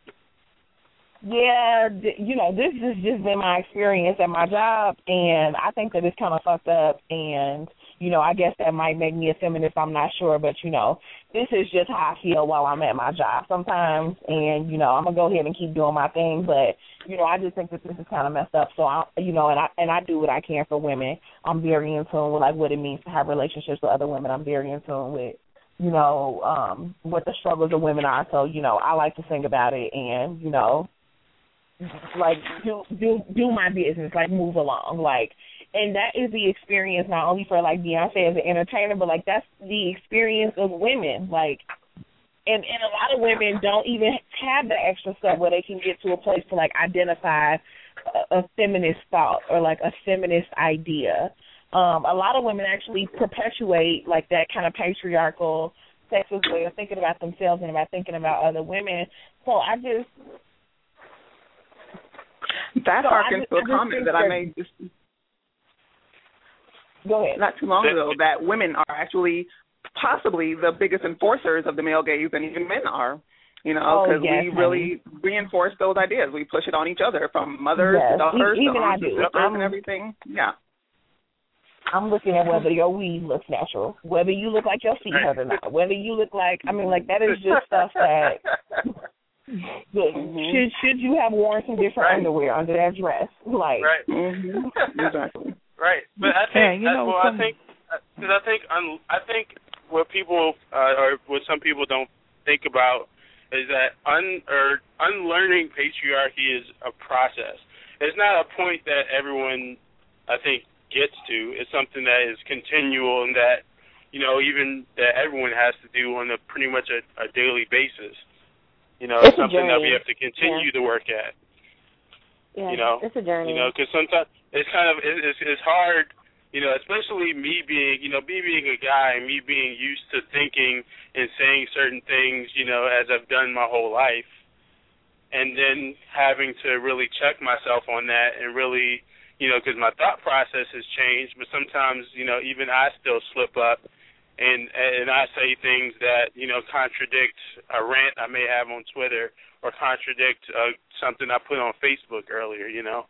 yeah, th- you know, this has just been my experience at my job, and I think that it's kind of fucked up. And you know, I guess that might make me a feminist. I'm not sure, but you know, this is just how I feel while I'm at my job sometimes. And you know, I'm gonna go ahead and keep doing my thing, but you know, I just think that this is kind of messed up. So I, you know, and I and I do what I can for women. I'm very in tune with like what it means to have relationships with other women. I'm very in tune with you know um what the struggles of women are. So you know, I like to think about it, and you know like do do do my business, like move along, like and that is the experience not only for like Beyonce as an entertainer, but like that's the experience of women. Like and and a lot of women don't even have the extra stuff where they can get to a place to like identify a, a feminist thought or like a feminist idea. Um, a lot of women actually perpetuate like that kind of patriarchal sexist way of thinking about themselves and about thinking about other women. So I just that so harkens to a comment that I made just Go ahead. not too long ago that women are actually possibly the biggest enforcers of the male gaze than even men are. You know, Oh, because yes, we really reinforce those ideas. We push it on each other, from mothers Yes, to daughters e- to even I aunts to do. sisters I'm- and everything. Yeah. I'm looking at whether your weave looks natural, whether you look like your feet hurt or not, whether you look like I mean, like that is just stuff that Look, should should you have worn some different Right. underwear under that dress? Like Right. hmm Exactly. Right, but I Yeah, think you know, well, some- I think because I think un, I think what people uh, or what some people don't think about is that un or unlearning patriarchy is a process. It's not a point that everyone I think gets to. It's something that is continual and that you know even that everyone has to do on a pretty much a, a daily basis. You know, It's something that we have to continue to work at. Yeah, You know, it's a journey. You know, because sometimes it's kind of it's it's hard. You know, especially me being you know me being a guy and me being used to thinking and saying certain things. You know, as I've done my whole life, and then having to really check myself on that and really you know because my thought process has changed. But sometimes you know even I still slip up. And and I say things that you know contradict a rant I may have on Twitter or contradict uh, something I put on Facebook earlier, you know.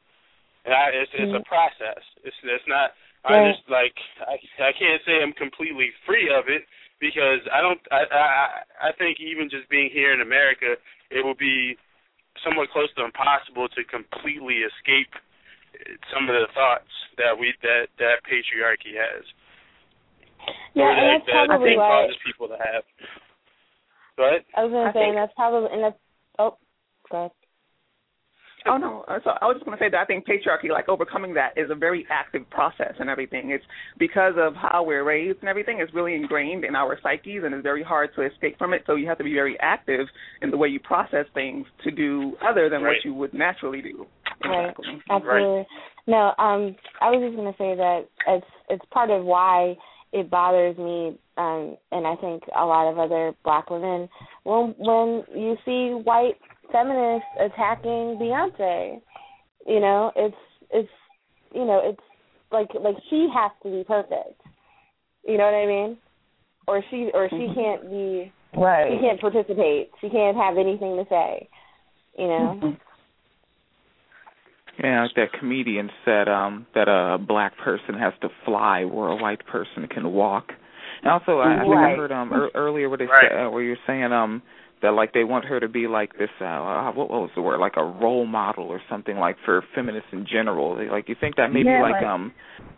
And I, it's it's a process. It's it's not. I just like I I can't say I'm completely free of it because I don't. I I I think even just being here in America, it will be somewhat close to impossible to completely escape some of the thoughts that we that that patriarchy has. yeah, or and that, that's that probably it why causes people to have. Go ahead. I was gonna I say, think- and that's probably and that's oh, go ahead. Oh no! Uh, So I was just going to say that I think patriarchy, like overcoming that, is a very active process and everything. It's because of how we're raised and everything. It's really ingrained in our psyches, and it's very hard to escape from it. So you have to be very active in the way you process things to do other than Right. what you would naturally do. Right. Exactly. Absolutely. No, um, I was just gonna say that it's it's part of why it bothers me, um, and I think a lot of other black women when when you see white feminists attacking Beyonce. You know, it's it's you know, it's like like she has to be perfect. You know what I mean? Or she or she can't be right. she can't participate. She can't have anything to say. You know? Yeah, like that comedian said um that a black person has to fly where a white person can walk. And also, I, I think I heard um ear earlier what they Right. said, uh, where you're saying um that like they want her to be like this uh uh, what, what was the word like a role model or something like for feminists in general. They, like you think that maybe Yeah, like, like- um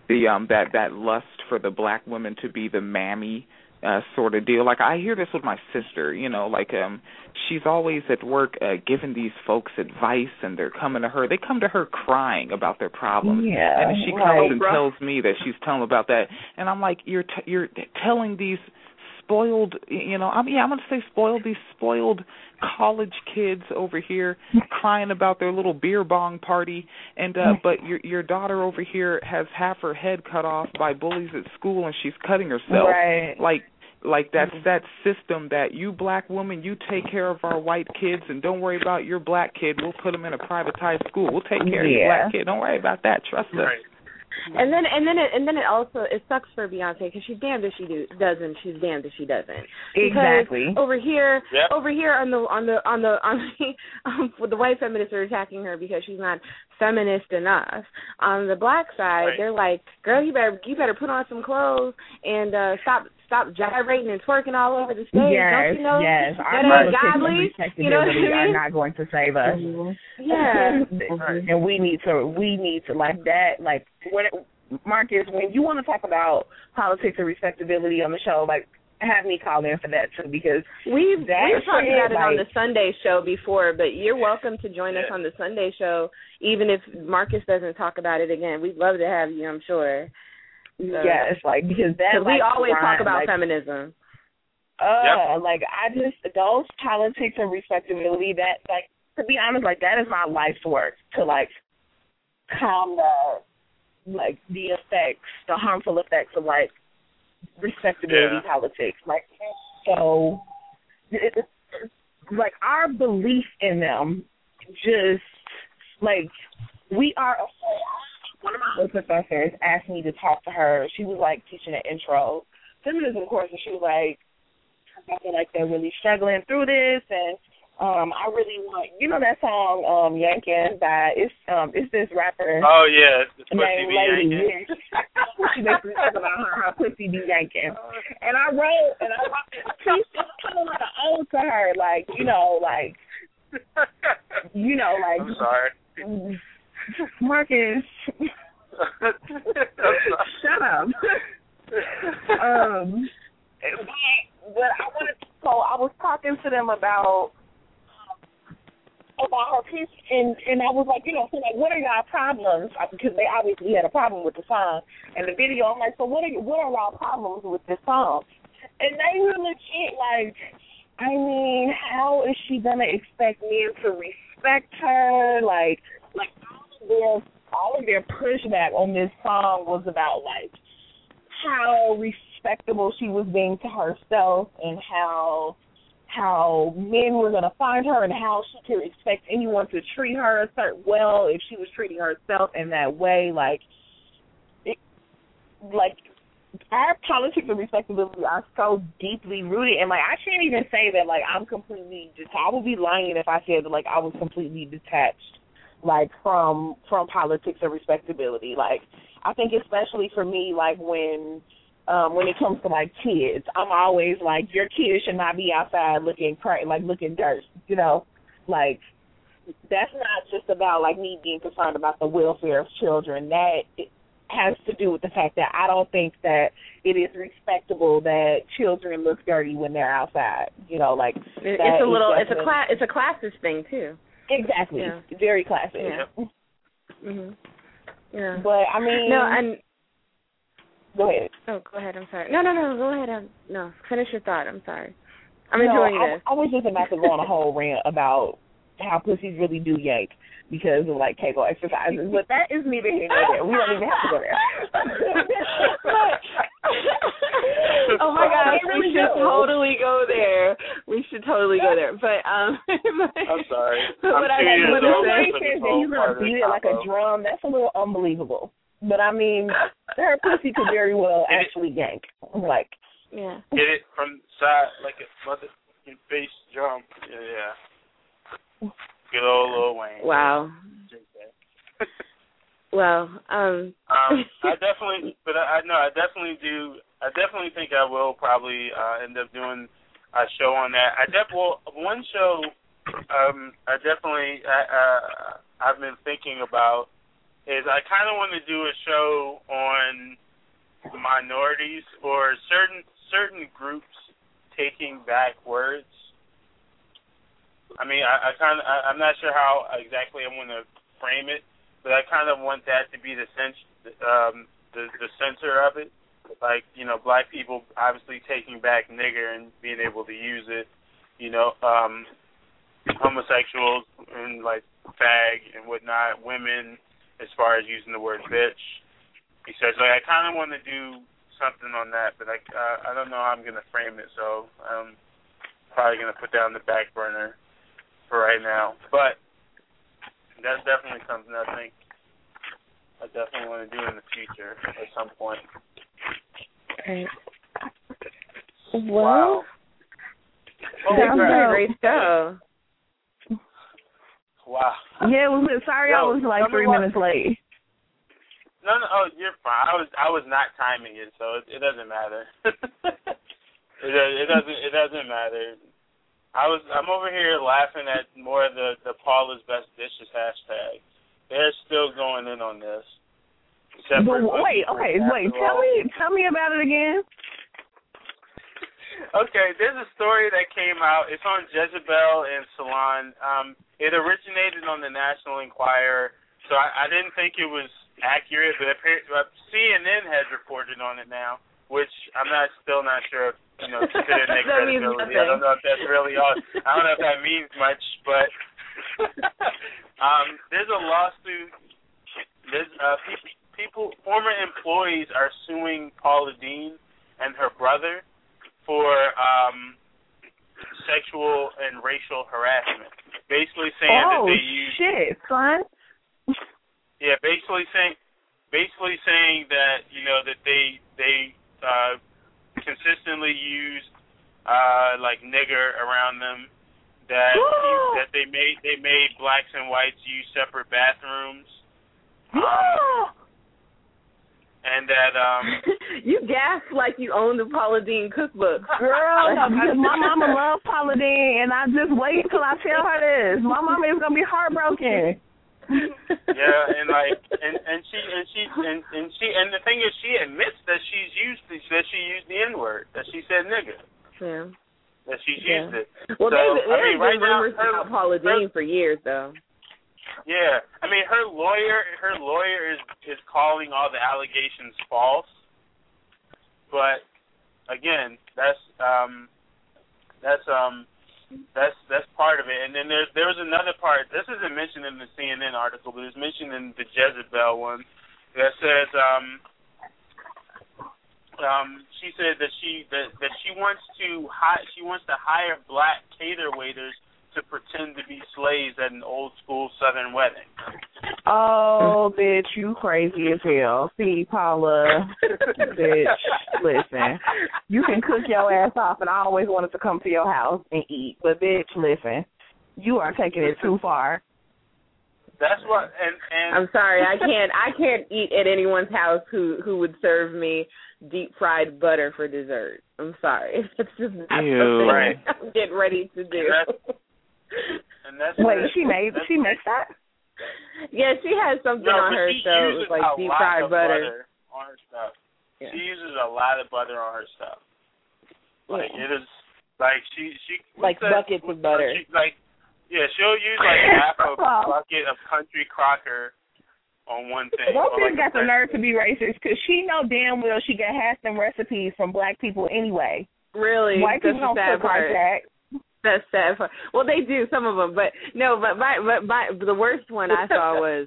the um that that lust for the black women to be the mammy uh sort of deal. Like I hear this with my sister, you know, like um she's always at work uh giving these folks advice and they're coming to her. They come to her crying about their problems. Yeah, and she right. comes and tells me that she's telling them about that. And I'm like, you're t- you're telling these spoiled, you know, I'm yeah, I'm going to say spoiled these spoiled college kids over here crying about their little beer bong party. And uh but your your daughter over here has half her head cut off by bullies at school and she's cutting herself. Right. like like that's that system that you black woman you take care of our white kids and don't worry about your black kid. We'll put them in a privatized school. We'll take care of your black kid. Don't worry about that. Trust us. Right. And then and then it and then it also it sucks for Beyonce because she's damned if she do, doesn't. She's damned if she doesn't. Because Exactly. over here, Yep. over here on the on the on the on the um, the white feminists are attacking her because she's not feminist enough. On the black side, Right. they're like, "Girl, you better you better put on some clothes and uh stop stop gyrating and twerking all over the stage. yes, Don't you know yes. that Our ain't politics godly? and You know what I respectability are not going to save us. Yeah. and we need to we need to like that like when it, Marcus when you want to talk about politics and respectability on the show like have me call in for that too because We've That we've talked shit, about it on the Sunday show before, but you're welcome to join us on the Sunday show, even if Marcus doesn't talk about it again. We'd love to have you, I'm sure. Yes like because that Because we always grind, talk about like, feminism. uh, yep. like I just those politics and respectability that like to be honest, like that is my life's work to like calm the like the effects, the harmful effects of like respectability yeah. politics. Like so, it, it, like our belief in them, just like we are. One of my professors asked me to talk to her. She was like teaching an intro feminism course, and she was like, I feel like they're really struggling through this, and um, I really want you know that song um Yankin by it's um it's this rapper. Oh yeah, it's named Lady. Yeah. she basically talking about her, her pussy be yanking. And I wrote and I wrote piece kind of like an ode to her, like, you know, like you know, like I'm sorry. Marcus Shut up. um but, but I wanted to so I was talking to them about about her piece, and and I was like, you know, so like, what are y'all problems? Because they obviously had a problem with the song and the video. I'm like, so what are what are y'all problems with this song? And they were legit like, I mean, how is she gonna expect men to respect her? Like, like all of their all of their pushback on this song was about like how respectable she was being to herself and how how men were going to find her and how she could expect anyone to treat her a certain well if she was treating herself in that way like it, like our politics of respectability are so deeply rooted and like I can't even say that like I'm completely just I would be lying if I said that like I was completely detached like from from politics of respectability like I think especially for me like when um when it comes to like kids. I'm always like your kids should not be outside looking cra- like looking dirt, you know? Like that's not just about like me being concerned about the welfare of children. That has to do with the fact that I don't think that it is respectable that children look dirty when they're outside. You know, like it's a little it's a class it's a classist thing too. Exactly. Yeah. Very classist. Yeah. Mhm. Yeah. But I mean No, and Go ahead. Oh, go ahead. I'm sorry. No, no, no. Go ahead. Um, no, finish your thought. I'm sorry. I'm no, enjoying I, this. I was just about to go on a whole rant about how pussies really do yank because of like Kegel exercises, but that is neither here nor there. We don't even have to go there. oh my gosh, really we should do. totally go there. We should totally go there. But um, I'm sorry. But I'm what I two wanna say- for Somebody this that whole he's gonna beat it like a drum. That's a little unbelievable. But I mean, her pussy could very well It- actually yank. Like, yeah. Hit it from side like a mother bass drum. Yeah, yeah. Good old Lil Wayne. Wow. Well, um. Um, I definitely, but I, know I definitely do. I definitely think I will probably uh, end up doing a show on that. I def well one show. Um, I definitely I, uh, I've been thinking about is I kind of want to do a show on minorities or certain certain groups taking back words. I mean, I, I kind of I'm not sure how exactly I'm going to frame it, but I kind of want that to be the sense um, the the center of it. Like you know, black people obviously taking back nigger and being able to use it. You know, um, homosexuals and like fag and whatnot. Women as far as using the word bitch. He says like I kind of want to do something on that, but I uh, I don't know how I'm gonna frame it, so I'm probably gonna put that on the back burner for right now. But that's definitely something I think I definitely want to do in the future at some point. Right. wow. Well, that was Wow. a great show. Wow. yeah, was sorry I was like three what- minutes late. No, no, oh, you're fine. I was I was not timing it, so it, it doesn't matter. it, it doesn't it doesn't matter. I was I'm over here laughing at more of the the Paula's best dishes hashtag. They're still going in on this. Except But for- wait, okay, wait. Tell me, tell me about it again. Okay, there's a story that came out. It's on Jezebel and Salon. Um, it originated on the National Enquirer, so I, I didn't think it was accurate, but apparently, CNN has reported on it now, which I'm not still not sure if you know, consider their That means credibility. I don't know if that's really all. I don't know if that means much, but um, there's a lawsuit. There's uh, people, people, former employees are suing Paula Deen and her brother for um, sexual and racial harassment. Basically saying that oh they use shit, son. yeah, basically saying basically saying that you know that they they uh consistently used uh like nigger around them that that they made they made blacks and whites use separate bathrooms um, and that um you gasp like you own the Paula Deen cookbook. Girl, my mama loves Paula Deen, and I just wait until I tell her this. My mama is gonna be heartbroken. Yeah and like and and she and she and and she and the thing is she admits that she's used the, that she used the n word that she said nigger Yeah. that she's Yeah. used it Well, so, there's, I there's mean, right been now, rumors her- about Paula Deen for years, though. Yeah, I mean her lawyer, her lawyer is is calling all the allegations false, but again, that's um, that's um, that's that's part of it. And then there's there was another part. This isn't mentioned in the CNN article, but it's mentioned in the Jezebel one that says um, um, she said that she that that she wants to hi- she wants to hire black cater waiters to pretend to be slaves at an old school Southern wedding. Oh, bitch, you crazy as hell. See, Paula, bitch, listen. You can cook your ass off, and I always wanted to come to your house and eat. But, bitch, listen, you are taking it too far. That's what, and and I'm sorry, I can't. I can't eat at anyone's house who who would serve me deep fried butter for dessert. I'm sorry, it's just not Ew. something Right. I'm getting ready to do. And that's Wait, what- she made that's she what- makes that? yeah, she has something no, on her she show. uses It's like deep fried of butter. on her stuff. Yeah. She uses a lot of butter on her stuff. Like Yeah. it is, like she she Like what's that- buckets of butter. She, like yeah, she'll use like half a bucket of country crocker on one thing. That or bitch like got the nerve to be racist because she know damn well she got half them recipes from black people anyway. Really, White that's people the don't sad cook like that. That's sad. part. Well, they do some of them, but no. But my, but my, the worst one I saw was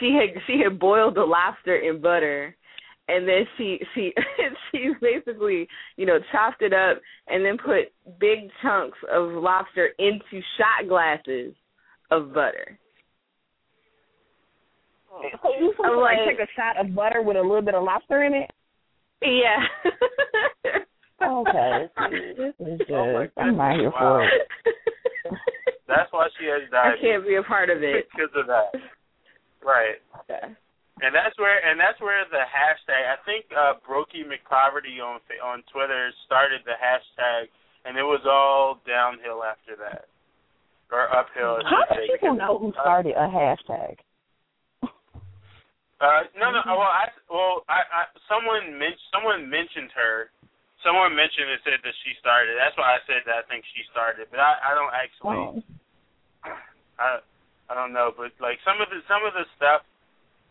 she had she had boiled the lobster in butter, and then she she she basically you know chopped it up and then put big chunks of lobster into shot glasses of butter. Oh, so you supposed I'm to like like- take a shot of butter with a little bit of lobster in it? Yeah. Okay. This is just Oh my I'm not here goodness, for wow. it. That's why she has died. I can't be a part of it. because of that. Right. Yeah. And that's where and that's where the hashtag. I think uh Brokey McPoverty on on Twitter started the hashtag, and it was all downhill after that, or uphill. How should do people because- know who started a hashtag? Uh, no, no. Well, I well, I, I someone men- someone mentioned her. Someone mentioned and said that she started. That's why I said that I think she started, but I I don't actually. Oh. I I don't know, but like some of the some of the stuff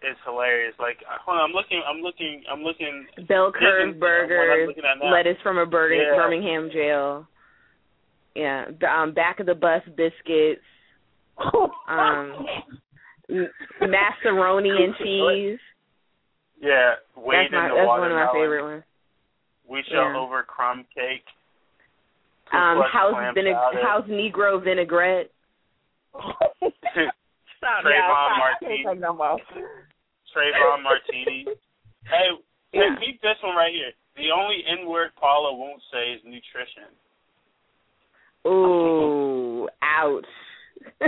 is hilarious. Like hold on, I'm looking, I'm looking, I'm looking. Bell curve is what I'm burgers, looking at now. lettuce from a Bir- Yeah. Birmingham jail. Yeah, the, um, back of the bus biscuits, um, macaroni and cheese. Yeah, That's Wade my the that's one of my favorite ones. We shall Yeah. over crumb cake. Ku Um, house vineg- house Negro vinaigrette. Stop, Trayvon y'all. Stop. I Martinez. can't take no. Trayvon Martini. Hey, Yeah. hey, keep this one right here. The only N word Paula won't say is nutrition. Ooh, ouch.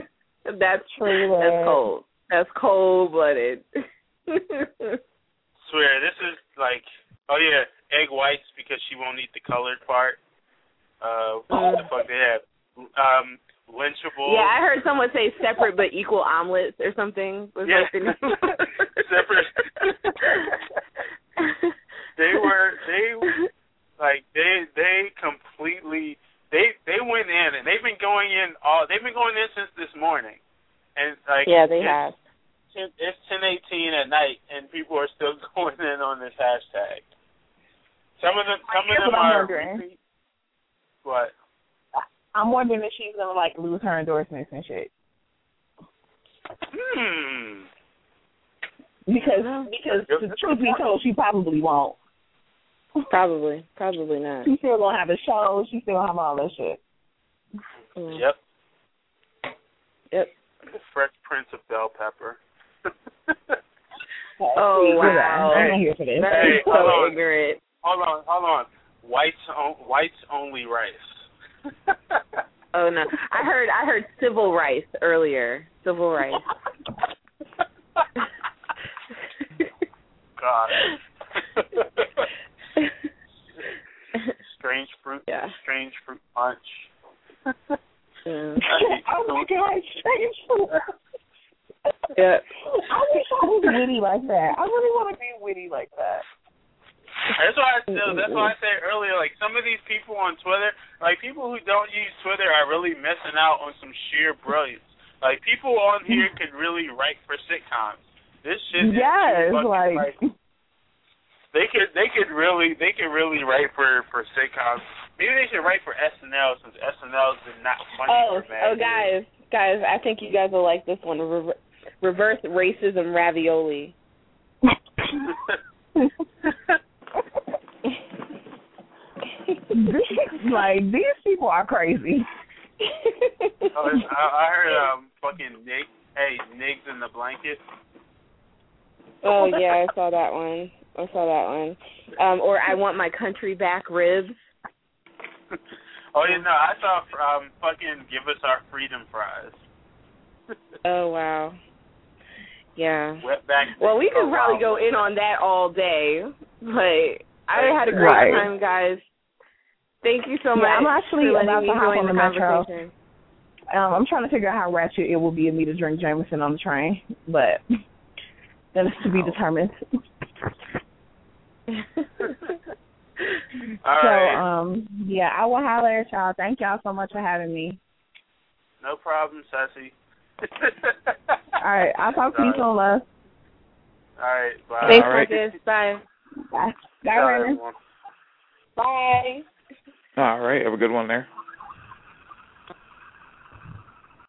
that's True that's cold. That's cold blooded. Swear, this is like, oh yeah, egg whites because she won't eat the colored part. Uh, what the fuck they have? Um, lynchable. yeah, I heard someone say separate but equal omelets or something. Was Yeah. like the name. Separate. they were they like they they completely they they went in and they've been going in all they've been going in since this morning and like Yeah, they it's, have. 10, it's ten eighteen at night and people are still going in on this hashtag. Some of them some of Here's them what I'm are wondering. What? I'm wondering if she's gonna like lose her endorsements and shit. Hmm. Because because the truth be told, she probably won't. Probably, probably not. She still gonna have a show. She still have all that shit. Mm. Yep. Yep. The Fresh Prince of Bell Pepper. Oh wow. I'm not here for this. That Hey, is so hold on. ignorant. Hold on, hold on. Whites, on, whites only rice. Oh no. I heard I heard civil rights earlier. Civil rights. God. strange fruit. Yeah. Strange fruit punch. Yeah. oh my god, strange food. yeah. I wish I was witty like that. I really want to be witty like that. That's why I still, that's why I said earlier, like some of these people on Twitter, like people who don't use Twitter are really missing out on some sheer brilliance. Like people on here could really write for sitcoms. This shit is Yes, too fucking, like they could they could really they could really write for for sitcoms. Maybe they should write for SNL since SNL is not funny Oh, for mad oh, guys, guys, I think you guys will like this one. Rever- reverse racism ravioli. like these people are crazy. oh, I, I heard um fucking Nick hey Nigs in the blanket. oh yeah, I saw that one. I saw that one. Um, or I want my country back ribs. Oh yeah, no, I saw um fucking give us our freedom fries. Oh wow. Yeah. Wetback. Well, we could probably go in on that all day, but I had a great Right. time, guys. Thank you so Yeah, much. I'm actually for letting about me to hop join on the the metro. conversation. Um, I'm trying to figure out how ratchet it will be of me to drink Jameson on the train, but that is to be determined. All so, right, um, yeah, I will holler at y'all. Thank y'all so much for having me. no problem, Sassy. All right, I'll talk to you soon, love. All right, bye. Thanks, All right. Marcus. Bye. Bye. Bye, Bye, Bye. All right, have a good one there.